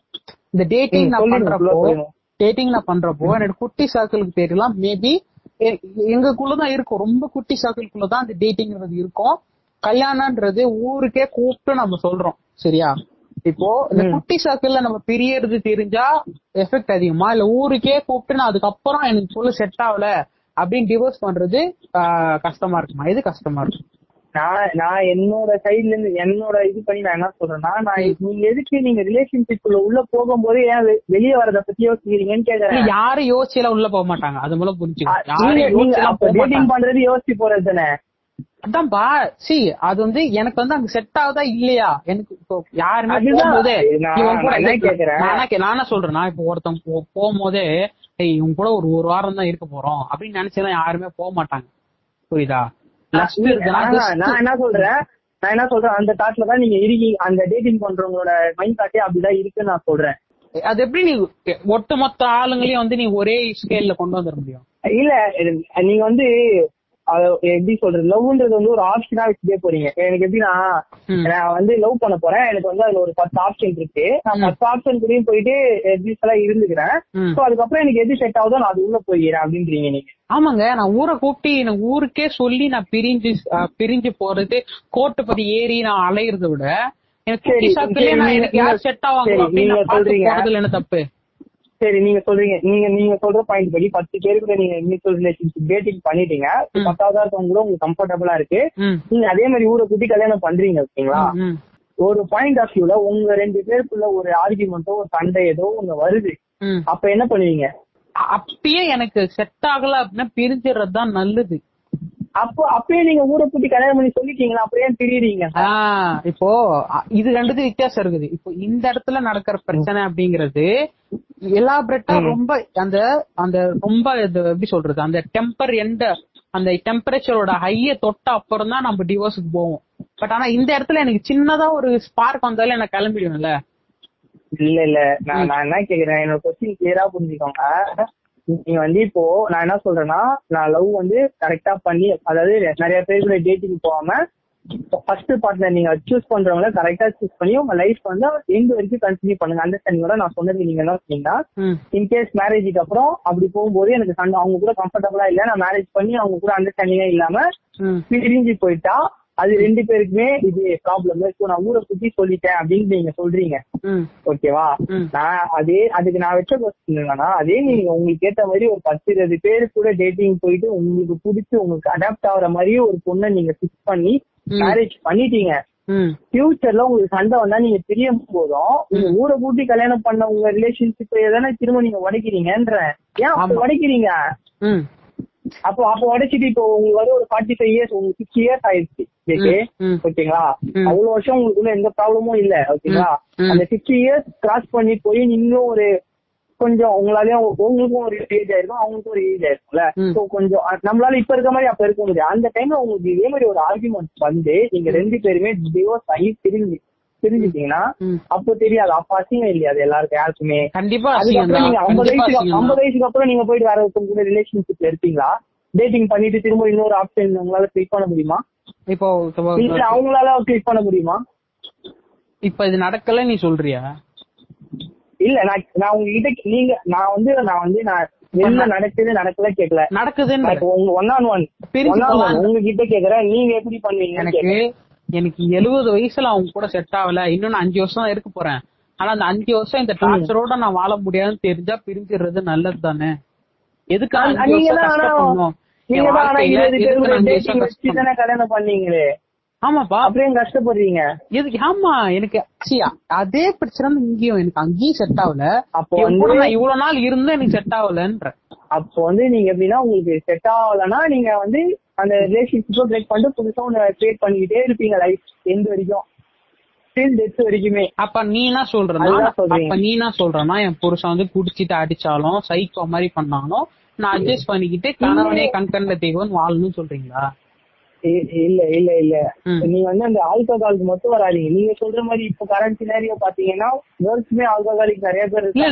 இந்த டேட்டிங் நான் பண்றப்போ. டேட்டிங் நான் பண்றப்போ என்னோட குட்டி சர்க்கிளுக்கு தெரியலாம் மேபி எங்களுக்குள்ளதான் இருக்கும். ரொம்ப குட்டி சர்க்கிள்குள்ளதான் அந்த டேட்டிங்ன்றது இருக்கும். கல்யாணம்ன்றது ஊருக்கே கூப்பிட்டு நம்ம சொல்றோம் சரியா? இப்போ இந்த குட்டி சர்க்கிள்ல நம்ம பிரியறது தெரிஞ்சா எஃபெக்ட் அதிகமா? இல்ல ஊருக்கே கூப்பிட்டு நான் அதுக்கப்புறம் எனக்கு சொல்ல செட் ஆகல அப்படின்னு டிவோர்ஸ் பண்றது கஷ்டமா இருக்குமா? இது கஷ்டமா இருக்கும்? நான் நான் என்னோட சைடுல இருந்து என்னோட இது பண்ணி நான் என்ன சொல்றேன்னா நான் நீங்க எதுக்கு நீங்க ரிலேஷன்ஷிப் உள்ள போகும்போது ஏன் வெளிய வரத பத்தி யோசிக்கிறீங்கன்னு கேக்குறேன். யாரும் யோசிச்செல்லாம் உள்ள போக மாட்டாங்க. அது மூலம் மாட்டாங்க. பண்றது யோசிச்சு போறது தானே? அதான்பா சி அது வந்து எனக்கு வந்து அங்க செட் ஆகுதா இல்லையா? எனக்கு இப்போ யாருமே. போகும்போதே நான் கூட நான் இப்போ ஒருத்தன் போ- போகும்போதே இவன் கூட ஒரு ஒரு வாரம் தான் இருக்க போறோம். அப்படின்னு நினைச்செல்லாம் யாருமே போக மாட்டாங்க. புரியுதா? நான் என்ன சொல்றேன்? நான் என்ன சொல்றேன்? அந்த தாட்ல தான் நீங்க இருக்கீங்க அந்த டேட்டிங் பண்றவங்களோட மைண்ட் தாட்டே அப்படிதான் இருக்குன்னு நான் சொல்றேன். அது எப்படி நீ ஒட்டுமொத்த ஆளுங்களையும் வந்து நீ ஒரே ஸ்கேல்ல கொண்டு வந்துட முடியும்? இல்ல நீங்க வந்து எப்படி சொல்றது லவ்ன்றது வந்து ஒரு ஆப்ஷனா வச்சுட்டே போறீங்க எனக்கு எப்படின்னா. நான் வந்து லவ் பண்ண போறேன் எனக்கு வந்து அதுல ஒரு பத்து ஆப்ஷன் இருக்கு நான். பத்து ஆப்ஷன் கூடயும் போயிட்டு எல்லாம் இருந்துக்கிறேன். சோ அதுக்கப்புறம் எனக்கு எது செட் ஆகுதோ நான் அது உள்ள போயிடுறேன் அப்படின்றீங்க நீங்க ஆமாங்க நான் ஊரை கூப்பிட்டு எனக்கு ஊருக்கே சொல்லி நான் பிரிஞ்சு பிரிஞ்சு போறது கோர்ட்டு பத்தி ஏறி நான் அலையறத விட எனக்கு குட்டி யார் செட் ஆவாங்க நீங்க சொல்றீங்க. என்ன தப்பு சரி நீங்க சொல்றீங்க. நீங்க நீங்க சொல்ற பாயிண்ட் படி பத்து பேர் கூட நீங்க மியூச்சுவல் ரிலேஷன்ஷிப் டேட்டிங் பண்ணிட்டீங்க. பத்தாவதா இருக்கவங்க கூட உங்களுக்கு கம்ஃபர்டபுளா இருக்கு. நீங்க அதே மாதிரி ஊரை கூட்டி கல்யாணம் பண்றீங்க ஓகேங்களா? ஒரு பாயிண்ட் ஆஃப் வியூல உங்க ரெண்டு பேருக்குள்ள ஒரு ஆர்குமெண்ட்டோ ஒரு சண்டை ஏதோ ஒண்ணு வருது. அப்ப என்ன பண்ணுவீங்க? அப்பயே எனக்கு செட் ஆகல அப்படின்னா பிரிஞ்சிடுறது தான் நல்லது. அப்போ அப்பயே நீங்க ஊரை கூட்டி கல்யாணம் பண்ணி சொல்லிட்டீங்களா? ஏன் திரியுறீங்க இப்போ இது ரெண்டுது வித்தியாசம் இருக்குது. இப்போ இந்த இடத்துல நடக்கிற பிரச்சனை அப்படிங்கிறது எலாபரேட்டா ரொம்ப அந்த அந்த ரொம்ப இது எப்படி சொல்றது? அந்த டெம்பர் எந்த அந்த டெம்பரேச்சரோட ஹைய தொட்ட அப்புறம் தான் நம்ம டிவோர்ஸுக்கு போவோம். பட் ஆனா இந்த இடத்துல எனக்கு சின்னதா ஒரு ஸ்பார்க் வந்தாலும் எனக்கு கிளம்பிடும்ல இல்ல இல்ல. நான் நான் என்ன கேக்குறேன்? என்னோட கொஸ்டின் கிளியரா புரிஞ்சுக்கோங்க. நீங்க வந்து இப்போ நான் என்ன சொல்றேன்னா நான் லவ் வந்து கரெக்டா பண்ணி அதாவது நிறைய பேர் கூட டேட்டிங் போகாம ஃபர்ஸ்ட் பார்ட்னர் நீங்க சூஸ் பண்றவங்கள கரெக்டா சூஸ் பண்ணி உங்க லைஃப் வந்து எந்த வரைக்கும் கண்டினியூ பண்ணுங்க. அண்டர்ஸ்டாண்டிங்கோட நான் சொன்னது நீங்க என்ன சொன்னீங்கன்னா இன்கேஸ் மேரேஜுக்கு அப்புறம் அப்படி போகும்போது எனக்கு அவங்க கூட கம்ஃபர்டபுளா இல்ல நான் மேரேஜ் பண்ணி அவங்க கூட அண்டர்ஸ்டாண்டிங்கா இல்லாம பிரிஞ்சு போயிட்டா அது ரெண்டு பேருக்குமே இது ப்ராப்ளம் இப்போ நான் ஊரை சுத்தி சொல்லிட்டேன் அப்படின்னு நீங்க சொல்றீங்க. ஓகேவா. நான் அதே அதுக்கு நான் வச்ச கொஸ்டின் என்னன்னா அதே நீங்க உங்களுக்கு ஏத்த மாதிரி ஒரு பத்து இருபது பேரு கூட டேட்டிங் போயிட்டு உங்களுக்கு பிடிச்சி உங்களுக்கு அடாப்ட் ஆகுற மாதிரி ஒரு பொண்ணை நீங்க ஃபிக்ஸ் பண்ணி. மேரேஜ் பண்ணிட்டீங்க. ஃபியூச்சர்ல உங்களுக்கு சண்டை வந்தா நீங்க பிரியும் போதும் நீங்க ஊரை கூட்டி கல்யாணம் பண்ண உங்க ரிலேஷன்ஷிப் எதனா திரும்ப நீங்க உடைக்கிறீங்கன்ற ஏன். உடைக்கிறீங்க? அப்போ அப்போ உடைச்சிட்டு இப்போ உங்களுக்கு வர ஒரு ஃபார்ட்டி ஃபைவ் இயர்ஸ் உங்களுக்கு சிக்ஸ் இயர்ஸ் ஆயிடுச்சு. ஓகேங்களா. அவ்வளவு வருஷம் உங்களுக்குள்ள எந்த ப்ராப்ளமும் இல்ல ஓகேங்களா. அந்த சிக்ஸ்டி இயர்ஸ் கிராஸ் பண்ணி போய் இன்னும் ஒரு கொஞ்சம் உங்களாலயும் உங்களுக்கும் ஒரு ஏஜ் ஆயிருக்கும் அவங்களுக்கும் ஒரு ஏஜ் ஆயிருக்கும்ல. சோ கொஞ்சம் நம்மளால இப்ப இருக்க மாதிரி அப்ப இருக்க முடியாது அந்த டைம்ல உங்களுக்கு இதே மாதிரி ஒரு ஆர்குமெண்ட் வந்து நீங்க ரெண்டு பேருமே டிவோர்ஸ் ஆகி பிரிஞ்சு பிரிஞ்சுட்டீங்கன்னா ம். அப்போ தெரியாது. அப்ப அசிங்கம் இல்லையா? அது எல்லாருக்கும் யாருக்குமே. கண்டிப்பா அதுக்கப்புறம் நீங்க ஐம்பது வயசுக்கு ஐம்பது வயசுக்கு அப்புறம் நீங்க போயிட்டு வேற ஒருத்தவங்க கூட ரிலேஷன்ஷிப்ல இருப்பீங்களா? டேட்டிங் பண்ணிட்டு திரும்ப இன்னொரு ஆப்ஷன் உங்களால கிளிக் பண்ண முடியுமா? இப்போ அவங்களால கிளிக் பண்ண முடியுமா? இப்ப இது நடக்கல நீ சொல்றியா? இல்ல நான் நான் உங்ககிட்ட நீங்க நான் வந்து நான் வந்து நான் வெளில நடக்குது நடக்கல இப்போ உங்க one on one one on one. உங்ககிட்ட கேக்குறேன். நீங்க எப்படி பண்ணுவீங்கன்னு எனக்கு. எனக்கு எழுபது வயசுல அவங்க கூட செட் ஆகல. இன்னும் நான் அஞ்சு வருஷம் தான் இருக்க போறேன். ஆனா அந்த அஞ்சு வருஷம் இந்த டார்ச்சரோட நான் வாழ முடியாதுன்னு தெரிஞ்சா பிரிஞ்சிடுறது நல்லது தானே? எதுக்கு ஆ- அஞ்சு நீங்க வருஷம் தான் ஆனா கஷ்டப்படணும்? என் நீங்க தான் ஆனா வாழ்க்கையில இருபது பேர் எதுக்கு கூட நான் அஞ்சு டேட்டிங் வருஷம் வச்சு கஷ்டப்படணும்? தானே கல்யாணம் பண்ணீங்களே? ஆமாப்பா. அப்படியே கஷ்டப்படுறீங்க. எதுக்கு? ஆமா எனக்கு அதே பிரச்சனை இங்கேயும் எனக்கு அங்கேயும் செட் ஆகல. அப்போ வந்து- நான் இவ்வளவு நாள் இருந்தும் எனக்கு செட் ஆகலன்ற. அப்போ வந்து நீங்க எப்படின்னா உங்களுக்கு செட் ஆகலன்னா நீங்க வந்து அந்த ரிலேஷன்ஷிப்பை பிரேக் பண்ணிட்டு புதுசா ஒண்ணு கிரியேட் பண்ணிக்கிட்டே இருப்பீங்க லைஃப் எந்த வரைக்கும் அப்ப நீ என்ன சொல்றனா. அப்ப நீ என்ன சொல்றனா என் புருஷன் வந்து குடிச்சிட்டு அடிச்சாலும் சைக்கோ மாதிரி பண்ணாலும் நான் அட்ஜஸ்ட் பண்ணிக்கிட்டு கணவனே கண்கண்ட தெய்வம் வாழணும்னு சொல்றீங்களா இல்ல இல்ல இல்ல. நீங்க வந்து அந்த ஆல்கஹாலுக்கு மட்டும் வராதீங்க நீங்க சொல்ற மாதிரி இப்ப கரண்ட் சினாரியோ பாத்தீங்கன்னா கேர்ள்ஸுமே ஆல்கஹாலிக் நிறைய பேர் இல்ல.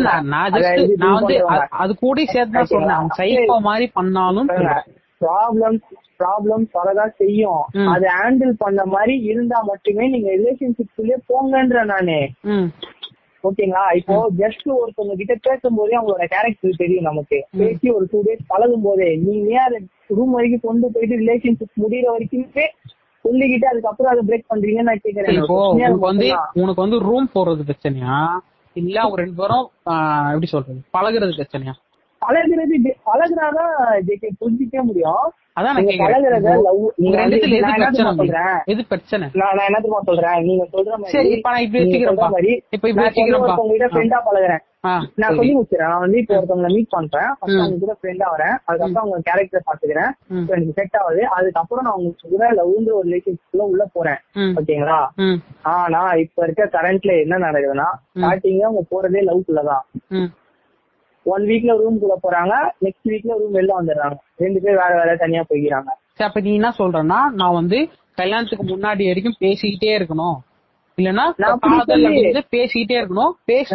நான் வந்து. அது- கூட சேர்த்து தான் சொன்னேன் அவன் சைக்கோ மாதிரி பண்ணாலும் சொல்றேன். ப்ராப்ளம் ப்ராப்ளம் வரதான் செய்யும். அதை ஹேண்டில் பண்ண மாதிரி இருந்தா மட்டுமே நீங்க ரிலேஷன்ஷிப்லயே போங்கன்ற நானு. ஓகேங்களா? இப்போ ஜஸ்ட் ஒருத்தவங்க கிட்ட பேசும்போதே அவங்களோட கேரக்டர் தெரியும் நமக்கு. பேசி ஒரு டூ டேஸ் பழகும் போதே நீங்க ஏன் அதை ரூம் வரைக்கும் கொண்டு போயிட்டு ரிலேஷன்ஷிப் முடியற வரைக்குமே சொல்லிக்கிட்டு அதுக்கப்புறம் அதை பிரேக் பண்றீங்கன்னு நான் கேக்குறேன். உனக்கு வந்து. உனக்கு வந்து ரூம் போறது பிரச்சனையா? இல்ல அவங்க ரெண்டு பேரும் எப்படி சொல்றது? பழகுறது பிரச்சனையா? பழகுறது பழகுனாதான் ஜேகே புரிஞ்சிக்க முடியும். நான்? உங்களுக்கு? சொல்லி முடிச்சிடறேன். நான் வந்து இப்போ ஒருத்தவங்களை மீட் பண்றேன். அவங்க கூட ஃப்ரெண்டா வரேன். அதுக்கப்புறம் அவங்க கேரக்டர் பாத்துக்கிறேன். எனக்கு செட் ஆகுது. அதுக்கப்புறம் நான் அவங்க கூட லவ்ன்ற ஒரு ரிலேஷன்ஷிப்ல உள்ள போறேன். ஓகேங்களா ஆனா இப்ப இருக்க கரண்ட்ல என்ன நடக்குதுன்னா ஸ்டார்டிங்ல அவங்க போறதே லவ்க்குள்ளதான் ம். ஒன் வீக்ல ரூம் குள்ள போறாங்க நெக்ஸ்ட் வீக்ல ரூம் வெளில வந்துடுறாங்க. ரெண்டு பேர் வேற வேற தனியா போய்க்கிறாங்க. சரி அப்ப நீ என்ன சொல்றன்னா நான் வந்து கல்யாணத்துக்கு முன்னாடி வரைக்கும் பேசிக்கிட்டே இருக்கணும். இல்லன்னா காதல் வந்து பேசிக்கிட்டே இருக்கணும். பேசி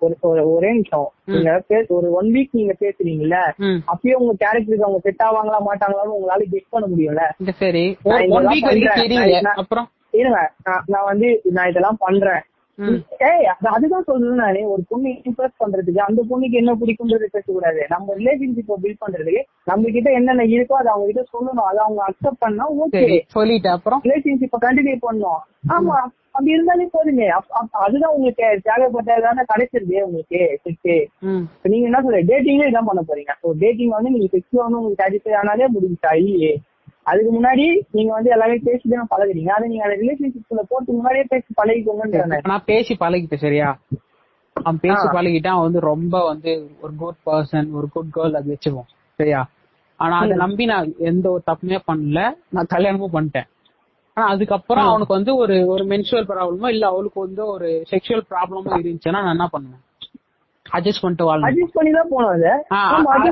ஒரு ஒரு நிமிஷம். நீங்க ஒரு ஒன் வீக் நீங்க பேசுறீங்கல்ல அப்பயே உங்க கேரக்டருக்கு அவங்க செட் ஆவாங்களா மாட்டாங்களான்னு உங்களால கெட் பண்ண முடியும்ல. சரி. ஒன் வீக் அப்புறம்? இருங்க. நான் வந்து நான் இதெல்லாம் பண்றேன். அதுதான் சொல்றேன் நானே. ஒரு பொண்ணு இம்ப்ரெஸ் பண்றதுக்கு அந்த பொண்ணுக்கு என்ன பிடிக்கும்ன்றது பேசக்கூடாது. நம்ம ரிலேஷன்ஷிப்பை பில்ட் பண்றதுக்கு நம்ம கிட்ட என்னென்ன இருக்கோ அதை அவங்க கிட்ட சொல்லணும். அதை அவங்க அக்செப்ட் பண்ணா ஓகே சொல்லிட்டு அப்புறம்? ரிலேஷன்ஷிப்பை கண்டினியூ பண்ணணும் ஆமா. அப்படி இருந்தாலே போதுங்க. அதுதான் உங்களுக்கு தேவைப்பட்டதான கிடைச்சிருது உங்களுக்கு செக்ஸ் நீங்க என்ன சொல்ற? டேட்டிங்ல இதான் பண்ண போறீங்க. டேட்டிங் வந்து நீங்க செக்ஸ் வந்து உங்களுக்கு சாட்டிஸ்ஃபை ஆனாலே முடிஞ்சா இல்லையே. அதுக்கு முன்னாடி நீங்க வந்து எல்லாமே பேசி தான் பழகுறீங்க. அதை நீங்க அந்த ரிலேஷன்ஷிப்ல போறதுக்கு முன்னாடியே பேசி பழகிக்கோங்கன்றேன் இப்ப நான் பேசி பழகிட்டேன் சரியா? அவன் பேசி ஆ. பழகிட்டான் அவன் வந்து ரொம்ப வந்து ஒரு குட் பர்சன் ஒரு குட் கேர்ள் அது வச்சுப்போம் சரியா? ஆனா அதை நம்பி நான் எந்த ஒரு தப்புமே பண்ணல. நான் கல்யாணமும் பண்ணிட்டேன். ஆனா அதுக்கப்புறம். அவனுக்கு வந்து ஒரு ஒரு மென்சுவல் ப்ராப்ளமோ இல்ல அவளுக்கு வந்து ஒரு செக்ஷுவல் ப்ராப்ளமோ இருந்துச்சுன்னா நான் என்ன பண்ணுவேன்? அட்ஜஸ்ட் பண்ணிட்டு வாழணும் அட்ஜஸ்ட் பண்ணி தான் போனோம்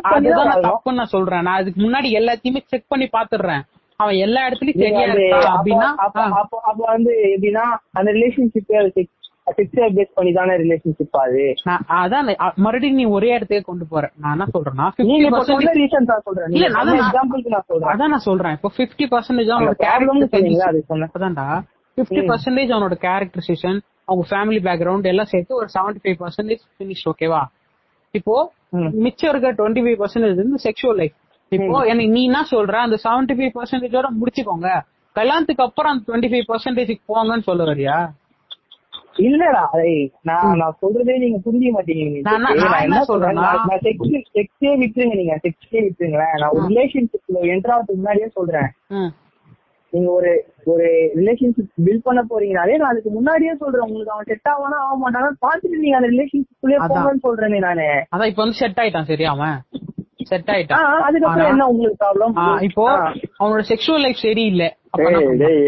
அதுதான் தான் நான். தப்புன்னு நான் சொல்றேன். நான் அதுக்கு முன்னாடி எல்லாத்தையுமே செக் பண்ணி பாத்துடுறேன் அவன் எல்லா இடத்துலயும் சரியா இருக்கா அப்ப- அப்படின்னா அப்ப- வந்து எப்படின்னா அந்த ரிலேஷன்ஷிப் செக்ஸுவல் பேஸ் பண்ணி தானே ரிலேஷன்ஷிப் அது. அதான் மறுபடியும் நீ ஒரே இடத்துக்கே கொண்டு போற. நான் என்ன சொல்றேன்னா நீங்க இப்ப 50% சொன்ன ரீசன் தான் சொல்றேன். இல்ல, நீங்க அதான் நான்- சொல்றேன். அதான் நான் சொல்றேன். இப்போ பிப்டி பர்சன்டேஜ் அவனோட கேரக்டர் அதான்டா. பிப்டி பர்சன்டேஜ் அவனோட கேரக்டரைசேஷன் அவங்க ஃபேமிலி பேக்ரவுண்ட் எல்லாம் சேர்த்து ஒரு செவன்டி ஃபைவ் பர்சன்டேஜ் ஃபினிஷ் ஓகேவா இப்போ. மிச்சம் இருக்க டுவெண்ட்டி ஃபைவ் பர்சன்டேஜ் வந்து செக்ஷுவல் லைஃப் இப்போ எனக்கு நீ என்ன சொல்ற? அந்த செவன்டி ஃபைவ் பர்சன்டேஜோட முடிச்சுக்கோங்க. கல்யாணத்துக்கு அப்புறம் அந்த டுவெண்ட்டி ஃபைவ் பர்சன்டேஜ் போங்கன்னு சொல்ல வரியா? இல்லடா நான் நான் சொல்றதே நீங்க புரிஞ்சிக்க மாட்டீங்க. நான் என்ன- சொல்றேன் செக்ஸ் விட்டுருங்க நீங்க செக்ஸே விட்டுருங்களேன். நான் ஒரு ரிலேஷன்ஷிப்ல என்டர் ஆகிறதுக்கு முன்னாடியே சொல்றேன். நீங்க ஒரு ஒரு ரிலேஷன்ஷிப் பில்ட் பண்ண போறீங்கனாலே நான் அதுக்கு முன்னாடியே சொல்றேன் உங்களுக்கு. அவன் செட் ஆவானா ஆக மாட்டானா பாத்துட்டு நீங்க அந்த ரிலேஷன்ஷிப்லயே அதான். போங்கன்னு சொல்றேனே நானு. அதான் இப்போ வந்து செட் ஆயிட்டான் சரியா அவன்? செட் ஆயிட்டான். அதுக்கப்புறம் என்ன உங்களுக்கு ப்ராப்ளம் இப்போ அவனோட செக்ஷுவல் லைஃப் சரியில்லை.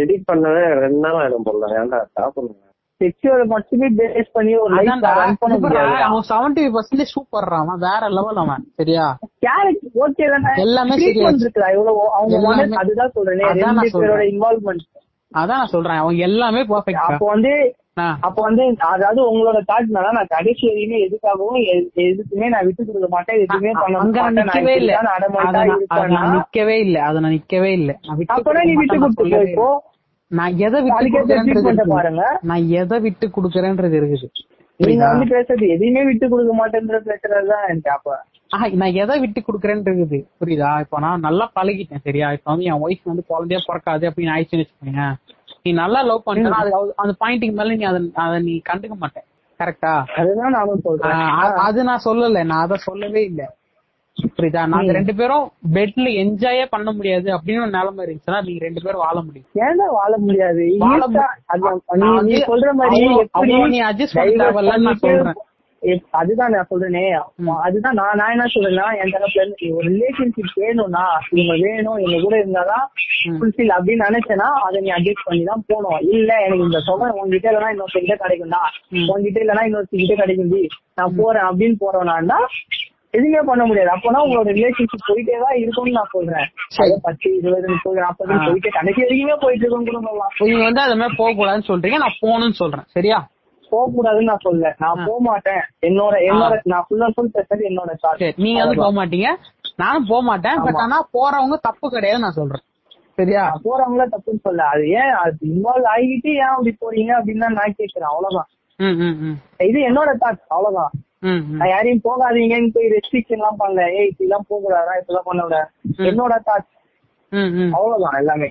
எடிட் பண்ணவே ரெண்டு நாள் ஆயிடும் போல. ஏன்டா சாப்பிடுங்க செக்ஷுவல் மட்டுமே பேஸ் பண்ணி ஒரு லைஃப் ரன் பண்ண முடியாது அவன் செவன்டி பர்சன்டேஜ் சூப்பர்ரா அவன் வேற லெவல் அவன். சரியா? கேரக்டர் ஓகே தானே? எல்லாமே serious. இருக்குடா இவ்வளவு அவங்க அதுதான் சொல்றேனே ரெண்டு பேரோட சொல்றேன். இன்வால்வ்மெண்ட் அதான் நான் சொல்றேன். அவன் எல்லாமே அப்போ பர்ஃபெக்ட் வந்து அப்ப வந்து அதாவது உங்களோட தாட் நான் கடைசி வரையுமே எதுக்காகவும் எதுக்குமே நான் விட்டு கொடுக்க மாட்டேன். எதுவுமே பண்ண நிக்கவே இல்ல. நிக்கவே இல்ல. அத நான் நிக்கவே இல்ல. அப்பனா நீ விட்டு சொல்லவே இப்போ. நான் எதை விட்டு. பாருங்க. நான் எதை விட்டு கொடுக்கறேன்றது இருக்குது. நீங்க? வந்து பேசுறது எதையுமே விட்டு கொடுக்க மாட்டேன்ற பேசுறதுதான் எனக்கு அப்ப நான் எதை விட்டு கொடுக்கறேன்னு இருக்குது. புரியுதா? இப்ப நான் நல்லா பழகிட்டேன் சரியா? இப்ப வந்து என் ஒய்ஃப் வந்து குழந்தையா பிறக்காது அப்படின்னு ஆயிடுச்சுன்னு வச்சுக்கோங்க. நீ நல்லா லவ் பண்ணிட்டா அது அந்த பாயிண்ட்டுக்கு மேல நீ அதை அதை நீ கண்டுக்க மாட்டேன் கரெக்டா அதுதான் நானும் சொல்றேன். அது நான் சொல்லல. நான் அத சொல்லவே இல்ல. புரியுதா? நாங்க ரெண்டு பேரும் பெட்ல என்ஜாயே பண்ண முடியாது அப்படின்னு ஒரு நிலைமை இருந்துச்சுன்னா நீங்க ரெண்டு பேரும் வாழ முடியும். ஏன்டா வாழ முடியாது? நீ சொல்ற மாதிரி நீ adjust பண்ண நான் சொல்றேன். அதுதான் நான் சொல்றேனே. அதுதான் நான் நான் என்ன சொல்றேன்னா என் தரப்புல இருந்து ஒரு ரிலேஷன்ஷிப் வேணும்னா இவங்க வேணும் இவங்க கூட இருந்தாதான் ஃபுல்ஃபில் அப்படின்னு நினைச்சேன்னா அதை நீ அட்ஜஸ்ட் பண்ணி தான் போகணும். இல்ல எனக்கு இந்த சுகம் உங்ககிட்ட இல்லைன்னா இன்னொருத்தங்கிட்ட கிடைக்கும்டா. உங்ககிட்ட இல்லைன்னா இன்னொருத்தங்கிட்ட கிடைக்கும்டி. நான் போறேன் அப்படின்னு போறவனா எதுவுமே பண்ண முடியாது. அப்போனா உங்களோட ரிலேஷன்ஷிப் போயிட்டே தான் இருக்கும்னு நான் சொல்றேன். பத்து இருபது முப்பது நாற்பது போயிட்டு கடைசி வரைக்குமே போயிட்டு இருக்கும்னு கூட சொல்லலாம். நீங்க வந்து அது மாதிரி போக கூடாதுன்னு சொல்றீங்க நான் போகணும்னு சொல்றேன். சரியா? போக கூடாதுன்னு நான் சொல்ல நான் போக மாட்டேன். என்னோட என்னோட நான் ஃபுல் அண்ட் ஃபுல் பேசுறது என்னோட thought. சரி நீங்க வந்து போக மாட்டீங்க. நானும் போக மாட்டேன். பட் ஆனா போறவங்க தப்பு கிடையாது நான் சொல்றேன். சரியா? போறவங்கள தப்புன்னு சொல்ல அது ஏன் அது இன்வால்வ் ஆகிட்டு ஏன் அப்படி போறீங்க அப்படின்னு நான் கேக்குறேன். அவ்வளவுதான். இது என்னோட தாட் அவ்வளவுதான். நான் யாரையும் போகாதீங்கன்னு போய் ரெஸ்ட்ரிக்ஷன் எல்லாம் பண்ணல. ஏய் இப்படிலாம் போக கூடாதா இப்படிலாம் பண்ண விட என்னோட தாட் அவ்வளவுதான் எல்லாமே.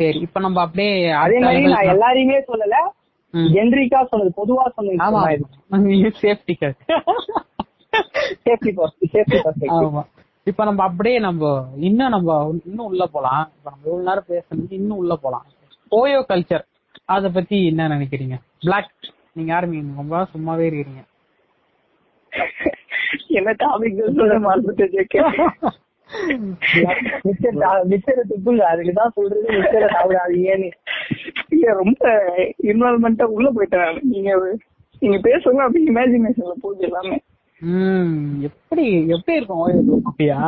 சரி இப்ப நம்ம அப்படியே அதே மாதிரி நான் எல்லாரையுமே சொல்லல. ஜென்ரிக்கா சொன்னது பொதுவா ஆமா. சொன்னது சேஃப்டி சேஃப்டி சேஃப்டி பர்ஸ்பெக்டிவ் ஆமா. இப்ப நம்ம அப்படியே நம்ம இன்னும் நம்ம இன்னும் உள்ள போலாம். இப்ப நம்ம இவ்வளவு நேரம் பேசணும் இன்னும் உள்ள போலாம். ஓயோ கல்ச்சர் அத பத்தி என்ன நினைக்கிறீங்க? பிளாக் நீங்க ஆரம்பிங்க ரொம்ப சும்மாவே இருக்கிறீங்க. என்ன டாபிக் சொல்ல மறந்துட்டு அதுக்குதான் சொல்றது மிச்சரை சாப்பிடாதீங்கன்னு. இல்ல ரொம்ப இன்வால்மெண்டா உள்ள போயிட்டேன். நீங்க நீங்க பேசுங்க அப்படி இமேஜினேஷன்ல போகுது எல்லாமே. எப்படி எப்படி இருக்கும் குட்டியா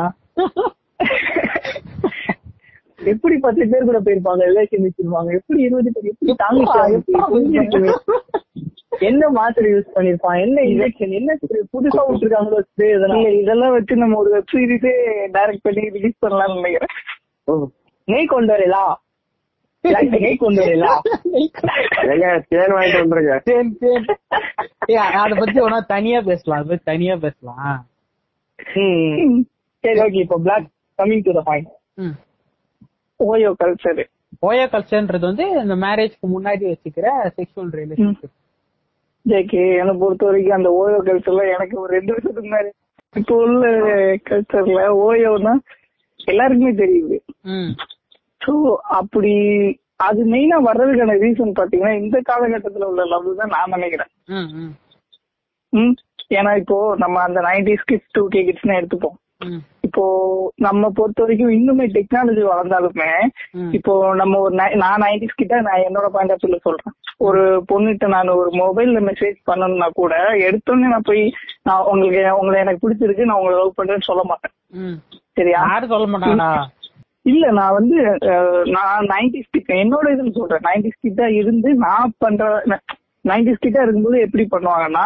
எப்படி பத்து பேர் கூட போயிருப்பாங்க ரிலேஷன் வச்சிருப்பாங்க எப்படி இருபது பேர் எப்படி தாங்கிச்சு என்ன மாத்திரை யூஸ் பண்ணிருப்பான்? என்ன இன்ஜெக்ஷன் என்ன? புதுசா விட்டுருக்காங்களோ ஸ்ப்ரே இதெல்லாம். வச்சு நம்ம ஒரு வெப் சீரிஸே டைரக்ட் பண்ணி ரிலீஸ் பண்ணலாம்னு நினைக்கிறேன். நெய் கொண்டு வரலாம் நெய் கொண்டு ஏங்க தேன் வாங்கிட்டு வந்துருங்க. அத பத்தி ஒன்னா தனியா பேசலாம். அத பத்தி தனியா பேசலாம். சரி ஓகே இப்போ black coming to the point OYO culture OYO கல்ச்சர்ன்றது வந்து இந்த மேரேஜ்க்கு முன்னாடி வச்சுக்கிற செக்ஷுவல் ரிலேஷன்ஷிப் ஜேகே என்னை பொறுத்த வரைக்கும் அந்த ஓயோ கல்ச்சர்ல எனக்கு ஒரு ரெண்டு வருஷத்துக்கு முன்னாடி இப்போ உள்ள கல்ச்சர்ல ஓயோனா எல்லாருக்குமே தெரியுது. சோ அப்படி அது மெயினா வர்றதுக்கான ரீசன் பாத்தீங்கன்னா இந்த காலகட்டத்துல உள்ள லவ் தான் நான் நினைக்கிறேன். ஏன்னா இப்போ நம்ம அந்த நைன்டிஸ் கிட்ஸ் டூ கே கிட்ஸ்னு எடுத்துப்போம். இப்போ நம்ம பொறுத்த வரைக்கும் இன்னுமே டெக்னாலஜி வளர்ந்தாலுமே. இப்போ நம்ம ஒரு நான் நைன்டிஸ் கிட்ட நான் என்னோட பாயிண்ட் ஆஃப் வியூல சொல்றேன். ஒரு பொண்ணுகிட்ட நான் ஒரு மொபைல்ல மெசேஜ் பண்ணணும்னா கூட எடுத்தோடனே நான் போய் நான் உங்களுக்கு உங்களை எனக்கு பிடிச்சிருக்கு நான் உங்களை லவ் பண்றேன்னு சொல்ல மாட்டேன். சரியா? யாரும் சொல்ல மாட்டாங்கடா இல்ல நான் வந்து நான் நைன்டிஸ் கிட்ட என்னோட இதுன்னு சொல்றேன். நைன்டிஸ் கிட்ட இருந்து நான் பண்ற நைன்டிஸ் கிட்ட இருக்கும்போது எப்படி பண்ணுவாங்கன்னா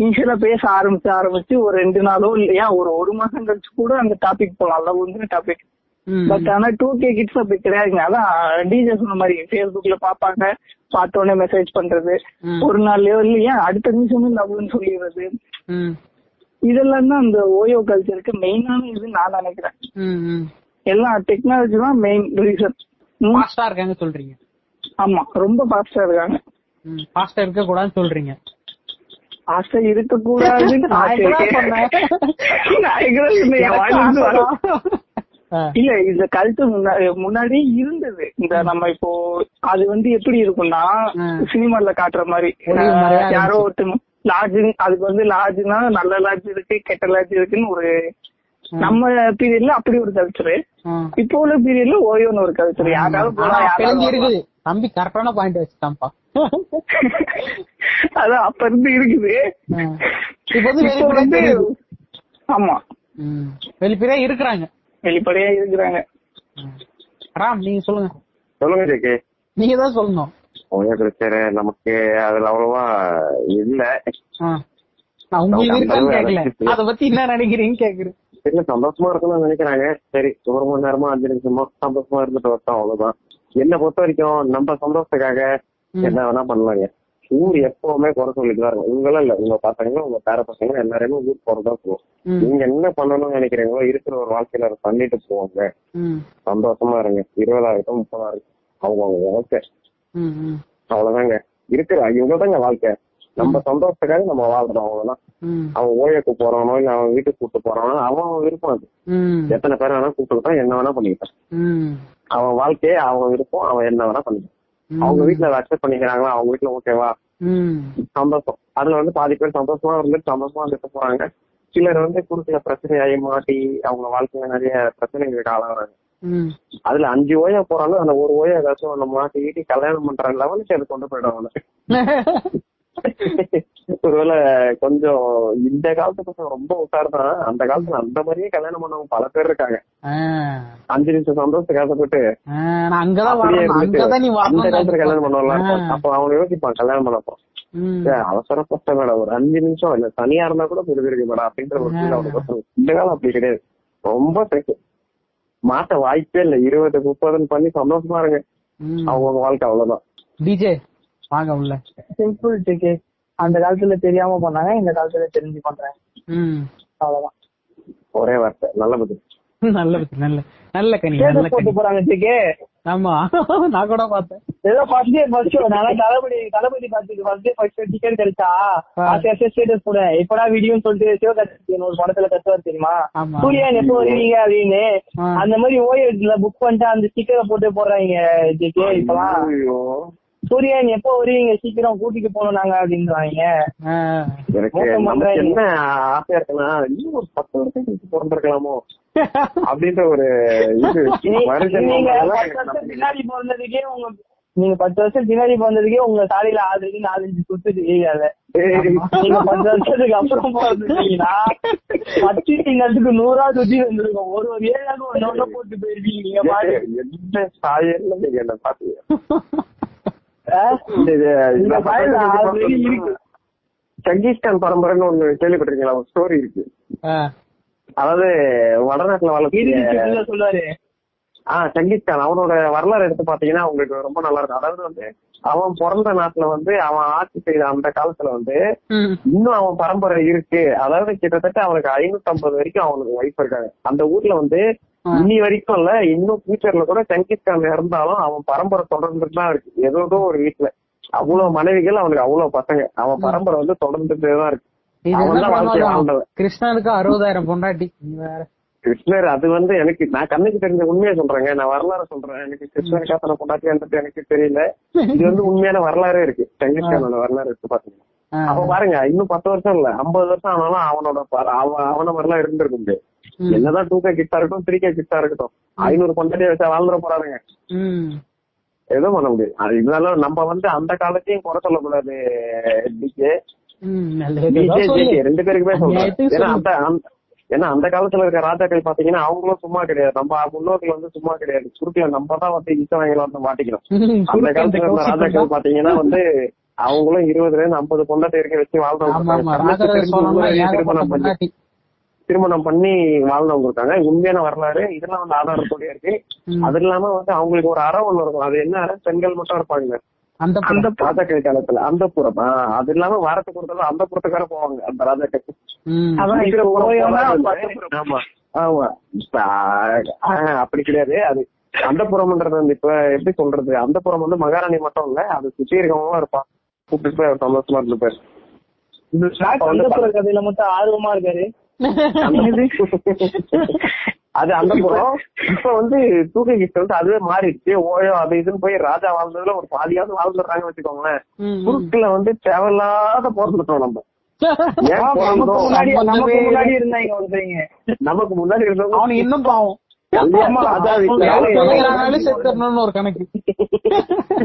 இனிஷியலா பேச ஆரம்பிச்சு ஆரம்பிச்சு ஒரு ரெண்டு நாளோ இல்லையா ஒரு ஒரு மாசம் கழிச்சு கூட அந்த டாபிக் போலாம். லவ்ங்கிற டாபிக் ம். பட் ஆனா டூ கே கிட்ஸ் அப்படி கிடையாதுங்க அதான் டிஜே சொன்ன மாதிரி ஃபேஸ்புக்ல பாப்பாங்க பார்த்த உடனே மெசேஜ் பண்றது. ஒரு நாள்லயோ இல்லையா அடுத்த நிமிஷமே லவ்னு சொல்லிடுறது. இதெல்லாம் தான் அந்த ஓயோ கல்ச்சருக்கு மெயினான இது நான் நினைக்கிறேன். எல்லாம் டெக்னாலஜி தான் மெயின் ரீசன் ஃபாஸ்டா இருக்காங்க சொல்றீங்க. ஆமா ரொம்ப ஃபாஸ்டா இருக்காங்க. ஃபாஸ்டா இருக்க கூடாதுன்னு சொல்றீங்க ஆசை. இருந்து வர- ஆ. இல்ல இந்த கல்ட்டு முன்னாடி இருந்தது இந்த நம்ம இப்போ அது வந்து எப்படி இருக்கும்னா. சினிமால காட்டுற மாதிரி யாரோ. ஒருத்தங்க லாட்ஜ் அதுக்கு வந்து லாட்ஜ்னா நல்ல லாட்ஜ் இருக்கு கெட்ட லாட்ஜ் இருக்குன்னு ஒரு. நம்ம பீரியட்ல அப்படி ஒரு கல்ச்சர். இப்போ உள்ள பீரியட்ல ஓயோன்னு ஒரு கல்ச்சர் யாராவது. இருக்குது தம்பி கரெக்டான பாயிண்ட் வச்சுட்டான்ப்பா அதான் அப்ப இருந்து இருக்குது. இப்ப வந்து. ஆமா. வெளிப்படையா இருக்கிறாங்க. வெளிப்படையா இருக்கிறாங்க. ராம் நீங்க சொல்லுங்க. சொல்லுங்க ஜேகே. நீங்க தான் சொல்லணும். ஓயோ கல்ச்சர் நமக்கு அதுல அவ்வளவா இல்ல. உங்களுக்கு அத பத்தி என்ன நினைக்கிறீங்கன்னு கேக்குறேன். இல்ல சந்தோஷமா இருக்கணும்னு நினைக்கிறாங்க. சரி ஒரு மணி நேரமா அஞ்சு நிமிஷமா சந்தோஷமா இருந்துட்டு வரட்டும் அவ்வளவுதான். என்ன பொறுத்த வரைக்கும் நம்ம சந்தோஷத்துக்காக. என்ன வேணா பண்ணலாங்க. ஊர் எப்பவுமே குறை சொல்லிட்டு தான் இருக்கும். உங்களும் இல்ல. உங்க பசங்க உங்க பேர பசங்க எல்லாருமே ஊர் போறதான் போவோம். நீங்க என்ன பண்ணணும்னு நினைக்கிறீங்களோ இருக்கிற ஒரு வாழ்க்கையில அதை பண்ணிட்டு போவாங்க. சந்தோஷமா இருங்க. இருபதாயிரம் முப்பதாயிரம். அவங்க அவங்க வாழ்க்கை. அவ்வளவுதாங்க. இருக்கிற இவ்வளவுதாங்க வாழ்க்கை. நம்ம சந்தோஷத்துக்காக நம்ம வாழ்றோம் அவ்வளவுதான். ம். அவன் ஓயக்கு போறானோ இல்ல அவன் வீட்டுக்கு கூட்டு போறானோ அவன் அவன் விருப்பம் அது. எத்தனை பேர் வேணா கூப்பிட்டுக்கிட்டான் என்ன வேணா பண்ணிக்கிட்டான். அவன் வாழ்க்கையே அவன் விருப்பம் அவன் என்ன வேணா பண்ணிக்கிட்டான் அவங்க வீட்டுல அதை அக்செப்ட் பண்ணிக்கிறாங்களா? அவங்க வீட்டுல ஓகேவா. சந்தோஷம். அதுல வந்து பாதி பேர் சந்தோஷமா இருந்துட்டு சந்தோஷமா இருந்துட்டு போறாங்க. சிலர் வந்து குறுக்கில பிரச்சனையாகி மாட்டி அவங்க வாழ்க்கையில நிறைய பிரச்சனைகளுக்கு ஆளாகிறாங்க. அதுல அஞ்சு ஓயா போறாங்க அந்த ஒரு ஓயா ஏதாச்சும் ஒண்ணு மாட்டி ஈட்டி கல்யாணம் பண்ற லெவலுக்கு அது கொண்டு போயிடும் ஒருவேளை கொஞ்சம் இந்த காலத்து பசங்க ரொம்ப உஷார் தான் அந்த காலத்துல அந்த மாதிரியே கல்யாணம் பண்ணவங்க பல பேர் இருக்காங்க. அஞ்சு நிமிஷம் சந்தோஷத்துக்கு ஆசைப்பட்டு அந்த காலத்துல கல்யாணம் பண்ணுவாங்க அப்ப அவங்க யோசிப்பான் கல்யாணம் பண்ணப்போ அவசரப்பட்ட மேடம் ஒரு அஞ்சு நிமிஷம் இல்ல தனியா இருந்தா கூட புரிஞ்சிருக்கு மேடம் அப்படின்ற ஒரு அவனுக்கு வரும். இந்த காலம் அப்படி கிடையாது. ரொம்ப பெருசு மாத்த வாய்ப்பே இல்ல. இருபது முப்பதுன்னு பண்ணி சந்தோஷமா இருங்க. அவங்க வாழ்க்கை அவ்வளவுதான். டிஜே வாங்க உள்ள. சிம்பிள் டிக்கெட் அந்த காலத்துல தெரியாம பண்ணாங்க இந்த காலத்துல தெரிஞ்சு பண்றாங்க ம். அவ்வளவுதான். ஒரே வார்த்தை நல்ல பதில். நல்ல பத்தி, நல்ல நல்ல கனி நல்ல போட்டு போறாங்க டிக்கே ஆமா நான் கூட பார்த்தேன். ஏதோ ஃபர்ஸ்ட் டே ஃபர்ஸ்ட் ஷோ நான் தளபதி தளபதி பார்த்துட்டு ஃபர்ஸ்ட் டே ஃபர்ஸ்ட் டிக்கெட் கிடைச்சா. ஆசை ஆசை ஸ்டேட்டஸ் போட. எப்படா வீடியோன்னு சொல்லிட்டு சிவகார்த்திகேயன் ஒரு படத்துல கத்துவார் தெரியுமா ஆமா. சூர்யான் எப்போ வருவீங்க அப்படின்னு. அந்த மாதிரி ஓஎட்ல புக் பண்ணிட்டு அந்த ஸ்டிக்கரை போட்டு போடுறாங்க ஜேகே இப்பலாம் ஐயோ. சூர்யான் எப்போ வருவீங்க? சீக்கிரம் கூட்டிட்டு போகணும் நாங்க அப்படின்றாங்க. எனக்கு. என்ன ஆசையா இருக்குன்னா இன்னும் ஒரு பத்து வருஷம் கழிச்சு பிறந்திருக்கலாமோ? அப்படின்ற ஒரு இது. நீ- பின்னாடி பிறந்ததுக்கே உங்க நீங்க பத்து வருஷம் பின்னாடி பிறந்ததுக்கே உங்க சாலையில ஆல்ரெடி நாலஞ்சு சுத்து தெரியாத நீங்க பத்து வருஷத்துக்கு அப்புறம் பிறந்திருக்கீங்கன்னா பத்து திங்கத்துக்கு நூறா சுத்தி வந்திருக்கும். ஒரு ஒரு ஏழாவது ஒன்னு போட்டு போயிருக்கீங்க நீங்க பாட்டு என்ன சாயல்ல நீங்க என்ன பாத்தீங்க? ஆ? இந்த. சங்கீஸ்கான் பரம்பரைன்னு ஒண்ணு கேள்விப்பட்டிருக்கீங்களா? ஒரு ஸ்டோரி இருக்கு. அதாவது வடநாட்டுல வளர்த்து ஆஹ் சங்கீஸ்கான் அவனோட வரலாறு எடுத்து பாத்தீங்கன்னா உங்களுக்கு ரொம்ப நல்லா இருக்கும். அதாவது வந்து அவன் பிறந்த நாட்டுல வந்து அவன் ஆட்சி செய்த அந்த காலத்துல வந்து. இன்னும் அவன் பரம்பரை இருக்கு. அதாவது கிட்டத்தட்ட அவனுக்கு ஐநூத்தி ஐம்பது வரைக்கும் அவனுக்கு ஒய்ஃப் இருக்காங்க. அந்த ஊர்ல வந்து இனி வரைக்கும் இல்ல இன்னும் ஃபியூச்சர்ல கூட சங்கிஸ்கான் இருந்தாலும் அவன் பரம்பரை தொடர்ந்துட்டு தான் இருக்கு ஏதோ ஒரு வீட்டுல. அவ்வளவு மனைவிகள் அவனுக்கு அவ்வளவு பசங்க. அவன் பரம்பரை வந்து தொடர்ந்துட்டே தான் இருக்கு. கிருஷ்ணனுக்கு அறுபதாயிரம் பொண்டாட்டி. கிருஷ்ணர் அது வந்து எனக்கு நான் கண்ணுக்கு தெரிஞ்ச உண்மையை சொல்றேங்க. நான் வரலாறு சொல்றேன். எனக்கு கிருஷ்ணர் காசன பொண்டாட்டின்றது எனக்கு தெரியல. இது வந்து உண்மையான வரலாறே இருக்கு. சங்கிஸ்கானோட வரலாறு இருக்கு பாத்தீங்கன்னா. அவன் பாருங்க இன்னும் பத்து வருஷம் இல்ல. ஐம்பது வருஷம் ஆனாலும் அவனோட அவன் மாதிரிலாம் இருந்திருக்க முடியாது. என்னதான் டூ கே கிட்டா இருக்கட்டும் த்ரீ கே கிட்டா இருக்கட்டும். ஐநூறு பொண்டாட்டியை வச்சா வாழ்ந்துட போறாருங்க. எதுவும் பண்ண முடியாது. இருந்தாலும் நம்ம வந்து அந்த காலத்தையும் குறை சொல்லக்கூடாது ரெண்டு பேருக்குமே சொல்றேன். ஏன்னா. அந்த ஏன்னா அந்த காலத்துல இருக்க ராஜாக்கள் பாத்தீங்கன்னா அவங்களும் சும்மா கிடையாது. நம்ம முன்னோர்கள் வந்து சும்மா கிடையாது. குறுக்கல நம்ம தான் வந்து இசை வாங்கல வந்து மாட்டிக்கிறோம். அந்த காலத்துல இருந்த ராஜாக்கள். பாத்தீங்கன்னா வந்து அவங்களும் இருபதுல இருந்து ஐம்பது பொண்டாட்டி இருக்க வச்சு வாழ்றவங்க ஏகப்பட்ட திருமணம் பண்ணி. திருமணம் பண்ணி வாழ்ந்தவங்க இருக்காங்க. உண்மையான வரலாறு. இதெல்லாம் வந்து ஆதாரத்தோட இருக்கு. அது இல்லாம வந்து அவங்களுக்கு ஒரு அறம் ஒண்ணு இருக்கும். அது என்ன அறம் பெண்கள் மட்டும் இருப்பாங்க. அந்த அந்த. ராஜாக்கள் காலத்துல. அந்த புறம். அது இல்லாம வாரத்துக்கு ஒரு தடவை அந்த புறத்துக்கார போவாங்க. அந்த ராஜாக்கள். ஆமா. ஆமா. அப்படி கிடையாது. அது அந்த புறம்ன்றது வந்து இப்ப எப்படி சொல்றது? அந்த புறம் வந்து மகாராணி மட்டும் இல்ல. அது சுத்தி இருக்கவங்க இருப்பான் கூப்பிட்டு போய் சந்தோஷமா இருந்து போய் அப்ப வந்து சந்தோஷ கதையில மட்டும் ஆர்வமா இருக்காரு. அது அந்த புறம் இப்ப வந்து தூக்க கிட்ட வந்து அதுவே மாறிடுச்சு. ஓயோ அது இதுன்னு போய் ராஜா வாழ்ந்ததுல ஒரு பாதியாவது வாழ்ந்துடுறாங்க வச்சுக்கோங்களேன். குறுக்குல வந்து தேவையில்லாத பிறந்துட்டோம் நம்ம. நமக்கு? முன்னாடி ஒருத்தங்க நமக்கு முன்னாடி இருந்தவங்க இன்னும் பாவம். ஒரு கணக்கு.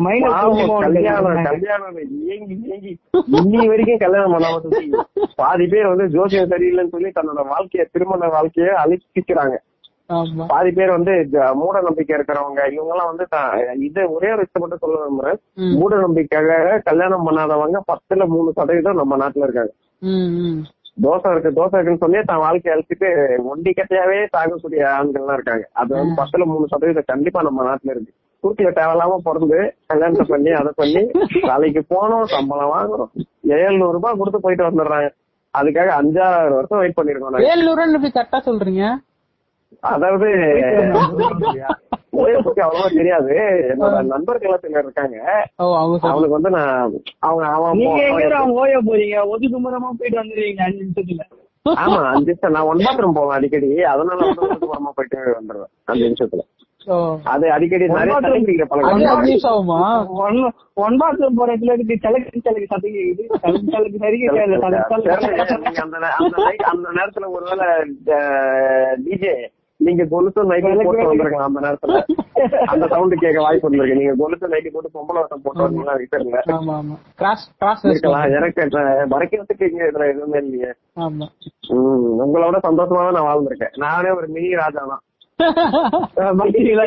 மைனஸ் பாவம், கல்யாணம் கல்யாணம் ஏங்கி ஏங்கி. இன்னி வரைக்கும் கல்யாணம் பண்ணாம பாதி பேர் வந்து ஜோசியம் சரியில்லைன்னு சொல்லி தன்னோட வாழ்க்கைய திருமண வாழ்க்கைய அழிச்சிக்கிறாங்க. ஆமா. பாதி பேர் வந்து மூட நம்பிக்கை இருக்கிறவங்க. இவங்க எல்லாம் வந்து இது ஒரே ஒரு மட்டும் சொல்ல விரும்புறேன். மூட நம்பிக்கைக்காக கல்யாணம் பண்ணாதவங்க பத்துல மூணு சதவீதம் நம்ம நாட்டுல இருக்காங்க. தோசை இருக்கு தோசை இருக்குன்னு சொல்லி தன் வாழ்க்கையை அழிச்சிட்டு ஒண்டி கட்டையாவே தாங்கக்கூடிய ஆண்கள்லாம் இருக்காங்க. அது வந்து பத்துல மூணு சதவீதம் கண்டிப்பா நம்ம நாட்டுல இருக்கு. குறுக்கில தேவையில்லாம பிறந்து கல்யாணத்தை பண்ணி அதை பண்ணி வேலைக்கு போனோம் சம்பளம் வாங்குறோம். எழுநூறு ரூபாய் கொடுத்து போயிட்டு வந்துடுறாங்க. அதுக்காக அஞ்சாறு வருஷம் வெயிட் பண்ணிருக்கோம் இப்படி கரெக்டா சொல்றீங்க? அதாவது ஓய்வு பத்தி அவ்வளவா தெரியாது. என்னோட நண்பர்கள் எல்லாம் இருக்காங்க. அவனுக்கு வந்து நான் அவங்க அவன் ஓய போறீங்க? ஒதுக்கு முறமா போயிட்டு வந்துருவீங்க அஞ்சு நிமிஷத்துல. ஆமா அஞ்சு நிமிஷம் நான் ஒன் பாத்ரூம் போவேன் அடிக்கடி. அதனால வந்து ஒதுக்குப்புறமா போயிட்டு வந்துடுவேன் அஞ்சு நிமிஷத்துல. அது அடிக்கடி பழக்கம் ஒன் பாத்ரூம் போற இடத்துல இருக்கு சலக்கு சலக்கு சத்தம் கேக்குது. சலக்கு சலக்கு சரி கேட்கல தெரியல, நீங்க அந்த நே- அந்த night- அந்த நேரத்துல ஒருவேளை டிஜே நீங்க கொலுசு நைட்டு போட்டு வந்திருக்கலாம் அந்த நேரத்துல. அந்த சவுண்ட் கேட்க வாய்ப்பு இருந்திருக்கு. நீங்க கொலுசு நைட்டு போட்டு பொம்பளை வட்டம் போட்டு வந்தீங்களா எனக்கு தெரியல எனக்கு மறைக்கிறதுக்கு இங்க இதுல எதுவுமே இல்லையே. உங்களோட சந்தோஷமா தான் நான் வாழ்ந்திருக்கேன். நானே ஒரு மினி ராஜா தான்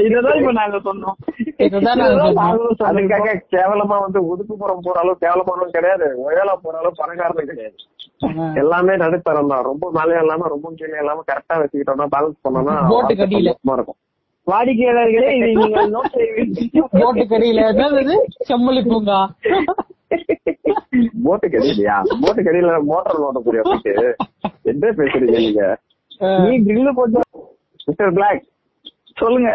இததான் இப்ப நாங்க சொன்னோம். அதுக்காக கேவலமா வந்து ஒதுக்குப்புறம் போற அளவு கிடையாது. உயலா போற அளவு பணக்காரனும் கிடையாது. எல்லாமே நடுத்தரம் தான். ரொம்ப மேலே இல்லாம ரொம்ப கீழே இல்லாம கரெக்டா வச்சுக்கிட்டோம்னா பேலன்ஸ் பண்ணோம்னா இருக்கும். வாடிக்கையாளர்களே இது நீங்க போட்டு கடியில. பூங்கா. போட்டு கடியிலையா? போட்டு கடியில மோட்டார் ஓட்டக்கூடிய போயிட்டு என்ன பேசுறீங்க நீங்க. நீ கிரில்லு போட்டு மிஸ்டர் பிளாக் சொல்லுங்க.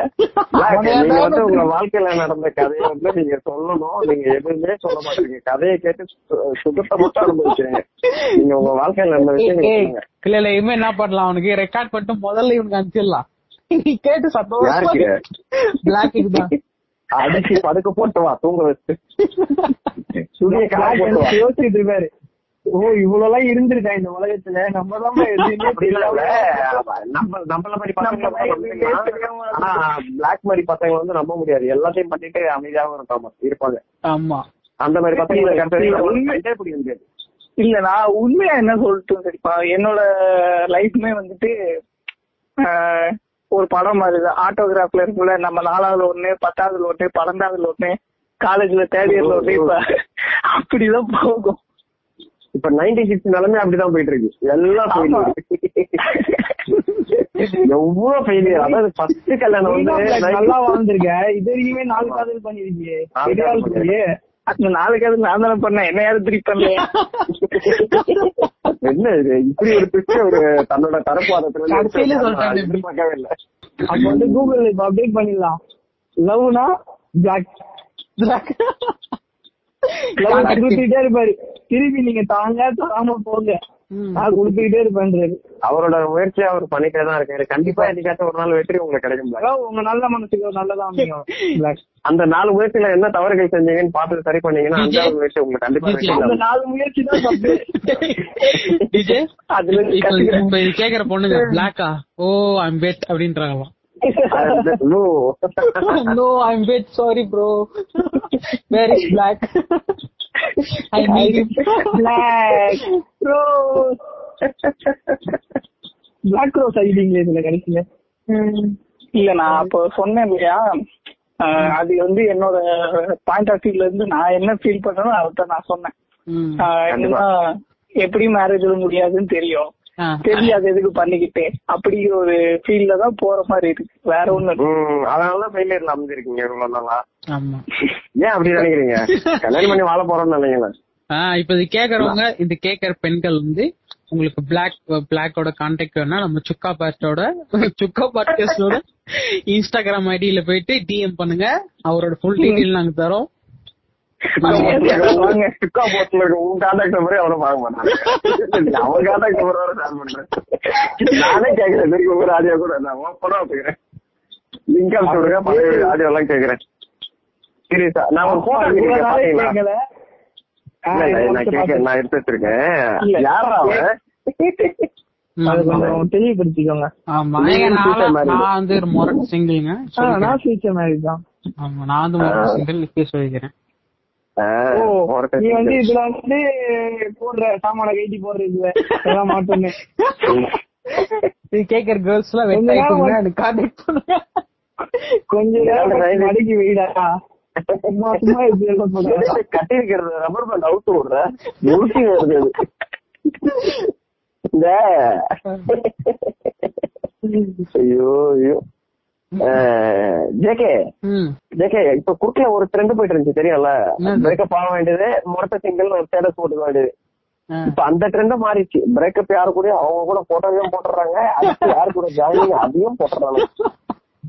நீங்க வந்து உங்க வாழ்க்கையில நடந்த கதையை வந்து நீங்க சொல்லணும். நீங்க எதுவுமே சொல்ல மாட்டீங்க. கதையை கேட்டு சுகத்தை மட்டும் அனுபவிக்கிறீங்க. நீங்க உங்க வாழ்க்கையில நடந்த விஷயம் இல்ல இல்ல இனிமே என்ன பண்ணலாம்? அவனுக்கு ரெக்கார்ட் பண்ணிட்டு முதல்ல இவனுக்கு அனுப்பிச்சிடலாம். கேட்டு தான் அடிச்சு படுக்க போட்டு வா தூங்க வச்சு. சுடிய கால போட்டு யோசிச்சுட்டு இருப்பாரு ஓ இவ்வளவு எல்லாம் இருந்திருக்கா இந்த உலகத்துல? நம்ம தான் நம்ம நம்மள மாதிரி பசங்க மாதிரி பிளாக் மாதிரி பசங்க வந்து நம்ப முடியாது. எல்லாத்தையும் பண்ணிட்டு அமைதியாவும் இருப்பாங்க இருப்பாங்க. ஆமா. அந்த மாதிரி கண்டே பிடிக்க முடியாது. இல்ல நான் உண்மையா என்ன சொல்லிட்டு சரிப்பா என்னோட லைஃப்மே வந்துட்டு ஆஹ், ஒரு படம் மாதிரிதான் ஆட்டோகிராஃப்ல இருக்குல்ல நம்ம நாலாவதுல ஒண்ணு பத்தாவதுல ஒண்ணு பன்னெண்டாவதுல ஒண்ணு காலேஜ்ல தேர்ட் இயர்ல ஒண்ணு இப்ப அப்படிதான் போகும். இப்ப நைன்டி சிக்ஸ் நிலைமை அப்படிதான் போயிட்டு இருக்கு எல்லாம். ஃபெயிலியர் எவ்வளவு ஃபெயிலியர் அதாவது ஃபர்ஸ்ட் கல்யாணம் வந்து நல்லா வாழ்ந்திருக்க. இது வரைக்குமே நாலு காதல் பண்ணிருக்கீங்க நாளைக்காவது நான் தானே பண்ணேன். என்ன யாரும் திருப்பி பண்ணல என்ன இது? இப்படி ஒரு பிச்சை ஒரு தன்னோட தரப்பாதத்துல. எதிர்பார்க்கவே இல்ல. அப்ப வந்து கூகுள் இப்ப அப்டேட் பண்ணிடலாம். லவ்னா பிளாக் இருப்பாரு. திருப்பி நீங்க தாங்க தராம போங்க. நான் கொடுத்துக்கிட்டே இருப்பேன்றாரு அவரோட முயற்சியை அவர் பண்ணிட்டே தான் இருக்காரு. கண்டிப்பா என்னைக்காச்சும் ஒரு நாள் வெற்றி உங்களுக்கு கிடைக்கும் உங்க நல்ல மனசுக்கு நல்லதா அமையும் பிளாக் அந்த நாலு முயற்சியில என்ன தவறுகள் செஞ்சீங்கன்னு பார்த்து சரி பண்ணீங்கன்னா அஞ்சாவது முயற்சி உங்களுக்கு கண்டிப்பா அந்த. நாலு முயற்சி தான் அதுல இருந்து இப்ப கேக்குற பொண்ணுங்க பிளாக்கா ஓ ஐம் பெட் அப்படின்றாங்களாம். No. no i'm bit sorry bro. Where is black. I black rose black rose ஐடிங்களே இதுல கடைசியில இல்ல நான் அப்போ சொன்னேன் இல்லையா? அது வந்து என்னோட பாயிண்ட் ஆஃப் வியூல இருந்து நான் என்ன ஃபீல் பண்றேனோ அதான் நான் சொன்னேன். எப்படி மேரேஜ்ல முடியாதுன்னு தெரியும். அது எதுக்கு பண்ணிக்கிட்டு அப்படி ஒரு ஃபீல்ல தான் போற மாதிரி இருக்கு. வேற ஒண்ணு அதனாலதான் ஃபெயிலியர்ல அமைஞ்சிருக்கீங்க இவ்வளவு நாளா. ஏன் அப்படி நினைக்கிறீங்க? கல்யாணம் பண்ணி வாழ போறோம்னு நினைக்கிறேன் ஆஹ் இப்ப இது கேக்குறவங்க இந்த கேக்குற பெண்கள் வந்து உங்களுக்கு பிளாக் பிளாக்கோட கான்டாக்ட் வேணா நம்ம சுக்கா பாஸ்டோட சுக்கா பாட்காஸ்டோட இன்ஸ்டாகிராம் ஐடியில போயிட்டு டிஎம் பண்ணுங்க. அவரோட ஃபுல் டீடைல் நாங்க தரோம். சுக்கா போஸ்ட்ல இருக்க உன் கான்டாக்ட் நம்பரே பார்க்க மாட்டாங்க? அவன் கான்டாக்ட் நம்பர் வர ஷேர் பண்றேன். நானே கேக்குறேன் திருப்பி ஒரு ஆடியோ கூட நான் ஓப்பனா வச்சுக்கிறேன். லிங்க் அனுப்பிச்சு விடுங்க பழைய ஆடியோ எல்லாம் கேக்குறேன். சீரியஸா நான் ஒரு போட்டோ கேட்கல நான் கேட்க நான் எடுத்து வச்சிருக்கேன் யாரா அவன்? தெளிவுபடுத்திக்கோங்க நான் வந்து ஒரு மொரட்டு சிங்கிள்ங்க ஆ, நான் ஃபியூச்சர் மேரேஜ் தான். ஆமா நான் வந்து மொரட்டு சிங்கிள் இப்பயே சொல்லிக்கிறேன். ஆ, ஓ ஒரு நீ வந்து டெஸ்ட். இதுல வந்து போடுற சாமான கைட்டி போடுற இதுல எல்லாம் மாட்டோன்னு கேக்குற கேர்ள்ஸ் எல்லாம் வெயிட் ஆயிட்டு கான்டாக்ட் பண்ணுங்க. கொஞ்ச நேரம் வெயிடா சும்மா சும்மா இப்படி எல்லாம் போடுற கட்டி இருக்கிறது ரப்பர் பேண்ட் அவுத்து விடுற. ஊசி வருது. இந்த. ஐயோ ஐயோ. ஜேகே. ஜேகே இப்ப குறுக்கல ஒரு ட்ரெண்ட் போயிட்டு இருந்துச்சு என்னது? பிரேக்கப் ஆக வேண்டியது முரட்ட சிங்கிள் ஒரு ஸ்டேட்டஸ் போட்டுக்க வேண்டியது. இப்ப அந்த ட்ரெண்ட் மாறிடுச்சு. பிரேக்கப் யாரு கூட அவங்க கூட போட்டோவையும் போட்டுறாங்க யாரு கூட ஜாயினிங் அதையும் போட்டுறாங்க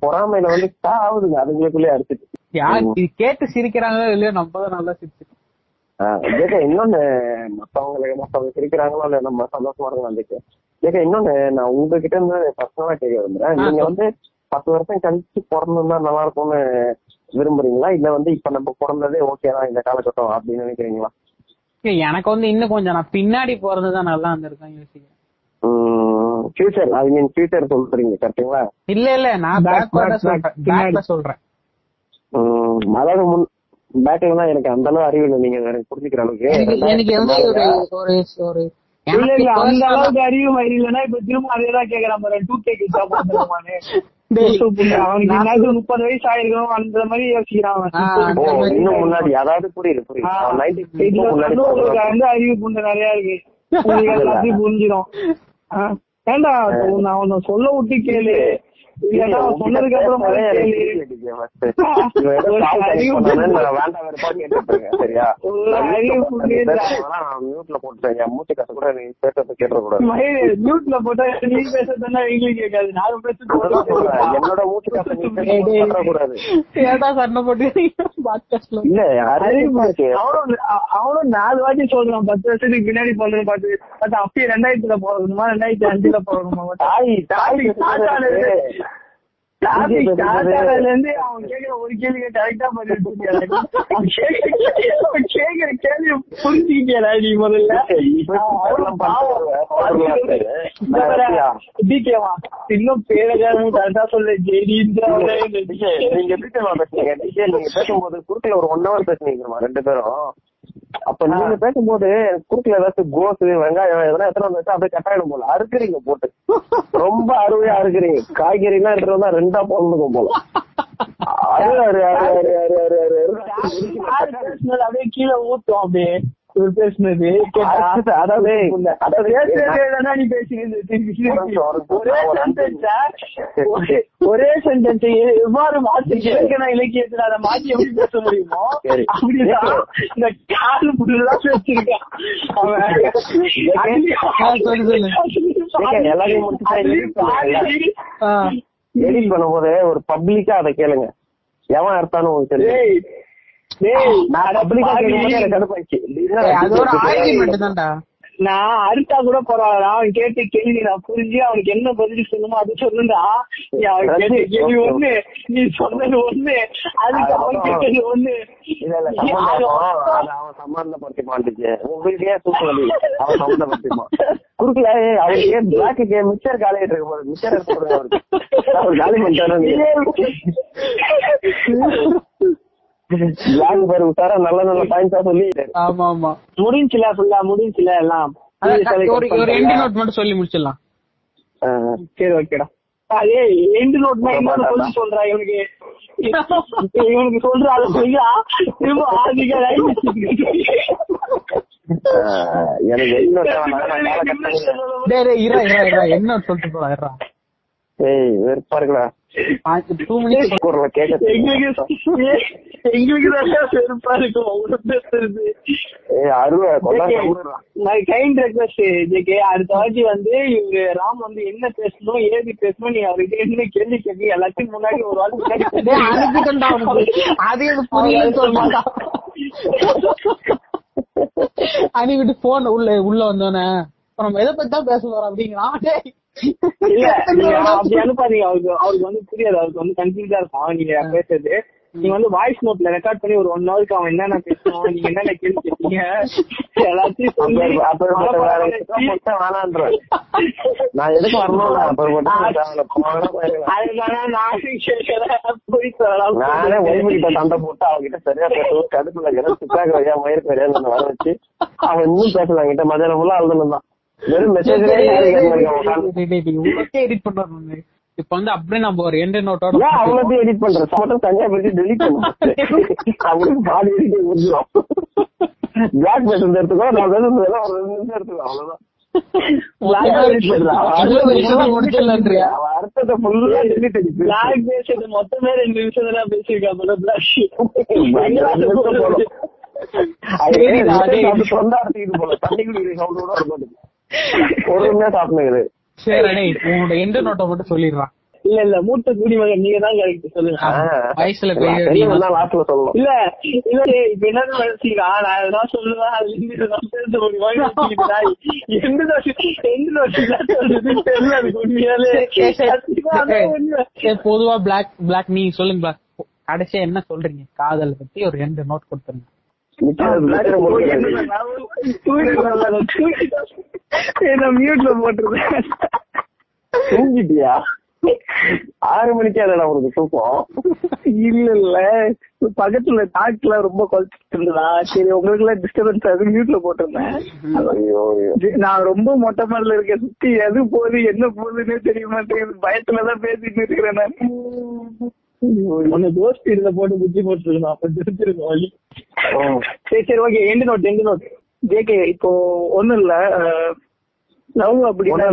பொறாமையில வந்து ஆகுதுங்க அதுங்களுக்குள்ளே அடிச்சிட்டு. யார் இது கேட்டு சிரிக்கிறாங்களோ இல்லையோ நம்ம தான் நல்லா சிரிச்சு ஜேகே இன்னொன்னு மத்தவங்களுக்கு மத்தவங்க சிரிக்கிறாங்களோ இல்ல நம்ம சந்தோஷமா இருக்கோம் ஜேகே ஜேகே இன்னொன்னு நான் உங்ககிட்ட இருந்து பர்சனலா கேட்க விரும்புறேன். நீங்க. வந்து பத்து வருஷம் கழிச்சு பிறந்திருந்தா நல்லா இருக்கும்னு விரும்புறீங்களா? இல்ல வந்து இப்ப நம்ம பிறந்ததே ஓகே தான் இந்த காலகட்டம் அப்படின்னு நினைக்கிறீங்களா? எனக்கு வந்து இன்னும் கொஞ்சம் நான் பின்னாடி போறதுதான் நல்லா இருந்திருக்கேன் யோசிக்கிறேன். ஃபியூச்சர் ஐ மீன் ஃபியூச்சர் சொல்றீங்க கரெக்டுங்களா இல்ல இல்ல நான் பேக்வர்டா சொல்றேன். பேக்ல. சொல்றேன். அதாவது முன் தான் எனக்கு அந்த அளவு அறிவு இல்லை. நீங்க எனக்கு புரிஞ்சுக்கிற அளவுக்கு. எனக்கு எனக்கு வந்து ஒரு ஒரு ஒரு இல்ல இல்ல அந்த அளவுக்கு அறிவு மயிறு இல்லைன்னா இப்ப திரும்ப அதேதான் கேக்குறான் பாரு. டூ கே கிட்டா அவனுக்கு நான் என்ன முப்பது வயசு ஆயிருக்கணும் அந்த மாதிரி யோசிக்கிறான் மாதிரி இன்னும் முன்னாடி அதாவது புரியுது புரியுது. ஆ, அவன் 90s இதுல முன்னாடி வந்து உங்களுக்கு. வந்து அறிவு புண்டு நிறைய இருக்கு. உங்களுக்கு எல்லாத்தையும் புரிஞ்சிடும் ஆ, ஏன்டா நான் அவனை சொல்ல விட்டு கேளு. மியூட்ல போட்டுருங்க மூச்சு கட்ட கூட நீ பேசுறத கேட்டக்கூடாது மியூட்ல போட்டா நீ பேசுறதுன்னா எங்களுக்கு கேட்காது நான் பேசுறது என்னோட மூச்சு கட்ட நீ பேசக்கூடாது ஏதா சண்டை அவனும் அவனும் நாலு வாட்டி சொல்றான் பத்து வருஷத்துக்கு பின்னாடி போடுறது பாத்து பட் அப்பயே ரெண்டாயிரத்துல போறதுமா ரெண்டாயிரத்தி அஞ்சுல போடணுமா இருந்து அவன் கேக்குற ஒரு கேள்வி கரெக்டா பண்ணிட்டு கேக்குற கேள்வி புரிஞ்சுக்கிட்டியா நீ முதல்ல. டிகேவா இன்னும் பேரகாரன் கரெக்டா சொல்ல ஜெயின்ற நீங்க பேசும்போது குறுக்கல ஒரு ஒன் ஹவர் பேசுனீங்க ரெண்டு பேரும்? அப்ப நீங்க பேசும்போது கூட்டுல ஏதாச்சும் கோசு வெங்காயம் எதனா எத்தனை வந்துச்சு அப்படியே கட்டாயிடும் போல. அறுக்குறீங்க போட்டு. ரொம்ப அருமையா அறுக்குறீங்க. காய்கறி எல்லாம் எடுத்துட்டு தான் ரெண்டா போடணும் போல. அப்படியே கீழே ஊத்தும் அப்படியே. பேசுனது அதாவது பேசுறதே நீ திருப்பி ஒரு சென்டென்ஸ் எவ்வாறு மாற்றி இலக்கண இலக்கியத்துல அதை மாற்றி எப்படி பேச முடியுமோ. அப்படிதான் இந்த கால் ஃபுல்லா பேசிருக்கான் எல்லாரையும். எடிட் பண்ணும்போது ஒரு பப்ளிக்கா அதை கேளுங்க. எவன் அர்த்தானு உங்களுக்கு தெரியும். நான் அறுத்தா கூட பரவாயில்ல. அவன் கேட்ட கேள்வி நான் புரிஞ்சு அவனுக்கு என்ன பதில் சொல்லணுமோ அது சொல்லுண்டா நீ அவன் கேட்ட கேள்வி ஒண்ணு நீ சொன்னது ஒண்ணு அதுக்கு அவன் கேட்டது ஒண்ணு. அவன் சம்பந்தப்படுத்தி மாட்டுச்சு. உங்களுக்கு ஏன் வலி. அவன் சம்பந்தப்படுத்திப்பான் குறுக்கல அவருக்கு ஏன் பிளாக் கேம் மிச்சர் காலி இருக்க போது மிச்சர் இருக்க அவருக்கு. காலி பண்ணிட்டாரு பிளாக் பாரு உத்தாரா நல்ல நல்ல பாயிண்ட்ஸா சொல்லி ஆமா ஆமா முடிஞ்சுல ஃபுல்லா முடிஞ்சுல எல்லாம். ஒரு எண்ட் நோட் மட்டும் சொல்லி முடிச்சிடலாம். ஆஹ், சரி ஓகேடா. அதே எண்டு நோட்னா என்ன சொல்லி சொல்றா இவனுக்கு. இவனுக்கு சொல்ற அதை சொல்லியா திரும்ப ஆதிக்க எனக்கு என்ன சொல்லிட்டு இரா ஏய் வெறுப்பா இருக்குடா. அடுத்த வாட்டி வந்து இவரு ராம் வந்து என்ன பேசணும் ஏது பேசணும் நீ அவருக்கு என்ன கேள்வி கேட்க எல்லாத்தையும் முன்னாடி ஒரு வாட்டி முன்னாடி அது எனக்கு சொல்ல மாட்டான் அனுப்பிட்டு போன் உள்ள உள்ள வந்தோடனே அப்புறம் எதை பத்தி தான் பேச போறோம் அப்படிங்கிறான். இல்ல அப்படி அனுப்பாதீங்க. அவருக்கு அவருக்கு வந்து புரியாது. அவருக்கு வந்து கன்ஃபியூஸா இருக்கும் நீங்க பேசுறது. நீங்க வந்து வாய்ஸ் நோட்ல ரெக்கார்ட் பண்ணி ஒரு ஒன் ஹவருக்கு அவன் என்னென்ன பேசணும் நீங்க என்னென்ன கேள்வி கேட்டீங்க எல்லாத்தையும். நான் எதுக்கு வரணும் நான் ஒய்ஃபு சண்டை போட்டு அவகிட்ட சரியா பேசணும் கடுப்புல இருக்கிறேன் சிக்காக வரையா மயிர் வரையா வர வச்சு அவன் இன்னும் பேசலாம் என்கிட்ட மதியானம் ஃபுல்லா அழுதுன்னு தான் வெறும் மெசேஜ் உங்களுக்கே எடிட் பண்றாங்க இப்ப வந்து அப்படியே நம்ம ஒரு எண்ட் நோட்டோட அவனத்தையும் எடிட் பண்ற மட்டும் தனியா பிரிச்சு டெலிட் பண்ணு அவனுக்கு பாதி எடிட் முடிஞ்சிடும். பிளாக் பேசுறது எடுத்துக்கோ நான் பேசுறது எல்லாம் ஒரு ரெண்டு நிமிஷம் எடுத்துக்கோ அவ்வளவுதான். மொத்தமே ரெண்டு நிமிஷம் தான் அது. அது ஒரு சாப்பிடுங்க சரி உன்னோட எண்ட் நோட்டை மட்டும் சொல்லிடுறான் இல்ல இல்ல மூத்த நீங்க தான் கரெக்ட் சொல்லுங்க. வயசுல லாஸ்ட்ல சொல்லணும். இல்ல இல்ல டேய், இப்ப என்ன நினைச்சீங்களா நான் எதனா சொல்லுவேன் இதெல்லாம் பேச முடியுமா? எந்த தோஷம் எந்த தோஷம் தெரியல அதுக்கு உண்மையாலே. பொதுவா பிளாக் பிளாக் நீ சொல்லுங்க கடைசியா என்ன சொல்றீங்க? காதல் பத்தி ஒரு ரெண்டு நோட் கொடுத்துருங்க. மியூட்ல போட்டுருந்தேன் தூங்கிட்டியா ஆறு மணிக்கே அதடா உனக்கு தூக்கம்? இல்ல இல்ல. பக்கத்துல டாக்ல ரொம்ப குழச்சிட்டு இருந்ததா? சரி உங்களுக்கு எல்லாம் டிஸ்டர்பன்ஸ் ஆகுது மியூட்ல போட்டிருந்தேன். நான் ரொம்ப மொட்டை மாடல இருக்கேன். சுத்தி எது போகுது என்ன போகுதுன்னே தெரிய மாட்டேங்குது. பயத்துலதான் பேசிட்டு இருக்கிறேன் நான். உன்னை தோஸ்ட் இதுல போட்டு புத்தி போட்டுருக்கணும். அப்ப தெரிஞ்சிருக்கும் வழி. சரி சரி okay end note end note JK இப்போ ஒண்ணும் இல்ல. லவ் அப்படின்னா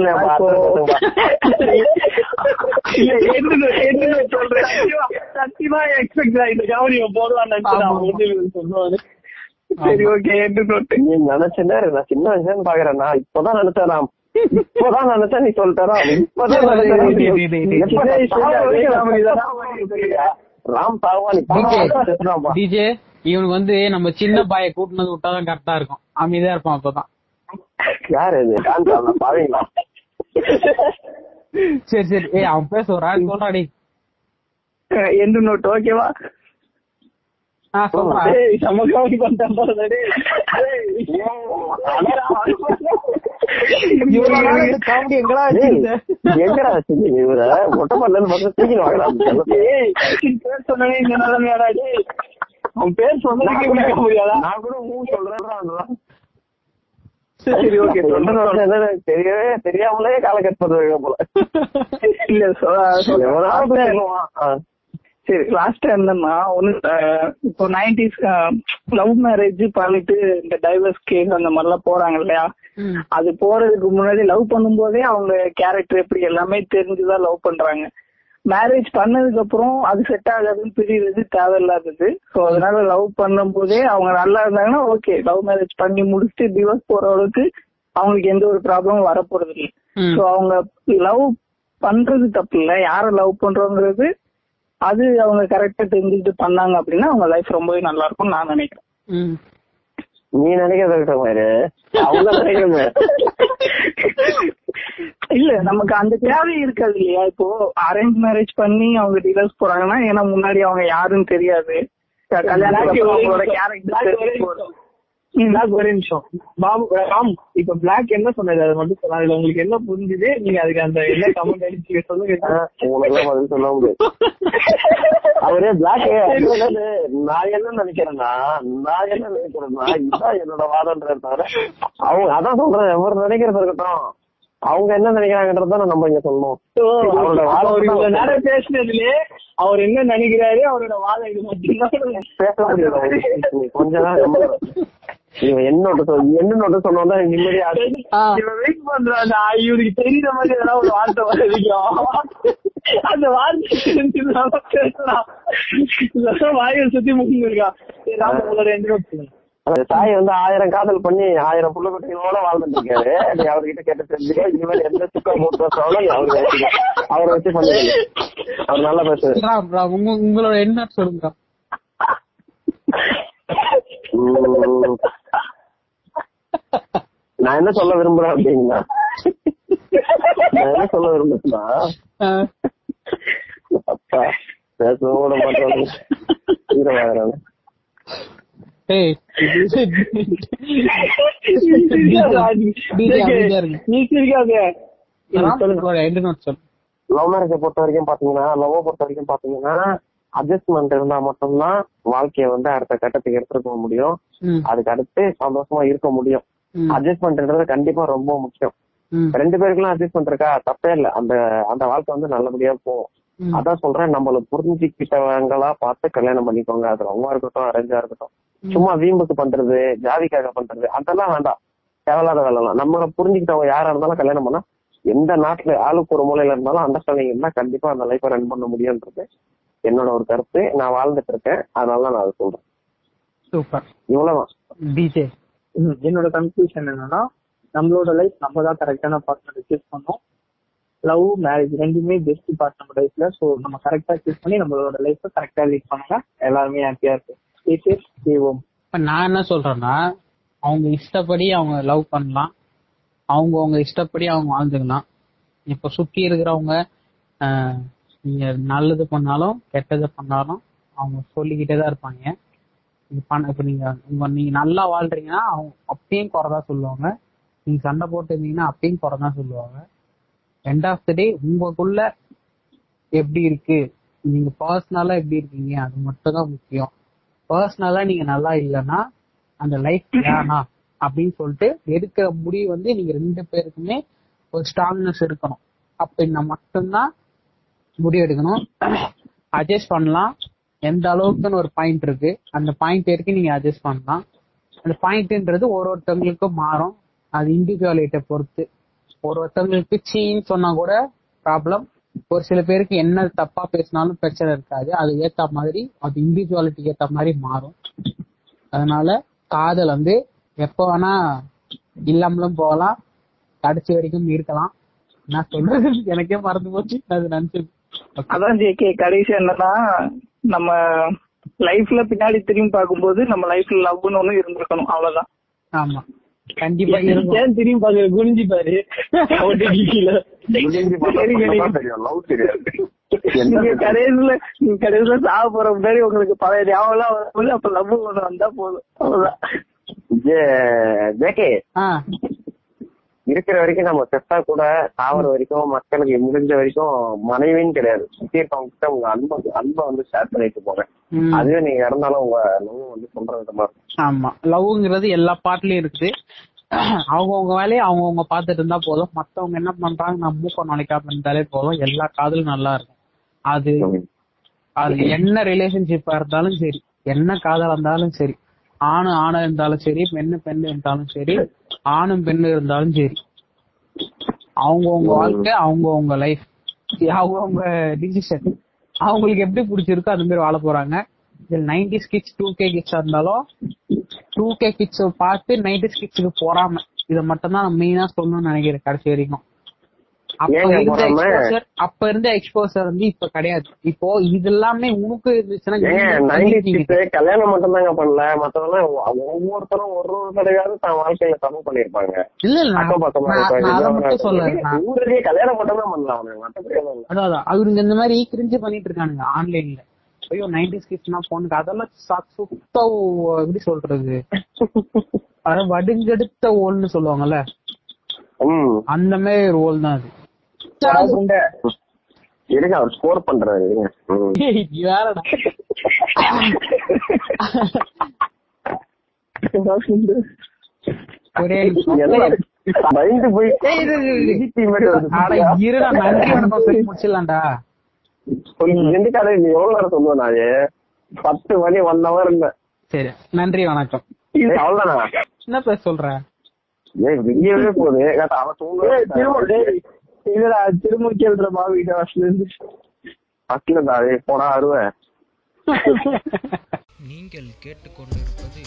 சொல்றேன். சத்தியமா, எக்ஸ்பெக்ட் இந்த கவனி போடுவான்னு நினைச்சு சொல்லுவாரு சரி ஓகே எண்டு நோட் நீ நினைச்சேன்னா நான் சின்ன வயசுல பாக்குறேன். நான் இப்பதான் நினைச்சேன் நான் இப்பதான் நீ டிஜே இவனுக்கு வந்து நம்ம சின்ன பாய கூட்டினது விட்டாதான் கரெக்டா இருக்கும். அமைதியா இருப்பான் அப்பதான். யாரு இது? சரி சரி. ஏய் அவன் பேச ஒரு ஆள் சொல்றாடி எண்டு நோட் ஓகேவா எங்கடா வச்சிருக்கீங்க இவர? மொட்டை பண்ணல மட்டும் தூக்கி வாங்கலாம் டேய் பேர் சொன்னனே இந்த நிலைமையாடா டேய் அவன் பேர் சொன்னதுக்கே முடியாதா? நான் கூட ஊ சொல்றேன் சரி ஓகே தெரியவே தெரியாமலே கால கட் பண்ணுவாங்க போல. இல்ல சரி லாஸ்டா என்னன்னா ஒண்ணு அஹ், இப்போ நைன்டிஸ் லவ் மேரேஜ் பண்ணிட்டு இந்த டைவர்ஸ் கேஸ் அந்த மாதிரிலாம் போறாங்க இல்லையா. அது போறதுக்கு முன்னாடி லவ் பண்ணும்போதே அவங்க கேரக்டர் எப்படி எல்லாமே தெரிஞ்சுதான் லவ் பண்றாங்க. மேரேஜ் பண்ணதுக்கு அப்புறம் அது செட் ஆகாதுன்னு பிரியுறது தேவையில்லாதது. சோ அதனால லவ் பண்ணும்போதே அவங்க நல்லா இருந்தாங்கன்னா ஓகே லவ் மேரேஜ் பண்ணி முடிச்சுட்டு டிவோர்ஸ் போற அளவுக்கு அவங்களுக்கு எந்த ஒரு ப்ராப்ளமும் வரப்போறது இல்லை. சோ அவங்க லவ் பண்றது தப்பு இல்ல. யார லவ் பண்றோங்கிறது அது அவங்க கரெக்டா தெரிஞ்சுக்கிட்டு பண்ணாங்க அப்படின்னா அவங்க லைஃப் ரொம்பவே நல்லா இருக்கும்னு நான் நினைக்கிறேன். ம். நீ நினைக்கிறத மாதிரி. அவங்க இல்ல நமக்கு அந்த தேவை இருக்காது இல்லையா? இப்போ அரேஞ்ச் மேரேஜ் பண்ணி அவங்க டிவோர்ஸ் போறாங்கன்னா ஏன்னா முன்னாடி அவங்க யாருன்னு தெரியாது. கேரக்டர் பிளாக் ஒரே நிமிஷம். பாபு ராம் இப்ப பிளாக் என்ன சொன்னது? அது மட்டும் சொன்னா அதுல உங்களுக்கு என்ன புரிஞ்சுது? நீங்க அதுக்கு அந்த என்ன கமெண்ட் அடிச்சு சொல்லுங்க. அவரே பிளாக் நான் என்ன நினைக்கிறேன்னா நான் என்ன நினைக்கிறேன்னா இதுதான் என்னோட வாதம்ன்றது தவிர அவங்க அதான் சொல்றேன். எவர் நினைக்கிறது இருக்கட்டும். அவங்க என்ன நினைக்கிறாங்கன்றத நம்ம இங்க சொல்லணும். நேரம் பேசினதுலயே அவர் என்ன நினைக்கிறாரு? அவரோட வாதம் இது மட்டும்தான். பேச முடியாது. கொஞ்ச நேரம் இவன் என்னோட சொல் என்னோட சொன்னா நிம்மதியா. இவன் வெயிட் பண்றான் இவருக்கு தெரியுற மாதிரி ஏதாவது ஒரு வார்த்தை வரைக்கும் அந்த வார்த்தை வாயை சுத்தி ராம் உங்களோட அந்த தாய் வந்து ஆயிரம் காதல் பண்ணி ஆயிரம் புள்ள குட்டிகளோட வாழ்ந்துட்டு இருக்காரு நீ அவர்கிட்ட கேட்டு தெரிஞ்சுக்க இனிமேல் எந்த சுக்கா மூட்டு வச்சாலும் நீ அவரை அவரை வச்சு பண்ணிக்க அவர் நல்லா உங்க- உங்களோட என்ன சொல்லுங்க. நான் என்ன சொல்ல விரும்புறேன் அப்படின்னா நான் என்ன சொல்ல விரும்புறேன்னா ஆ. அப்பா ஏய். நீ சிரிக்காத. லவ் மேரேஜ பொறுத்த வரைக்கும் பாத்தீங்கன்னா லவ் பொறுத்த வரைக்கும் பாத்தீங்கன்னா அட்ஜஸ்ட்மெண்ட் இருந்தா மட்டும்தான் வாழ்க்கைய வந்து அடுத்த கட்டத்துக்கு எடுத்துட்டு போக முடியும் அதுக்கு அடுத்து சந்தோஷமா இருக்க முடியும் ம், அட்ஜஸ்ட்மெண்ட்ன்றது கண்டிப்பா ரொம்ப முக்கியம். ரெண்டு பேருக்குலாம் அட்ஜஸ்ட்மெண்ட் இருக்கா தப்பே இல்ல. அந்த அந்த வாழ்க்கை வந்து நல்லபடியா போகும். அதான் சொல்றேன் நம்மள புரிஞ்சுக்கிட்டவங்களா பார்த்து கல்யாணம் பண்ணிக்கோங்க. அது லவ்வா இருக்கட்டும் அரேஞ்சா இருக்கட்டும். சும்மா வீம்புக்கு பண்றது ஜாதிக்காக பண்றது அதெல்லாம் வேண்டாம். தேவையில்லாத வேலைலாம். நம்மள புரிஞ்சுக்கிட்டவங்க யாரா இருந்தாலும் கல்யாணம் பண்ணா எந்த நாட்டுல ஆளுக்கு ஒரு மூலையில இருந்தாலும் அண்டர்ஸ்டாண்டிங் இருந்தா கண்டிப்பா அந்த லைஃபை ரன் பண்ண முடியும்ன்றது என்னோட ஒரு கருத்து. நான் வாழ்ந்துட்டு இருக்கேன். அதனால நான் அதை சொல்றேன். சூப்பர். இவ்வளவுதான். என்னோட கன்க்ளூஷன் என்னன்னா நம்மளோட லைஃப் நம்ம தான் கரெக்டான பார்ட்னர் சூஸ் பண்ணோம். லவ் மேரேஜ் ரெண்டுமே பெஸ்ட் பார்ட் நம்ம லைஃப்ல சோ நம்ம கரெக்டா சூஸ் பண்ணி நம்மளோட லைஃப் கரெக்டா லீட் பண்ணுங்க. எல்லாருமே ஹாப்பியா இருக்கும் இப்ப நான் என்ன சொல்றேன்னா அவங்க இஷ்டப்படி அவங்க லவ் பண்ணலாம். அவங்க அவங்க இஷ்டப்படி அவங்க வாழ்ந்துக்கலாம். இப்ப சுத்தி இருக்கிறவங்க நீங்க நல்லது பண்ணாலும் கெட்டது பண்ணாலும் அவங்க சொல்லிக்கிட்டே தான் இருப்பாங்க. இப்ப நீங்க உங்க நீங்க நல்லா வாழ்றீங்கன்னா அவங்க அப்பயும் குறைதான் சொல்லுவாங்க. நீங்க சண்டை போட்டு இருந்தீங்கன்னா அப்பயும் குறைதான் சொல்லுவாங்க. எண்ட் ஆஃப் த டே உங்களுக்குள்ள எப்படி இருக்கு? நீங்க பர்சனலா எப்படி இருக்கீங்க? அது மட்டும் தான் முக்கியம் பர்சனலா நீங்க நல்லா இல்லைன்னா அந்த லைஃப் வேணா அப்படின்னு சொல்லிட்டு எடுக்கிற முடிவு வந்து நீங்க ரெண்டு பேருக்குமே ஒரு ஸ்ட்ராங்னஸ் இருக்கணும். அப்படின்னா மட்டும்தான் முடிவு எடுக்கணும். அட்ஜஸ்ட் பண்ணலாம். எந்த அளவுக்குன்னு ஒரு பாயிண்ட் இருக்கு. அந்த பாயிண்ட் வரைக்கும் நீங்க அட்ஜஸ்ட் பண்ணலாம். அந்த பாயிண்ட்ன்றது ஒரு ஒருத்தவங்களுக்கும் மாறும். அது இண்டிவிஜுவாலிட்ட பொறுத்து. ஒரு ஒருத்தவங்களுக்கு சீன்னு சொன்னா கூட ப்ராப்ளம் ஒரு சில பேருக்கு என்ன தப்பா பேசினாலும் பிரச்சனை இருக்காது. அது ஏத்த மாதிரி அது இண்டிவிஜுவாலிட்டி ஏத்த மாதிரி மாறும். அதனால காதல் வந்து எப்ப வேணா இல்லாமலும் போகலாம். கடைசி வரைக்கும் இருக்கலாம். நான் சொல்றது எனக்கே மறந்து போச்சு. அது நினைச்சு அதான் ஜேகே கடைசி என்னன்னா நம்ம லைஃப்ல பின்னாடி திரும்பி பார்க்கும்போது நம்ம லைஃப்ல லவ்னு ஒண்ணு இருந்திருக்கணும். அவ்வளவுதான். ஆமா. கண்டிப்பா இருக்கும். ஏன் திரும்பி பாக்குற குனிஞ்சு பாரு? கடைசியில கடைசியில சாக போற முன்னாடி உங்களுக்கு பழைய ஞாபகம் வரும்போது அப்ப லவ் ஒண்ணு வந்தா போதும். அவ்வளவுதான். இருக்கிற வரைக்கும் நம்ம செத்தா கூட சாவர வரைக்கும் மக்களுக்கு முடிஞ்ச வரைக்கும் மனைவின்னு கிடையாது. சுத்தி இருக்கவங்க கிட்ட உங்க அன்பை அன்பை வந்து ஷேர் பண்ணிட்டு போங்க. ம். அதுவே நீங்க இறந்தாலும் உங்க லவ் வந்து சொல்ற விதமா இருக்கும். ஆமா. லவ்ங்கிறது எல்லா பாட்டுலயும் இருக்குது. அவங்கவுங்க வேலையை அவங்கவுங்க பார்த்துட்டு இருந்தா போதும். மத்தவங்க என்ன பண்றாங்க நம்ம மூக்க நுழைக்காம இருந்தாலே போதும். எல்லா காதலும் நல்லா இருக்கும். அது அது என்ன ரிலேஷன்ஷிப்பா இருந்தாலும் சரி. என்ன காதலா இருந்தாலும் சரி. ஆணு ஆணா இருந்தாலும் சரி. பெண்ணு பெண்ணு இருந்தாலும் சரி. ஆணும் பெண்ணு இருந்தாலும் சரி. அவங்கவுங்க வாழ்க்கை அவங்கவுங்க லைஃப் அவங்கவுங்க டிசிஷன் அவங்களுக்கு எப்படி பிடிச்சிருக்கோ அது மாதிரி வாழ போறாங்க. இதில் நைன்டிஸ் கிட்ஸ் டூ கே கிட்ஸா இருந்தாலும் டூ கே கிட்ஸ் பார்த்து நைன்டிஸ் கிட்ஸுக்கு போறாம இதை மட்டும் தான் மெயினா சொல்லணும்னு நினைக்கிறேன் கடைசி வரைக்கும். அப்ப இருந்த? எக்ஸ்போசர் அப்ப இருந்த எக்ஸ்போசர் வந்து இப்ப கிடையாது. இப்போ இது எல்லாமே உனக்கு இருந்துச்சுன்னா கல்யாணம் மட்டும் தாங்க பண்ணல மத்தவங்க ஒவ்வொருத்தரும் ஒரு ஒரு தடவையாவது தன் வாழ்க்கையில தப்பு பண்ணிருப்பாங்க இல்ல இல்ல ஊர்லயே கல்யாணம் மட்டும் தான் பண்ணலாம் மத்தபடி. அதான் அதான். அவருங்க இந்த மாதிரி கிரிஞ்சு பண்ணிட்டு இருக்கானுங்க ஆன்லைன்ல. ஐயோ நைன்டி ஸ்கிட்ஸ்னா போனுக்கு அதெல்லாம் சுத்த எப்படி சொல்றது? அத வடுங்கெடுத்த ஓல்னு சொல்லுவாங்கல்ல? அந்த மாதிரி ஒரு ஓல் தான் அது. இருங்க அவர் ஸ்கோர் பண்றாரு. நீ வேறடா. ஒரே பயந்து போய் இருடா நன்றி முடிச்சிடலாம்டா. ரெண்டு கதை நீ எவ்வளவு நேரம் சொல்லுவேன் நான்? பத்து மணி ஒன் ஹவர் இருந்தேன் சரி நன்றி வணக்கம். அவ்வளவுதானா? என்ன பேச சொல்ற? ஏய் வெளியவே போகுது. கேட்டா அவன் தூங்க இல்லடா திரும்ப கேள்றமா வீட்டு வாசல இருந்து. பஸ்ல தான் போனா அருவேன் நீங்கள் கேட்டுக்கொண்டிருப்பது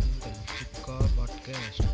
உங்கள் சிக்கா பாட்காஸ்ட்.